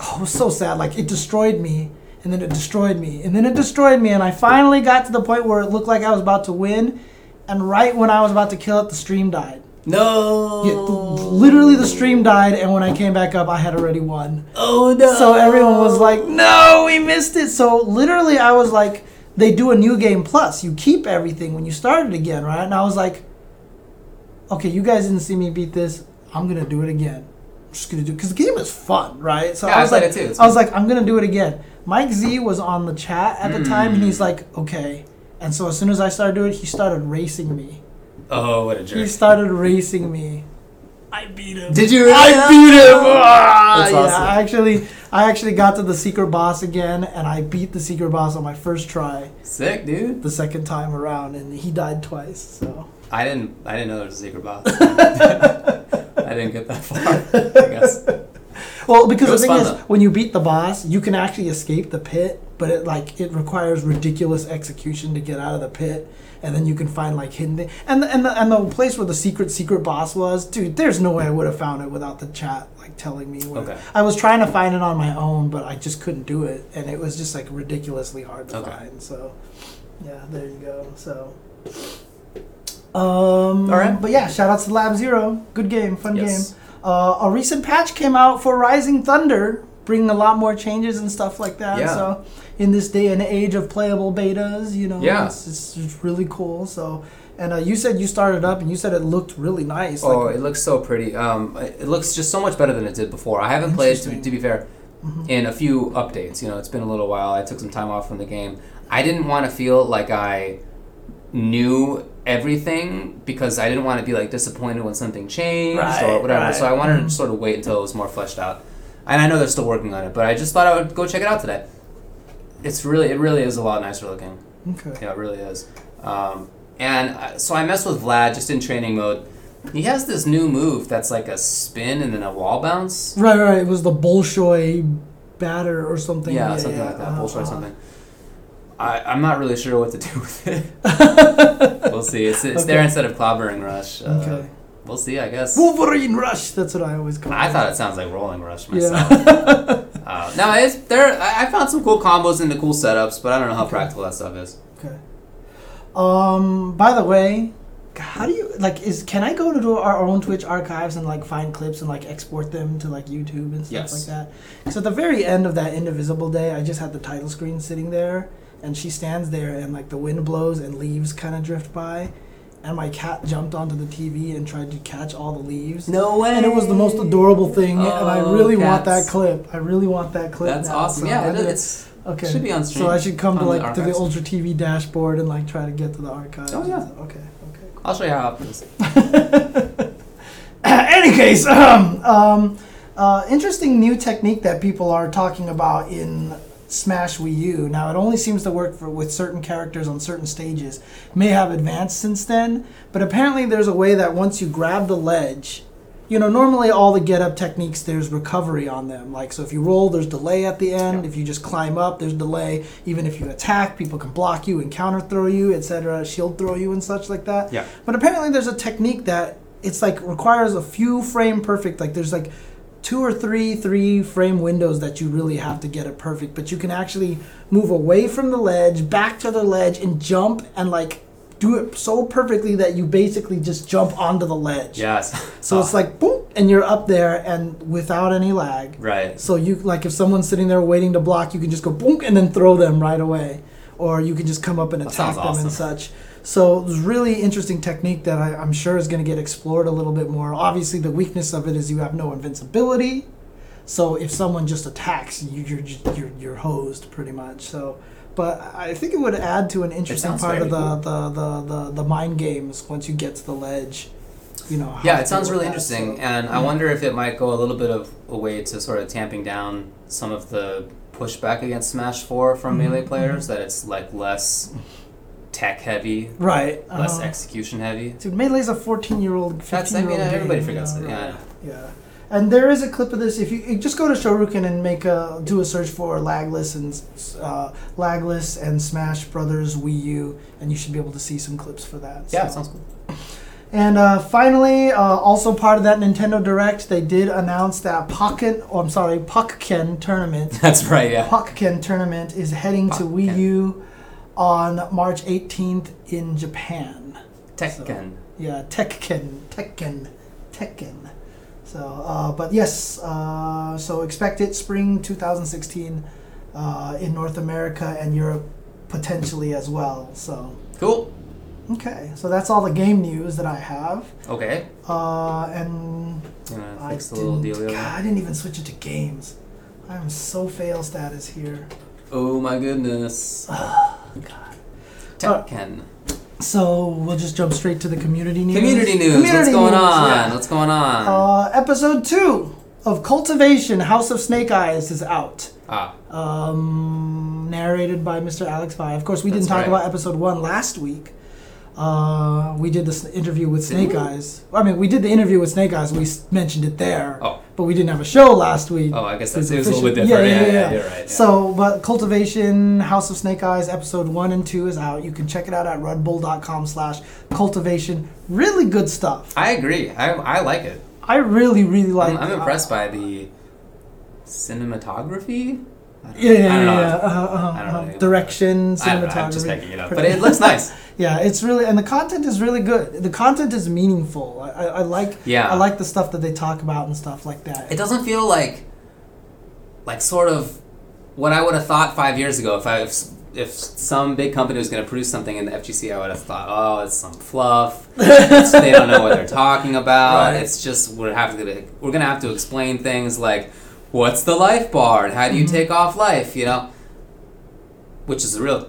oh, <sighs> it was so sad. Like it destroyed me, and then it destroyed me, and then it destroyed me, and I finally got to the point where it looked like I was about to win, and right when I was about to kill it, the stream died. No. Yeah, literally, the stream died, and when I came back up, I had already won. Oh no. So everyone was like, "No, we missed it." So literally, I was like, "They do a new game plus. You keep everything when you start it again, right?" And I was like, "Okay, you guys didn't see me beat this. I'm gonna do it again. I'm just gonna do because the game is fun, right?" So Yeah, I I was played like, it too. It's "I was fun. like, I'm gonna do it again." Mike Z was on the chat at the time, and he's Mm. like, "Okay." And so as soon as I started doing it, he started racing me. Oh, what a jerk! He started racing me. I beat him. Did you really? I <laughs> beat him. Ah, That's yeah, awesome. I actually, I actually got to the secret boss again, and I beat the secret boss on my first try. Sick, dude. The second time around, and he died twice. So I didn't. I didn't know there was a secret boss. <laughs> I didn't get that far. I guess. well, because the thing fun, is, though. when you beat the boss, you can actually escape the pit, but it like it requires ridiculous execution to get out of the pit. And then you can find like hidden things. And the, and the and the place where the secret secret boss was, dude. There's no way I would have found it without the chat like telling me. Where. Okay. I was trying to find it on my own, but I just couldn't do it, and it was just like ridiculously hard to Okay. find. So, yeah, there you go. So, um, All right. But yeah, shout out to Lab Zero. Good game, fun Yes. game. Uh, a recent patch came out for Rising Thunder, bringing a lot more changes and stuff like that. Yeah. So, in this day and age of playable betas, you know, Yeah. it's, it's, it's really cool. So. And uh, you said you started up, and you said it looked really nice. Oh, like, it looks so pretty. Um, it looks just so much better than it did before. I haven't played, to, to be fair, Mhm. in a few updates. You know, it's been a little while. I took some time off from the game. I didn't want to feel like I knew everything because I didn't want to be like disappointed when something changed Right, or whatever. right. So I wanted to sort of wait until it was more fleshed out. And I know they're still working on it, but I just thought I would go check it out today. It's really, it really is a lot nicer looking. okay. Yeah, it really is. Um, and I, so I messed with Vlad just in training mode. He has this new move that's like a spin and then a wall bounce. Right, right. It was the Bolshoi batter or something. Yeah, something like that. uh-huh, or uh-huh. something. I, I'm not really sure what to do with it. <laughs> we'll see. It's, it's there instead of Clobbering Rush. Uh, Okay. We'll see, I guess. Wolverine Rush. That's what I always call it. I it. thought it sounds like Rolling Rush myself. Yeah. <laughs> uh, no, it's there. I, found some cool combos and the cool setups, but I don't know how practical that stuff is. okay. Um. By the way, how do you like? Is can I go to our own Twitch archives and like find clips and like export them to like YouTube and stuff Yes. like that? Because at the very end of that Indivisible day, I just had the title screen sitting there, and she stands there, and like the wind blows and leaves kind of drift by. And my cat jumped onto the TV and tried to catch all the leaves. No way. And it was the most adorable thing, and I Oh, really want that clip. I really want that clip. That's now, awesome. so yeah, it, it's okay. should be on stream. So I should come to on the like to the. Ultra TV dashboard and like try to get to the archives. Oh, yeah. Okay. Okay. I'll show you how it is. <laughs> Any case, um, um, uh, interesting new technique that people are talking about in Smash Wii U. Now, it only seems to work for with certain characters on certain stages. May have advanced since then, but apparently there's a way that once you grab the ledge, you know, normally all the get up techniques there's recovery on them. Like so, if you roll, there's delay at the end. Yeah. If you just climb up, there's delay. Even if you attack, people can block you and counter throw you, etc., shield throw you and such like that. Yeah. But apparently, there's a technique that it's like requires a few frame perfect. Like there's like two or three three frame windows that you really have to get it perfect. But you can actually move away from the ledge, back to the ledge, and jump and like do it so perfectly that you basically just jump onto the ledge. Yes. So it's like boom, and you're up there and without any lag. right. So you like if someone's sitting there waiting to block, you can just go boom and then throw them right away, or you can just come up and That attack them and such. So it's really interesting technique that I, I'm sure is going to get explored a little bit more. Obviously, the weakness of it is you have no invincibility. So if someone just attacks, you, you're you're you're hosed pretty much. So. But I think it would add to an interesting part of the, the, the, the, the mind games once you get to the ledge. You know. how Yeah, it sounds really that, interesting, so- and I wonder if it might go a little bit of a way to sort of tamping down some of the pushback against Smash Four from Mhm, melee players. That it's like less tech heavy, Right. less uh-huh. execution heavy. Dude, Melee's a 14 year old, 15 That's- I mean, everybody game, forgets you know, it, yeah, right. Yeah. And there is a clip of this. If you, you just go to Shoryuken and make a do a search for Lagless and uh, Lagless and Smash Brothers Wii U, and you should be able to see some clips for that. Yeah, So, sounds cool. And uh, finally, uh, also part of that Nintendo Direct, they did announce that Pocket, oh, I'm sorry, Pokken tournament. <laughs> That's right. Yeah. Pokken tournament is heading to Wii U on March 18th in Japan. Tekken. Yeah, Tekken, Tekken, Tekken. So, uh, but yes, uh, so expect it spring 2016 uh, in North America and Europe potentially as well. So, Cool. okay, so that's all the game news that I have. Okay. Uh, and I fix the little didn't. God, I didn't even switch it to games. I am so fail status here. Oh my goodness. God. Tekken. So we'll just jump straight to the community news. Community news. What's going news, on? yeah. What's going on? Uh, episode two of Cultivation House of SnakeEyez is out. ah. Um, narrated by Mr. Alex Vi. Of course, we didn't talk right. about episode one last week. Uh, we did this interview with Snake? Eyes. I mean, we did the interview with SnakeEyez. We mentioned it there. Oh. But we didn't have a show last week. Oh, I guess that's, it was a little bit different. Yeah, Yeah, yeah, yeah, yeah. right. So, but Cultivation House of SnakeEyez episode one and two is out. You can check it out at redbull.com slash cultivation. Really good stuff. I agree. I, I like it. I really, really like I'm, I'm impressed by the cinematography. I Yeah, yeah, I yeah. know. yeah. Uh, uh, I don't know uh, anything direction, know. cinematography. I'm just making it up, but it looks nice. <laughs> Yeah, it's really and the content is really good. The content is meaningful. I, I, I like. Yeah. I like the stuff that they talk about and stuff like that. It doesn't feel like, like sort of, what I would have thought five years ago if I if, if some big company was going to produce something in the FGC, I would have thought, oh, it's some fluff. <laughs> It's- they don't know what they're talking about. Right. It's just we're have to we're gonna have to explain things like, what's the life bar and how do you Mm-hmm. take off life? You know, which is a real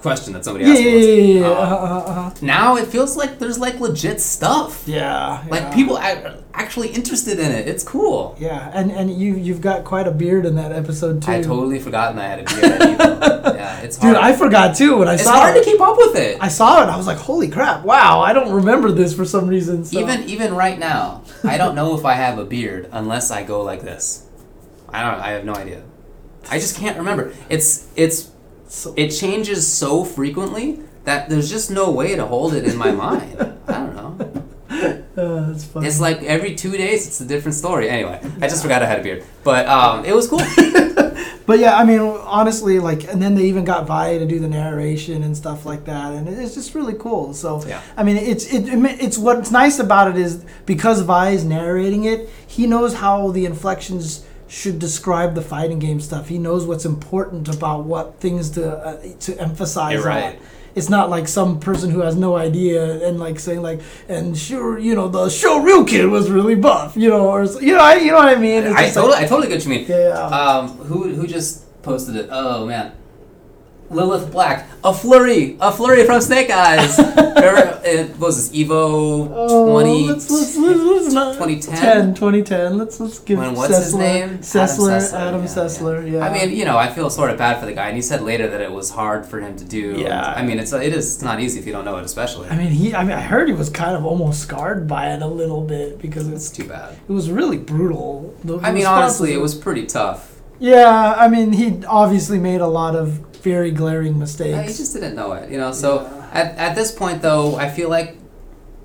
question that somebody asked yeah, me yeah, yeah, yeah. Uh, uh, uh, now it feels like there's like legit stuff. yeah, Like yeah. people are actually interested in it. It's cool. Yeah, and and you you've got quite a beard in that episode too. I totally forgotten I had a beard. <laughs> yeah, it's hard. Dude, I forgot too when I it's saw It's hard it. to keep up with it. I saw it. I was like, "Holy crap! Wow! I don't remember this for some reason." So. Even even right now, I don't know if I have a beard unless I go like this. I don't. I have no idea. I just can't remember. It's it's it changes so frequently that there's just no way to hold it in my <laughs> mind. I don't know. uh, <laughs> that's funny. It's like every two days, it's a different story. Anyway, I just forgot I had a beard, but um, it was cool. <laughs> But yeah, I mean, honestly, like, and then they even got Vi to do the narration and stuff like that, and it's just really cool. So, Yeah. I mean, it's it, it's what's nice about it is because Vi is narrating it, he knows how the inflections should describe the fighting game stuff. He knows what's important about what things to uh, to emphasize. On. right. It's not like some person who has no idea and like saying like, and sure, you know, the show real kid was really buff, you know, or you know, I, you know what I mean? I just like- totally, I totally get what you mean. Yeah. Um, who who just posted it? Oh man, Lilith Black, a flurry, a flurry from SnakeEyez. <laughs> Remember, it what was this Evo Oh, twenty? let's, let's, let's, let's not, 2010? 10, 2010. Let's let's give When what's his Sessler, name? Sessler, Adam yeah, Sessler. Yeah. I mean, you know, I feel sort of bad for the guy, and he said later that it was hard for him to do. Yeah. I mean, it's it is it's not easy if you don't know it, especially. I mean, he. I mean, I heard he was kind of almost scarred by it a little bit because it's too bad. it was really brutal. The I mean, honestly, it was pretty tough. Yeah, I mean, he obviously made a lot of very glaring mistakes. He just didn't know it, you know. So Yeah. at, at this point, though, I feel like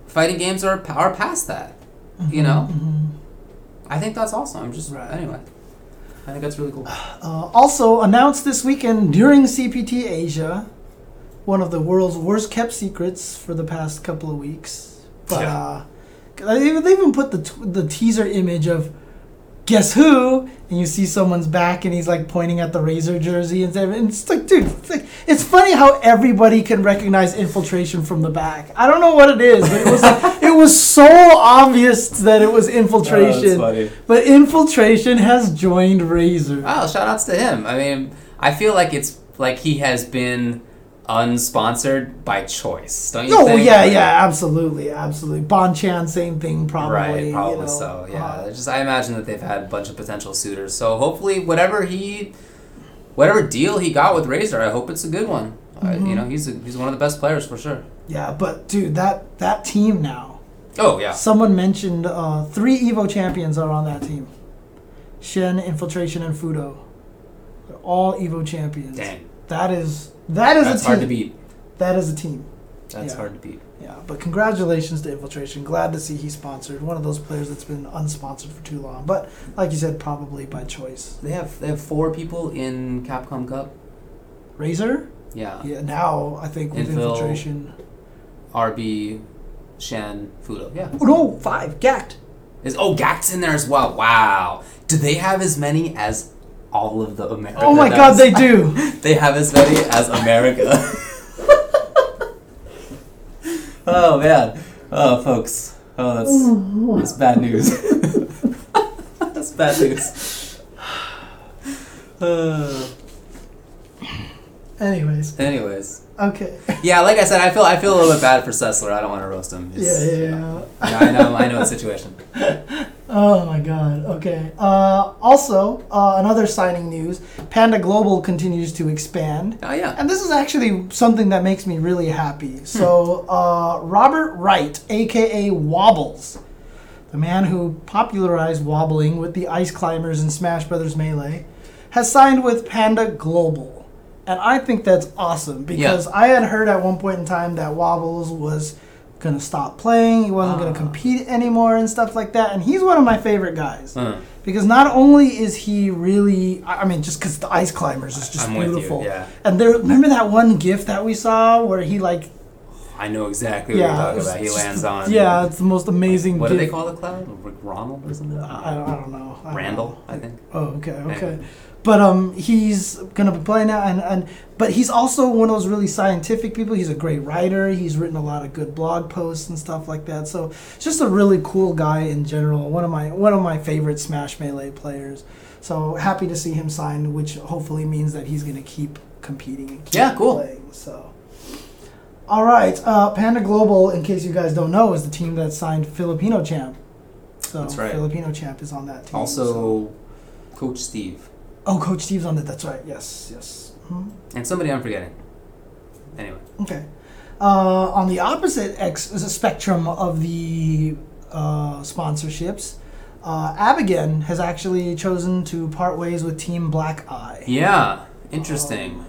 fighting games are are past that. You know, Mhm. I think that's awesome. I'm just Right. anyway. I think that's really cool. Uh, also announced this weekend during CPT Asia, one of the world's worst kept secrets for the past couple of weeks. But Yeah. uh, they even they even put the t- the teaser image of guess who, and you see someone's back, and he's like pointing at the Razer jersey and stuff. And it's like, dude, it's, like, it's funny how everybody can recognize infiltration from the back. I don't know what it is, but it was <laughs> it was so obvious that it was oh, infiltration. funny. But infiltration has joined Razer. Oh, shout outs to him. I mean, I feel like it's like he has been unsponsored by choice. Don't you Oh think? yeah, yeah, absolutely, absolutely. Bonchan, same thing, probably. Right, you probably know. so. Yeah, Uh, just I imagine that they've had a bunch of potential suitors. So hopefully, whatever he, whatever deal he got with Razer, I hope it's a good one. Uh, Mm-hmm. you know, he's a, he's one of the best players for sure. yeah, but dude, that that team now. Oh yeah, Someone mentioned uh, three Evo champions are on that team. Xian, Infiltration, and Fuudo. They're all Evo champions. dang, That is that is that's a team. hard to beat. That is a team. That's Yeah. hard to beat. Yeah, but congratulations to Infiltration. Glad to see he sponsored. One of those players that's been unsponsored for too long. But like you said, probably by choice. They have they have four people in Capcom Cup. Razer? Yeah. Yeah, now I think with Infil- Infiltration. RB, Xian, Fuudo. Yeah. Oh no, five. Gackt. Is oh Gackt's in there as well. Wow. Do they have as many as all of the America? Oh my god, they do. <laughs> They have as many as America. <laughs> oh man. Oh folks. Oh that's that's bad news. <laughs> that's bad news. Uh, <sighs> Anyways, anyways. okay. Yeah, like I said, I feel I feel a little bit bad for Sessler. I don't want to roast him. Yeah, It's- yeah, yeah. Yeah, I know I know the situation. Oh my god. Okay. Uh, also, uh, another signing news: Panda Global continues to expand. Oh yeah. And this is actually something that makes me really happy. So, uh, Robert Wright, aka Wobbles, the man who popularized wobbling with the Ice Climbers in Smash Brothers Melee, has signed with Panda Global. And I think that's awesome because I had heard at one point in time that Wobbles was to stop playing, he wasn't going Ah. to compete anymore and stuff like that. And he's one of my favorite guys Uh, because not only is he really i mean just because the ice climbers is just I'm with you, beautiful yeah. and there remember that one gif that we saw where he like I know exactly what yeah you're talking about. He lands on. yeah it's the most amazing What do they call the cloud? Like Ronald or something? I, I don't know I don't Randall, know. I think. oh okay okay Anyway. But um he's gonna be playing that and, and but he's also one of those really scientific people. He's a great writer. He's written a lot of good blog posts and stuff like that. So just a really cool guy in general. One of my one of my favorite smash melee players. So happy to see him sign which hopefully means that he's gonna keep competing and keep Yeah, cool. playing so. All right uh, panda global in case you guys don't know is the team that signed filipino champ. So That's right. filipino champ is on that team so- Also, Coach Steve Oh, Coach Steve's on it. That's right. Yes, yes. Mhm. and somebody I'm forgetting. Anyway, Okay. Uh, on the opposite ex- spectrum of the uh, sponsorships, uh, Abigail has actually chosen to part ways with Team Black Eye. yeah, interesting.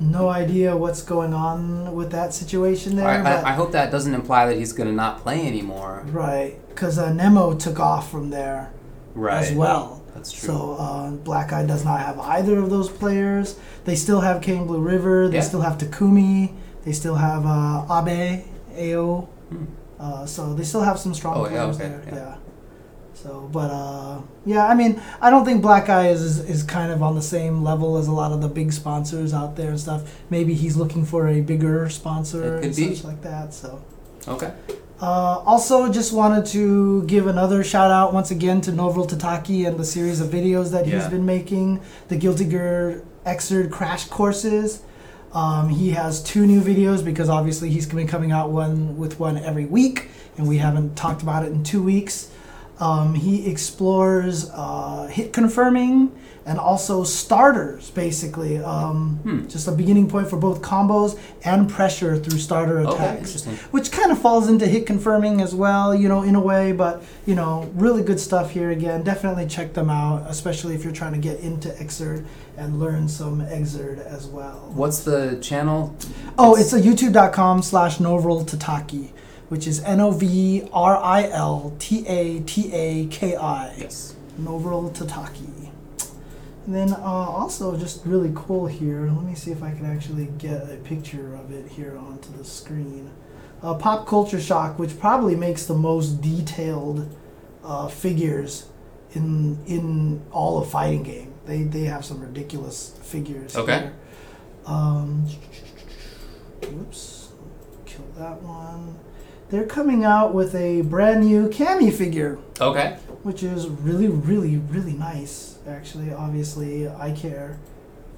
No idea what's going on with that situation there. I, but, I, I hope that doesn't imply that he's gonna not play anymore. right, because uh, Nemo took off from there Right. as well. That's true. So uh, Black Eye does not have either of those players. They still have Kane Blueriver. They Yeah. still have Takumi. They still have uh, Abe, Ao. Hmm. Uh, so they still have some strong Oh, yeah, players okay, there. yeah. Yeah. So, but uh, yeah, I mean, I don't think Black Eye is, is is kind of on the same level as a lot of the big sponsors out there and stuff. Maybe he's looking for a bigger sponsor and be. such like that. So. okay. Uh, also, just wanted to give another shout out once again to Novril Tataki and the series of videos that he's been making, the Guilty Gear Xrd crash courses. Um, he has two new videos because obviously he's been coming out one with one every week, and we haven't talked about it in two weeks. Um, he explores uh, hit confirming and also starters, basically. Um, Hmm. Just a beginning point for both combos and pressure through starter attacks Interesting. which kind of falls into hit confirming as well, you know, in a way. But you know, really good stuff here again. Definitely check them out, especially if you're trying to get into Xrd and learn some Xrd as well. What's the channel? Oh, it's a youtube.com slash Novril Tataki, which is N O V R I L T A T A K I. Yes. Novril Tataki. And then uh, also just really cool here. Let me see if I can actually get a picture of it here onto the screen. Uh, Pop Culture Shock, which probably makes the most detailed uh, figures in in all of fighting game. They they have some ridiculous figures. Okay. Here. Um, whoops, kill that one. They're coming out with a brand new Cammy figure Okay. which is really, really, really nice. Actually, obviously, I care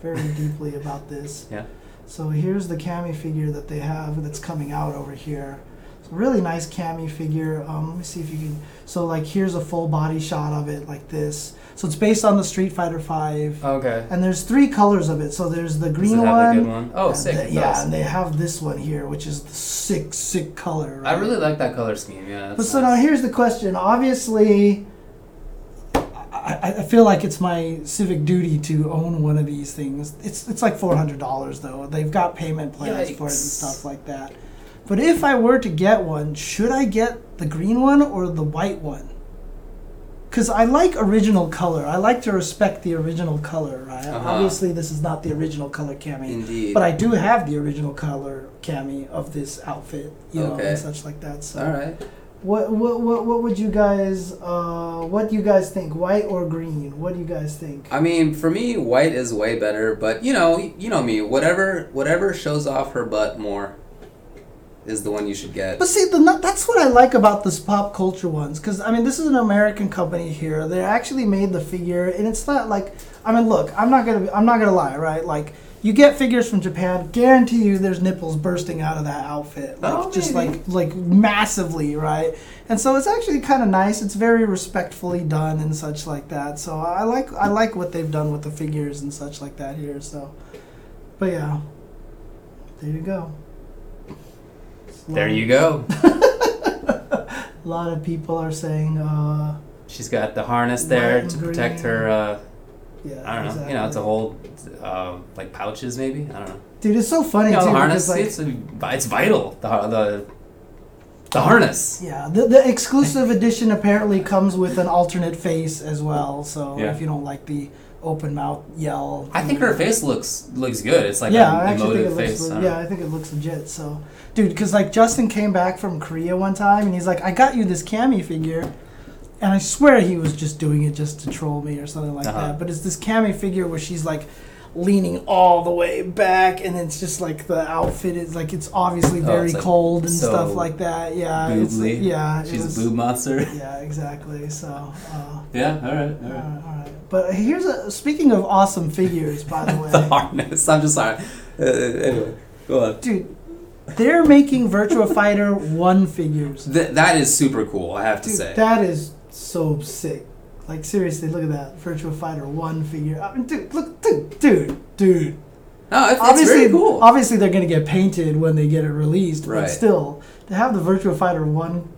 very <laughs> deeply about this. Yeah. So here's the Cammy figure that they have that's coming out over here. It's a really nice Cammy figure. Um, let me see if you can. So like, here's a full body shot of it, like this. So it's based on the Street Fighter Five, Okay. and there's three colors of it. So there's the green one. good one? Oh, sick. the- yeah, and they have this one here, which is the sick, sick color. I really like that color scheme. Yeah. But so now here's the question. Obviously, I, I- feel like it's my civic duty to own one of these things. It's it's like four hundred dollars though. They've got payment plans for it and stuff like that. But if I were to get one, should I get the green one or the white one? Because I like original color. I like to respect the original color, right? Uh-huh. Obviously, this is not the original color Cammy. Indeed. But I do have the original color Cammy of this outfit, you know, and such like that. So, All right. What, what, what, what would you guys, uh, what do you guys think? White or green? What do you guys think? I mean, for me, white is way better. But you know, you know me. Whatever, whatever shows off her butt more, is the one you should get. But see, the that's what I like about this pop culture ones, because I mean, this is an American company here. They actually made the figure, and it's not like I mean, look, I'm not gonna, I'm not gonna lie, right? Like, you get figures from Japan, guarantee you, there's nipples bursting out of that outfit, like Oh, just like like massively, right? And so it's actually kind of nice. It's very respectfully done and such like that. So I like, I like what they've done with the figures and such like that here. So, but yeah, there you go. there you go. <laughs> A lot of people are saying, uh, She's got the harness there to protect her. Uh, yeah. I don't know. exactly. You know, to hold uh, like pouches, maybe. I don't know. Dude, it's so funny You know, too the harness. Like, it's, it's vital. The the the harness. yeah, the, the exclusive edition apparently comes with an alternate face as well. So Yeah. if you don't like the open mouth yell, I think her face looks looks good. It's like yeah, I actually think it emotive looks. face. Le- yeah. I think it looks legit. So, dude, because like Justin came back from Korea one time and he's like, "I got you this Cammy figure," and I swear he was just doing it just to troll me or something like Uh-huh. that. But it's this Cammy figure where she's like leaning all the way back, and it's just like the outfit is like it's obviously Oh, very it's, like, cold and so stuff like that. Yeah, it's yeah, it She's was- a boob monster. <laughs> Yeah, exactly. So. Uh, yeah. All right. All right. right, all right. But here's a speaking of awesome figures, by the <laughs> way. the harness. I'm just sorry. Uh, anyway, go on. Dude, they're making Virtua Fighter 1 figures. Th- that is super cool. I have to Dude, say. that is so sick. Like, seriously, look at that. Virtual Fighter 1 figure. I mean, dude, look, dude, dude, dude. no, it's, it's Obviously, very cool. obviously, they're going to get painted when they get it released, Right. but still, to have the Virtual Fighter 1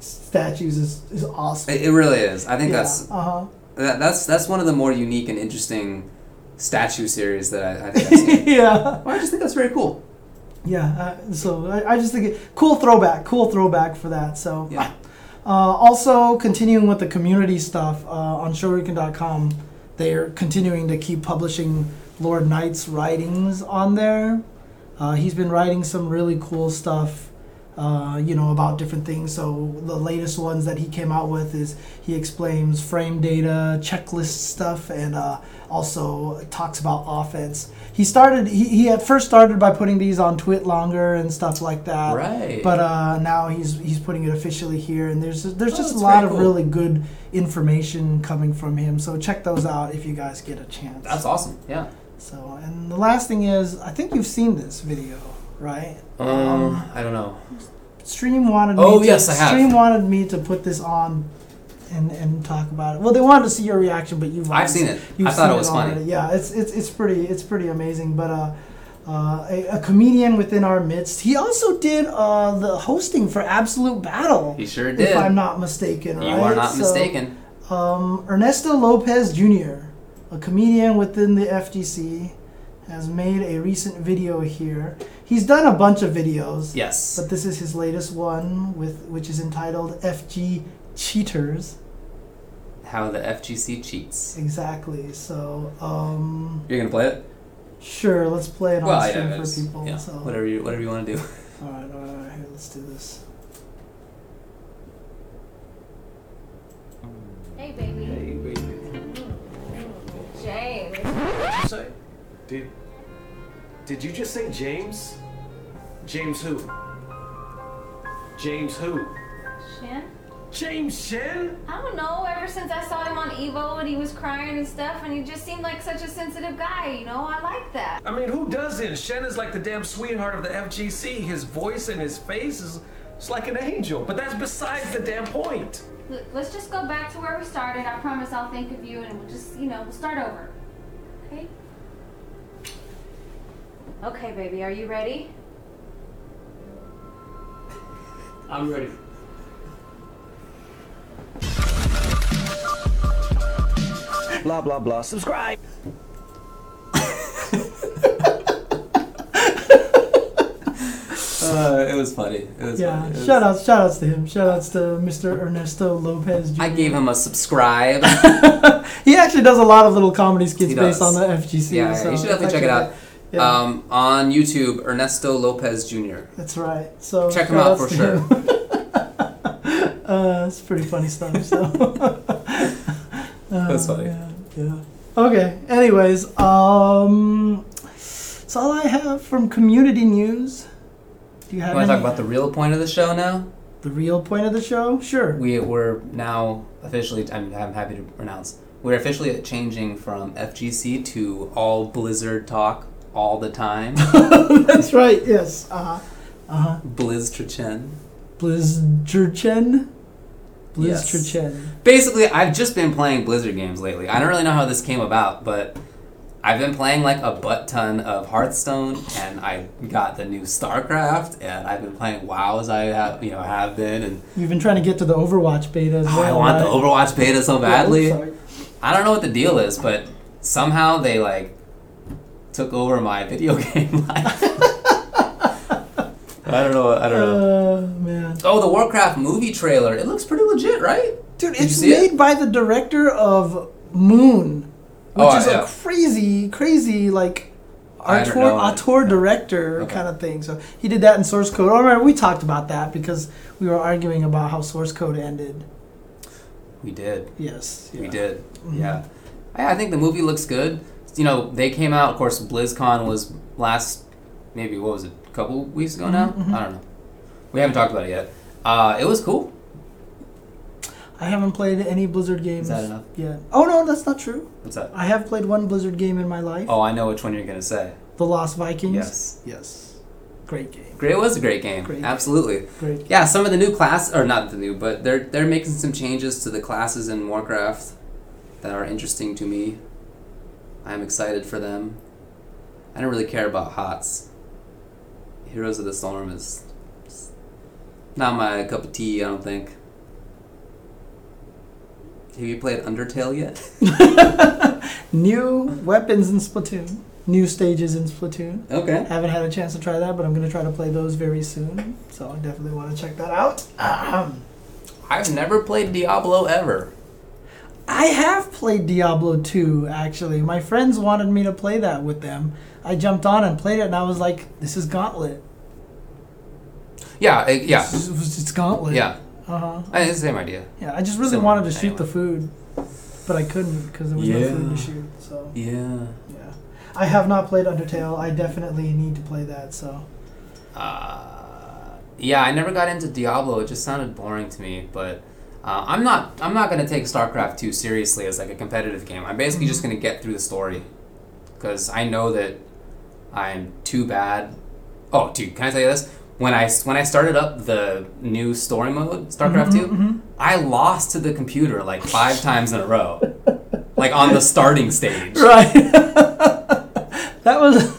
statues is, is awesome. It, it really is. I think yeah, that's uh that, that's that's one of the more unique and interesting statue series that I, I think I've seen. <laughs> yeah. well, I just think that's very cool. Yeah, uh, so I, I just think it cool throwback, cool throwback for that. So, Yeah. Uh, also continuing with the community stuff uh, on Shoryuken.com, they're continuing to keep publishing Lord Knight's writings on there. Uh, he's been writing some really cool stuff, uh, you know, about different things. So the latest ones that he came out with is he explains frame data, checklist stuff, and uh, also talks about offense. He started. He, he at first started by putting these on TwitLonger and stuff like that. Right. But uh, now he's he's putting it officially here, and there's there's Oh, just a lot of cool. really good information coming from him. So check those out if you guys get a chance. That's awesome. Yeah. So, and the last thing is, I think you've seen this video, right? Um, I don't know. Stream wanted Oh, me to, yes, I have. Stream wanted me to put this on and, and talk about it. Well, they wanted to see your reaction, but you've I've seen it. You've I thought it was funny. already. Yeah, it's it's it's pretty it's pretty amazing. But uh, uh, a, a comedian within our midst. He also did uh, the hosting for Absolute Battle. He sure did. If. I'm not mistaken, you right? are not So, mistaken. Um, Ernesto Lopez Jr., a comedian within the FGC, has made a recent video here. He's done a bunch of videos. Yes. But this is his latest one, with which is entitled "FG Cheaters." How the FGC cheats. Exactly. So, um, You're gonna play it? sure, let's play it on Well, stream yeah, for people. yeah. So, Whatever you whatever you want to do. <laughs> all right, all right, all right. Here, let's do this. Hey, baby. Hey, baby. James. What'd you say? Did Did you just say James? James who? James who? Shin? James Chen? I don't know. Ever since I saw him on Evo and he was crying and stuff, and he just seemed like such a sensitive guy, you know? I like that. I mean, who doesn't? Chen is like the damn sweetheart of the FGC. His voice and his face is it's like an angel. But that's besides the damn point. Look, let's just go back to where we started. I promise I'll think of you and we'll just, you know, we'll start over. Okay? Okay, baby, are you ready? I'm ready. Blah blah blah. Subscribe. <laughs> Uh, it was funny. It was Yeah, funny. It was- shout outs, shout outs to him. Shout outs to Mr. Ernesto Lopez. Jr. I gave him a subscribe. <laughs> he actually does a lot of little comedy skits based on the FGC. Yeah, yeah, so you should definitely check it actually- out. Yeah, Um, on YouTube, Ernesto Lopez Jr. that's right. So check him out for sure. <laughs> uh, it's pretty funny stuff. So <laughs> That's Uh, funny. Yeah, yeah. Okay. Anyways, um, that's all I have from community news. Do you have You want to talk about the real point of the show now? the real point of the show? Sure. We we're now officially. I'm, I'm happy to announce we're officially changing from FGC to all Blizzard talk all the time. <laughs> that's right. Yes. Uh huh. Uh huh. Blizztrichen. Blizzardchen. Yes. Blizzardchen. Basically, I've just been playing Blizzard games lately. I don't really know how this came about, but I've been playing like a butt ton of Hearthstone, and I got the new StarCraft, and I've been playing WoW as I have, you know, have been, and You've been trying to get to the Overwatch beta as oh, well. I want the? Overwatch beta so badly. sorry. I don't know what the deal is, but somehow they like took over my <laughs> video game life. I don't know. I don't know. Uh, man. Oh, the Warcraft movie trailer. It looks pretty legit, right? Dude, Did it's see it? made by the director of Moon, which Oh, is yeah. a crazy, crazy like I don't auteur, auteur director Okay. kind of thing. So he did that in source code. I remember we talked about that because we were arguing about how source code ended. We did. Yes, We yeah. did. Mhm. Yeah. I, I think the movie looks good. You know, they came out. Of course, BlizzCon was last. Maybe what was it? A couple weeks ago now. Mhm, mhm. I don't know. We haven't talked about it yet. Uh, it was cool. I haven't played any Blizzard games Is that enough? yet. Oh no, that's not true. What's that? I have played one Blizzard game in my life. Oh, I know which one you're gonna say. The Lost Vikings. Yes. Yes. Great game. Great. It was a great game. Great. Absolutely. Great. Yeah, some of the new class or not the new, but they're they're making some changes to the classes in Warcraft that are interesting to me. I'm excited for them. I don't really care about HOTS. Heroes of the Storm is is not my cup of tea. I don't think. Have you played Undertale yet? <laughs> New weapons in Splatoon. New stages in Splatoon. Okay. Haven't had a chance to try that, but I'm gonna try to play those very soon. So I definitely want to check that out. Ahem. <clears throat> I've never played Diablo ever. I have played Diablo 2 actually. My friends wanted me to play that with them. I jumped on and played it, and I was like, "This is Gauntlet." Yeah, it- yeah, It's, it's, it's Gauntlet. yeah. Uh huh. I- It's the same idea. Yeah. I just really Similar, wanted to shoot anyway. the food, but I couldn't because there was no food to shoot. So Yeah. yeah. I have not played Undertale. I definitely need to play that. So Uh, yeah, I never got into Diablo. It just sounded boring to me. But uh, I'm not. I'm not gonna take StarCraft two seriously as like a competitive game. I'm basically just mm-hmm. gonna get through the story because I know that I'm too bad. Oh, dude, can I tell you this? When I when I started up the new story mode, StarCraft mm-hmm, 2 mm-hmm. I lost to the computer like five <laughs> times in a row, like on the starting stage. right. <laughs> that was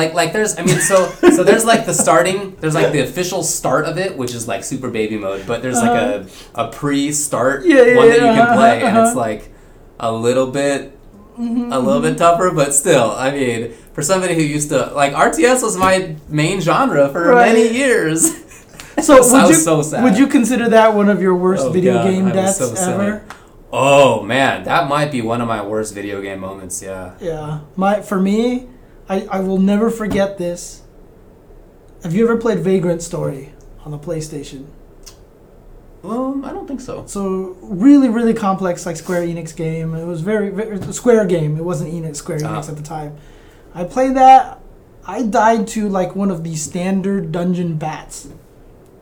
like like there's I mean so so there's like the starting there's like the official start of it which is like super baby mode but there's like a a pre-start Uh-huh. Yeah, yeah, one that you can play uh-huh, and it's uh-huh. like a little bit Mm-hmm, a little bit tougher but still I mean for somebody who used to like RTS was my main genre for Right. many years <laughs> so. So I would was you so sad. would you consider that one of your worst Oh, video God, game deaths so ever? oh man that might be one of my worst video game moments yeah Yeah. My for me, I, I will never forget this. Have you ever played Vagrant Story on the PlayStation? um I don't think so So really, really complex, like Square Enix game. It was very, very Square game. It wasn't Enix, Square Enix Uh-huh. at the time. I played that. I died to like one of the standard dungeon bats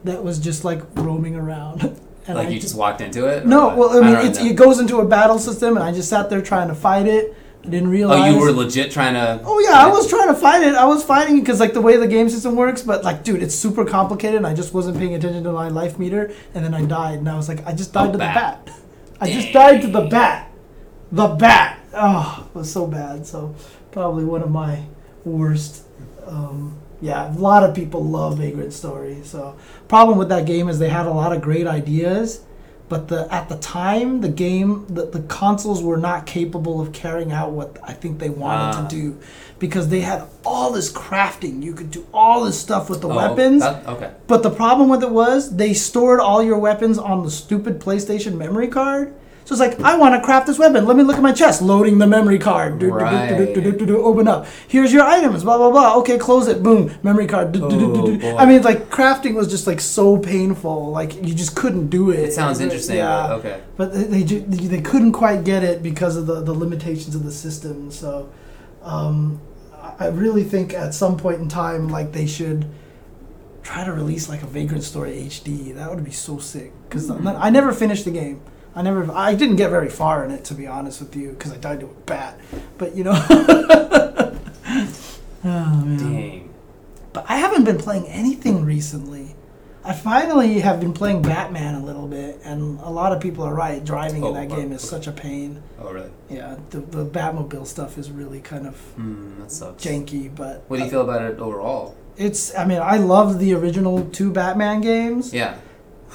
that was just like roaming around. <laughs> And like I you just walked into it no, what? well, I mean, it's, it goes into a battle system, and I just sat there trying to fight it. Didn't realize. oh you were legit trying to Oh yeah, I was trying to fight it. I was fighting because like the way the game system works, but like, dude, it's super complicated. and I just wasn't paying attention to my life meter, and then I died, and I was like, I just died A to bat. the bat. I just died to the bat. The bat. Oh, it was so bad. So probably one of my worst. Um, yeah, a lot of people love Vagrant Story. So problem with that game is they had a lot of great ideas, but the at the time the game the, the consoles were not capable of carrying out what I think they wanted Ah. to do because they had all this crafting. You could do all this stuff with the Oh, weapons. that- okay. But the problem with it was they stored all your weapons on the stupid PlayStation memory card. So it's like, I want to craft this weapon. Let me look at my chest. Loading the memory card. Do, do, do, do, Open up. Here's your items. Blah blah blah. Okay, close it. Boom. Memory card. Oh. I mean, like crafting was just like so painful. Like you just couldn't do it. It sounds interesting. Yeah. okay. But they they, they couldn't quite get it because of the, the limitations of the system. So um, I I really think at some point in time, like they should try to release like a Vagrant Story HD. That would be so sick. Because I never finished the game. I never. I didn't get very far in it to be honest with you because I died to a bat. But you know. <laughs> oh, man. Dang. But I haven't been playing anything recently. I finally have been playing Batman a little bit, and a lot of people are right. Driving Oh, in that game is such a pain. Oh really? Yeah, the, the Batmobile stuff is really kind of Hmm. That sucks. janky, but What do you feel about it overall? it's. I mean, I love the original two Batman games, Yeah.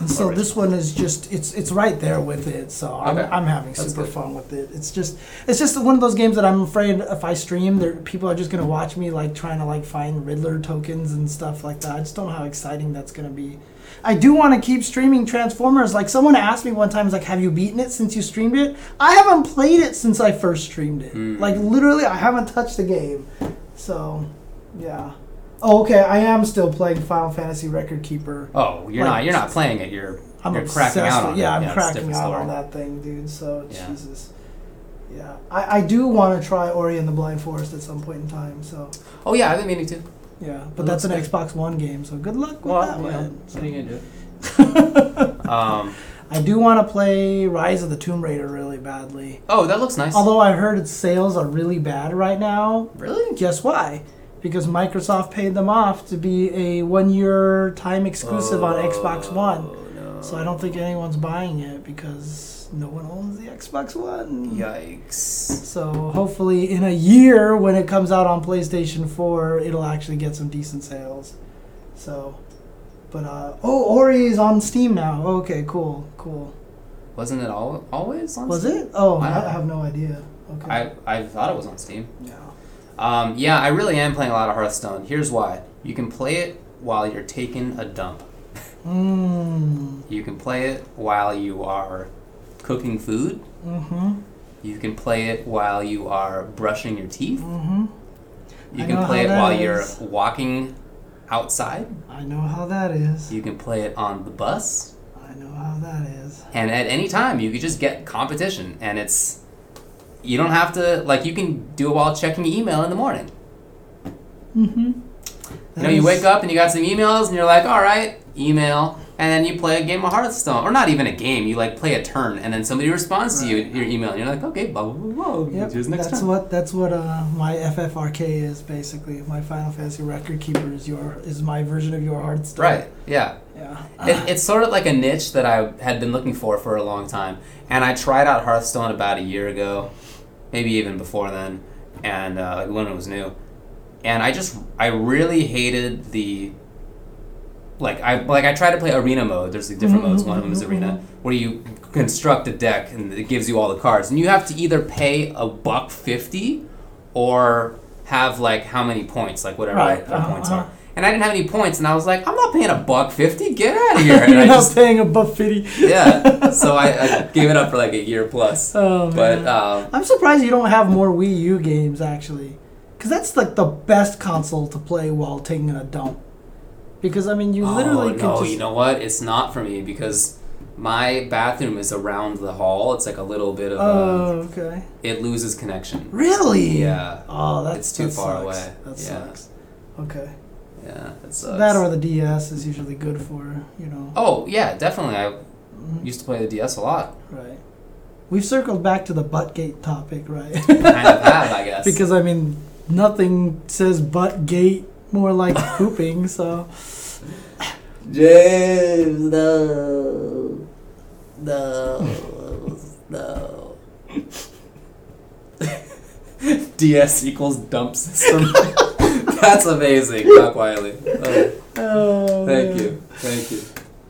And so this one is just it's it's right there with it. So I'm, Okay. I'm having That's super good. fun with it. It's just it's just one of those games that I'm afraid if I stream, there people are just gonna watch me like trying to like find Riddler tokens and stuff like that. I just don't know how exciting that's gonna be. I do want to keep streaming Transformers. Like someone asked me one time, "Is like, have you beaten it since you streamed it?" I haven't played it since I first streamed it. Hmm. Like literally, I haven't touched the game. So, yeah. Oh, okay. I am still playing Final Fantasy Record Keeper. Oh, you're Like- not. You're not playing it. You're. I'm you're cracking out on yeah, it. I'm it's a cracking out story. on that thing, dude. So Yeah. Jesus. Yeah, I, I do want to try Ori and the Blind Forest at some point in time. So Oh yeah, I've been meaning to. yeah, but that's an looks Xbox One game. So good luck with Well, that you know, one. what are you gonna do? <laughs> um. I do want to play Rise of the Tomb Raider really badly. Oh, that looks nice. Although I heard its sales are really bad right now. really? Guess why? Because Microsoft paid them off to be a one-year time exclusive on Xbox One. Oh, no. So I don't think anyone's buying it because no one owns the Xbox One. Yikes. So hopefully in a year when it comes out on PlayStation 4, it'll actually get some decent sales. So but uh oh Ori is on Steam now. Okay, cool, cool. Wasn't it all always on? Was Steam? it? Oh, I, I have no idea. Okay. I I thought it was on Steam. yeah. Um, yeah, I really am playing a lot of Hearthstone. Here's why: you can play it while you're taking a dump. Mm. You can play it while you are cooking food. Mhm. You can play it while you are brushing your teeth. Mhm. You I can play it while you're walking outside. I know how that is. You can play it on the bus. I know how that is. And at any time, you could just get competition. And it's. You don't have to. Like, you can do it while checking email in the morning. Mhm. You know, you wake up and you got some emails, and you're like, all right, email. And then you play a game of Hearthstone. Or not even a game, you like play a turn, and then somebody responds to you, your email, and you're like, okay, blah, blah, blah, blah. Yep, next that's turn. what that's what uh, my FFRK is basically. My Final Fantasy Record Keeper is your is my version of your Hearthstone. Right, yeah. Yeah. It, it's sort of like a niche that I had been looking for for a long time. And I tried out Hearthstone about a year ago, maybe even before then, and uh, like when it was new. And I just, I really hated the. Like I like I tried to play arena mode. There's like different Mhm, modes. One of them is arena, where you construct a deck and it gives you all the cards, and you have to either pay a buck fifty, or have like how many points, like whatever Right, the uh-huh, points uh-huh. are. And I didn't have any points, and I was like, I'm not paying a buck fifty. Get out of here! And <laughs> You're I not just paying a buff fifty. yeah. So I, I <laughs> gave it up for like a year plus. Oh man. But um, I'm surprised you don't have more Wii U games actually, because that's like the best console to play while taking a dump. Because I mean, you literally oh could no, just. you know what? It's not for me because my bathroom is around the hall. It's like a little bit of Oh, a, okay. it loses connection. Really? Yeah. Oh, that's It's too that far sucks. away. That Yeah. sucks. Okay. Yeah, that sucks. That or the DS is usually good for you know. oh yeah, definitely. I Mhm. used to play the DS a lot. Right. We've circled back to the buttgate topic, right? Kind of have, I <laughs> guess. because I mean, nothing says buttgate more like <laughs> pooping. So James, no, no, no. <laughs> DS equals dump system. That's amazing, Doc Wiley. Oh, Oh, thank man. you, thank you.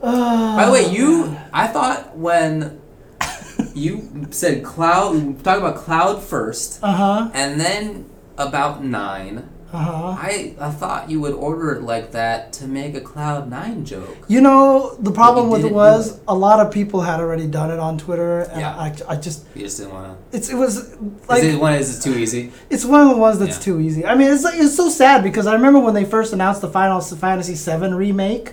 Oh, By the way, you I thought when <laughs> you said cloud, talk about cloud first, Uh huh. and then about nine. Uh huh. I I thought you would order it like that to make a cloud nine joke. You know, the problem with it was a lot of people had already done it on Twitter, and Yeah. I, I just You just didn't want it's it was like is it one? Is it too easy? it's one of the ones that's Yeah. too easy. I mean, it's like it's so sad because I remember when they first announced the Final Fantasy VII remake,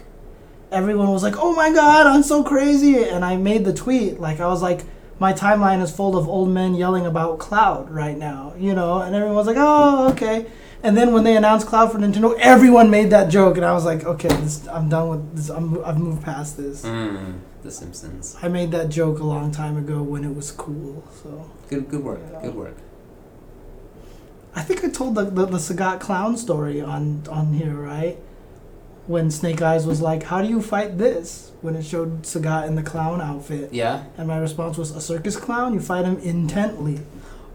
everyone was like, "Oh my god, I'm so crazy!" And I made the tweet like I was like, "My timeline is full of old men yelling about Cloud right now," you know, and everyone was like, "Oh, okay." And then when they announced Cloud for Nintendo, everyone made that joke, and I was like, "Okay, this, I'm done with this. I'm, I've moved past this." Mm, the Simpsons. I made that joke a long time ago when it was cool. So Good good work. Good work. I think I told the the, the Sagat clown story on on here, right? When SnakeEyez was like, "How do you fight this?" When it showed Sagat in the clown outfit, Yeah. and my response was, "A circus clown. You fight him intently,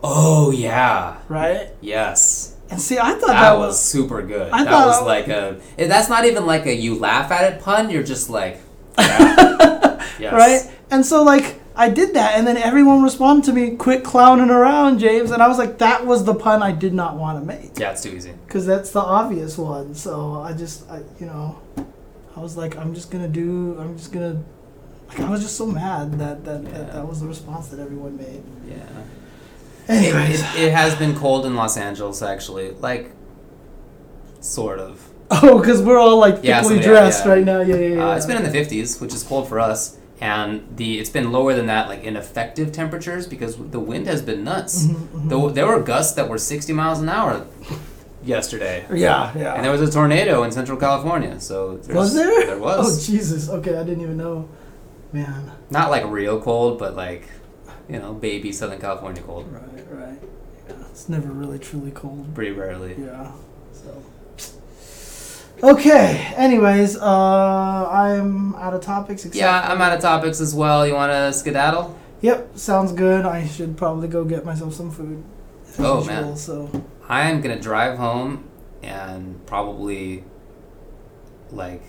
Oh yeah. right?" Yes. And see, I thought That, that, was super good. I that thought- was like a. That's not even like a you laugh at it pun. You're just like. <laughs> yeah. yes. right. And so like I did that, and then everyone responded to me, "Quit clowning around, James." And I was like, "That was the pun I did not want to make." Yeah, it's too easy. because that's the obvious one. So I just, I, you know, I was like, I'm just gonna do, I'm just gonna, like, I was just so mad that that, Yeah. that, that was the response that everyone made. Yeah. Anyways, it, it has been cold in Los Angeles, actually. Like, sort of. <laughs> oh, because we're all like Yeah, thickly so, yeah, dressed yeah. right now. Yeah, yeah, yeah. Uh, it's been in the 50s, which is cold for us, and the it's been lower than that, like in effective temperatures, because the wind has been nuts. Mhm, There, there were gusts that were 60 miles an hour yesterday, <laughs> yeah, yeah. and there was a tornado in Central California. So was there? There was. Oh. Jesus. Okay, I didn't even know. Man. Not like real cold, but like, you know, baby Southern California cold. Right, right. Yeah, it's never really truly cold. Pretty rarely. Yeah. So. Okay. Anyways, uh, I'm out of topics. Except Yeah, I'm out of topics as well. You want to skedaddle? Yep, sounds good. I should probably go get myself some food. Oh, usual, man. So I am gonna drive home and probably like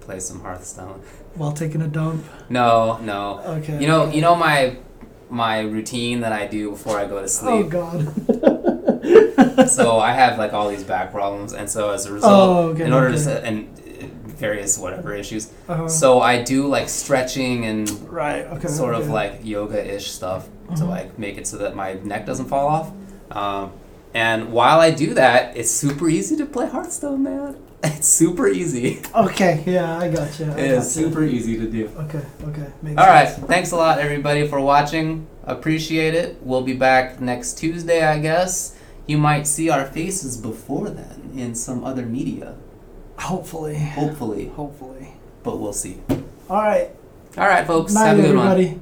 play some Hearthstone. while taking a dump. No, no. Okay. You know, you know my my routine that I do before I go to sleep. Oh sleep. God. <laughs> <laughs> so I have like all these back problems, and so as a result, Oh, okay, in order okay. to and various whatever issues, Uh, so I do like stretching and right. Okay. sort of like yoga-ish stuff to Mhm. like make it so that my neck doesn't fall off. Um, and while I do that, it's super easy to play Hearthstone, man. <laughs> It's super easy. Okay. Yeah, I got you. I It is super easy to do. Okay. Okay. Makes All right, sense. thanks a lot, everybody, for watching. Appreciate it. We'll be back next Tuesday, I guess. You might see our faces before then in some other media, Hopefully. hopefully, Hopefully. but we'll see. All right. All right, folks, Night, have a good one. everybody.